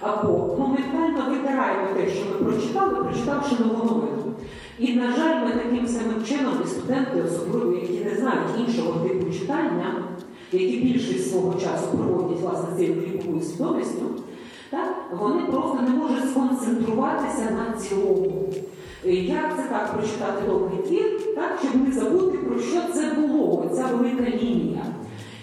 Або моментально витираємо те, що ми прочитали, прочитавши нову новину. І, на жаль, ми таким самим чином, і студенти, особливо, які не знають іншого типу читання, які більшість свого часу проводять власне цією кліповою свідомістю, так, вони просто не можуть сконцентруватися на цілому. Як це так прочитати довгий твір, так, щоб не забути, про що це було, ця велика лінія.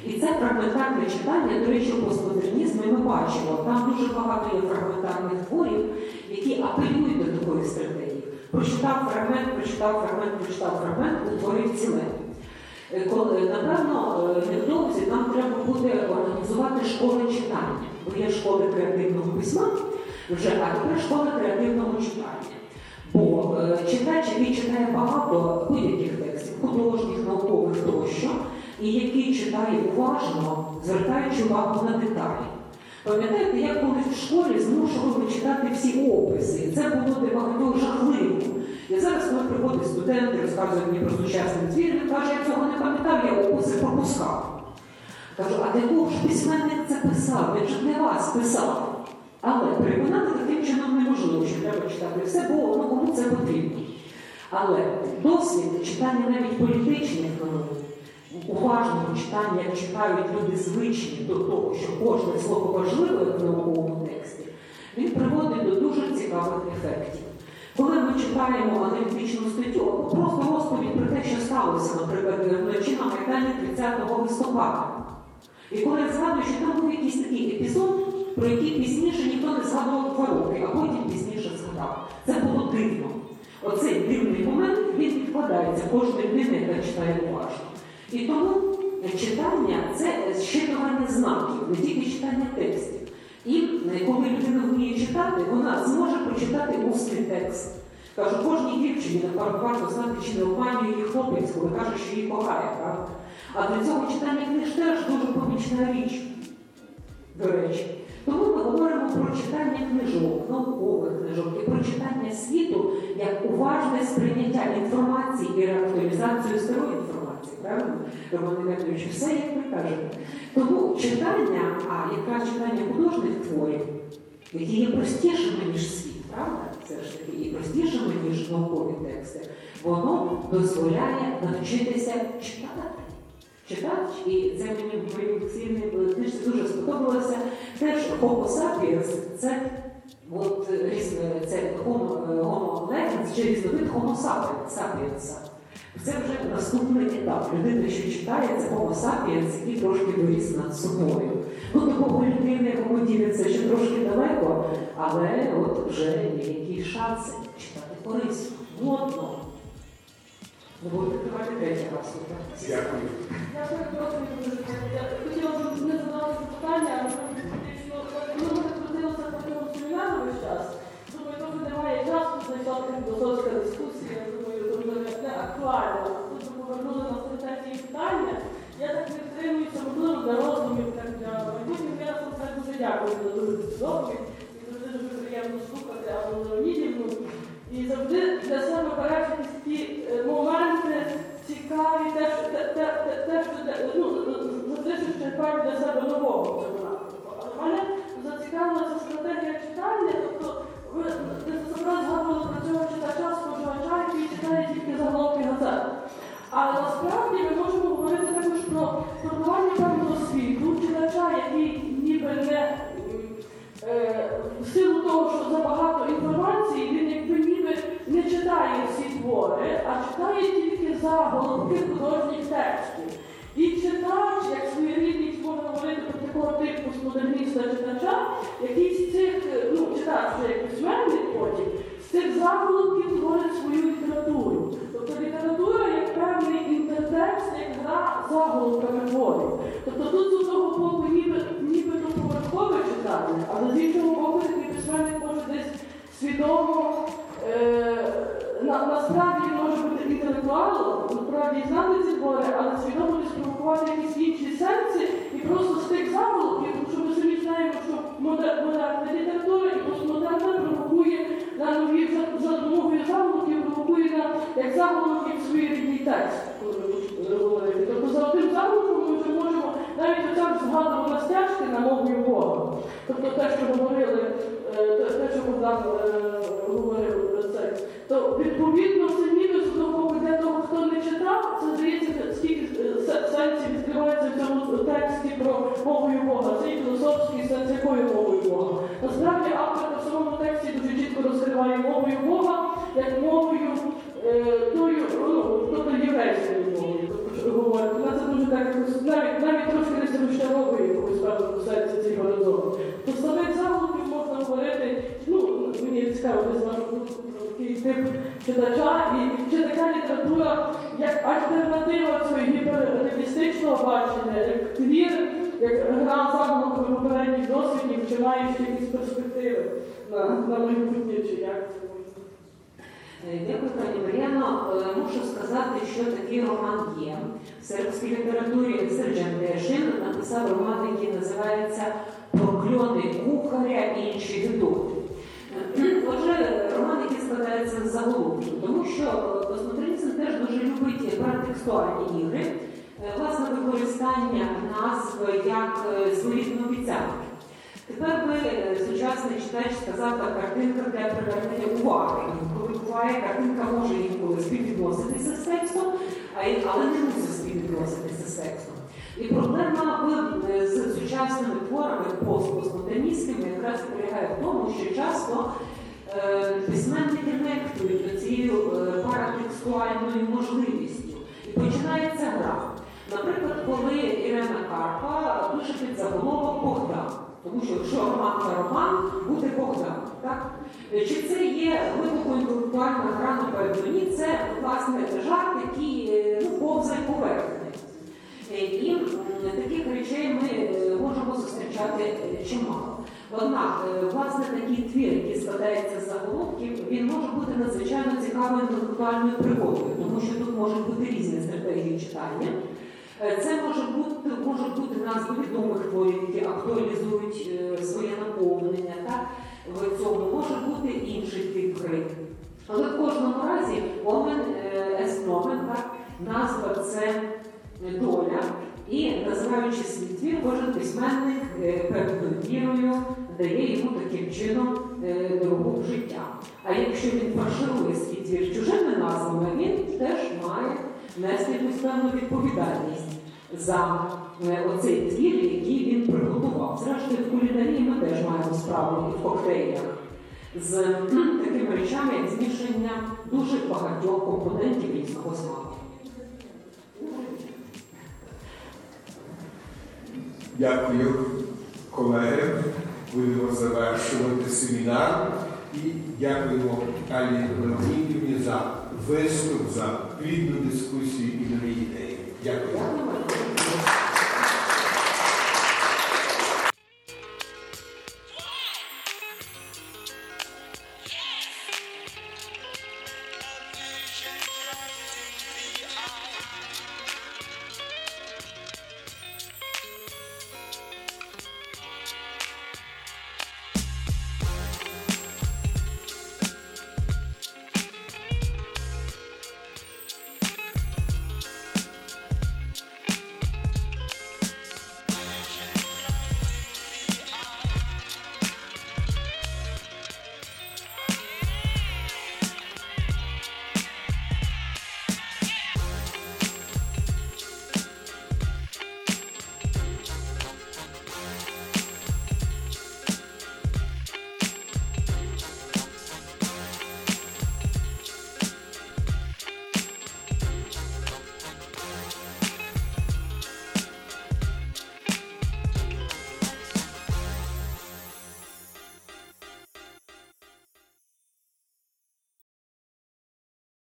І це фрагментарне читання, до речі, у постмодернізмі ми бачимо. Там дуже багато є фрагментарних творів, які апелюють до такої стратегії. Прочитав фрагмент, прочитав фрагмент, прочитав фрагмент, утворив ціле. Е, коли- Напевно, е, невдовзі нам треба буде організувати школи читання, бо є школи креативного письма, вже, а тепер школа креативного читання. Бо е, читач, який читає багато будь-яких текстів, художніх, наукових тощо, і який читає уважно, звертаючи увагу на деталі. Пам'ятаєте, як коли в школі змушували читати всі описи, і це було для багатьох жахливо. І зараз, коли приходять студенти, розказують мені про сучасний твір, він каже, я цього не пам'ятав, я описи пропускав. Кажу, а для кого ж письменник це писав? Він ж не вас писав. Але переконати таким чином неможливо, що треба читати все, бо ну, кому це потрібно. Але досвід читання навіть політичних новин, уважного читання, як читають люди звичні до того, що кожне слово важливе в науковому тексті, він приводить до дуже цікавих ефектів. Коли ми читаємо аналітичну статтю, просто розповідь про те, що сталося, наприклад, вночі на Майдані 30 листопада. І коли я згадую, що там був якийсь такий епізод, про який пізніше ніхто не згадував два роки, а потім пізніше згадав. Це було дивно. Оцей дивний момент він відкладається кожної людини, яка читає уважно. І тому читання це щитування знаків, не тільки читання текстів. І коли людина вміє читати, вона зможе прочитати усний текст. Кажу, кожній дівчині варто знати, чи не обманює її хлопець, коли каже, що її кохає, правда? А для цього читання книж теж дуже помічна річ, до речі. Тому ми говоримо про читання книжок, наукових книжок і про читання світу як уважне сприйняття інформації і реактуалізацію старої інформації. Правильно? Роман Іванович, все як ви кажете. Тому читання, а якраз читання художніх творів, які є простішими, ніж світ, правда? Це ж таки і простішими, ніж наукові тексти, воно дозволяє навчитися читати. Читач, і це мені в моїй лекційній книжці дуже сподобалося. Теж Homo sapiens – це от різне це Homo, е, Homo чи різновид Homo sapiens. Це вже наступний етап. Людина, що читає, це Homo sapiens, який трошки виріс над собою. Ну, Богу людини Homo це ще трошки далеко, але от вже є якісь шанси читати корисно, модно. Ну, будете третій раз. так? Дякую. Я дуже. Хотіла б не задавати питання, але ну, ми крутилися по цьому семінару весь час. Думаю, трохи немає часу, знайшла філософська дискусія, думаю, не актуально. Тут повернули на стратегії питання. Я так не втримуюся, можливо, для роздумів, так для майбутніх. Я вам це дуже дякую за дуже доповідь. І завжди дуже приємно слухати Анну Леонідівну. І завжди для себе береш такі е, моменти цікаві, те, що- те, те, те, що ну, завжди щось черпаєш для себе нового. Але мене зацікавила стратегія читання, тобто ви зараз згадували про цього читача, споживача, який читає тільки заголовки газет. Але насправді ми можемо говорити також про формування певного світу читача, який ніби не е, в силу того, що забагато інформації, він якби ніби не читає всі твори, а читає тільки заголовки художніх текстів. І читач, як своєрідність можна говорити про типу модерніста читача, який з цих, ну, читач як письменник потім, з цих заголовків творить свою літературу. Тобто література як певний інтертекст, як гра заголовками творів. Тобто тут з одного боку ніби, нібито поверхове читання, але з іншого боку такий письменник може десь свідомо е, на, насправді може бути інтелектуалом, насправді знати ці твори, але свідомо не спровокувати якісь інші сенси і просто з тих заголовків, що ми самі знаємо, що модерна література і постмодерна провокує на нові за, допомогою заголовків, провокує на як заголовків свої рідні текст, коли. Тобто за одним заголовком ми вже можемо навіть оця згадувана стяжки на мовою Бога. Тобто те, що говорили, е, те, що Богдан е, говорив про це, то відповідно це ніби з одного боку якою мовою Бога. Насправді автор в самому тексті дуже чітко розкриває мовою Бога як мовою е, тою, ну, тобто єврейською мовою. Говорить, це дуже так навіть навіть трошки не розчаровує якогось певного серця горизонт. То самих заголовків можна говорити, ну мені цікаво, вашу думку такий тип читача, і чи така література як альтернатива цього гіперреалістичного бачення, як твір, як гра заголовками попередніх досвідів, чи має якісь перспективи на, на майбутнє, чи як це? Е, Дякую, пані Мар'яно. Е, Мушу сказати, що такий роман є. В сербській літературі Серджан Дешин написав роман, який називається Прокльони кухаря і інші гидоти. Е, Отже, роман, який складається з заголовків, тому що постмодернізм теж дуже любить паратекстуальні ігри, власне використання назв як е, своєрідну обіцянки. Тепер би е, сучасний читач сказав, так, картинка для привернення уваги. Коли буває, картинка може інколи співвідноситися з текстом, але не мусить співвідноситися з текстом. І проблема е, з сучасними творами постмодерністськими якраз полягає в тому, що часто е, письменники нехтують цією е, паратекстуальною можливістю. І починається гра. Наприклад, коли Ірена Карпа пише під заголовок Богдан. Тому що якщо роман та роман, буде Богдан. Так? Чи це є глибоко інтелектуальна гра на передовні? Це власне жарт, який е, ну, повзає поверхне. Е, І таких речей ми е, можемо зустрічати чимало. Однак, власне, такий твір, який складається з заголовків, він може бути надзвичайно цікавою інтелектуальною пригодою, тому що тут можуть бути різні стратегії читання. Е, Це може бути, можуть бути назви відомих творів, які актуалізують е, своє наповнення, так? в цьому, може бути інший тип гри. Але в кожному разі омен есномен, назва це доля. І називаючи свій твір, кожен письменник е, певною вірою дає йому таким чином дорогу життя. А якщо він фарширує свій твір чужими назвами, він теж має якусь певну відповідальність за е, оцей твір, який він приготував. Зрештою, в кулінарії ми теж маємо справу і в коктейлях з такими речами, як змішання дуже багатьох компонентів різного смаку. Дякую, колеги. Будемо завершувати семінар і дякуємо Алі Леонідівні за виступ, за плідну дискусію і нові ідеї. Дякую.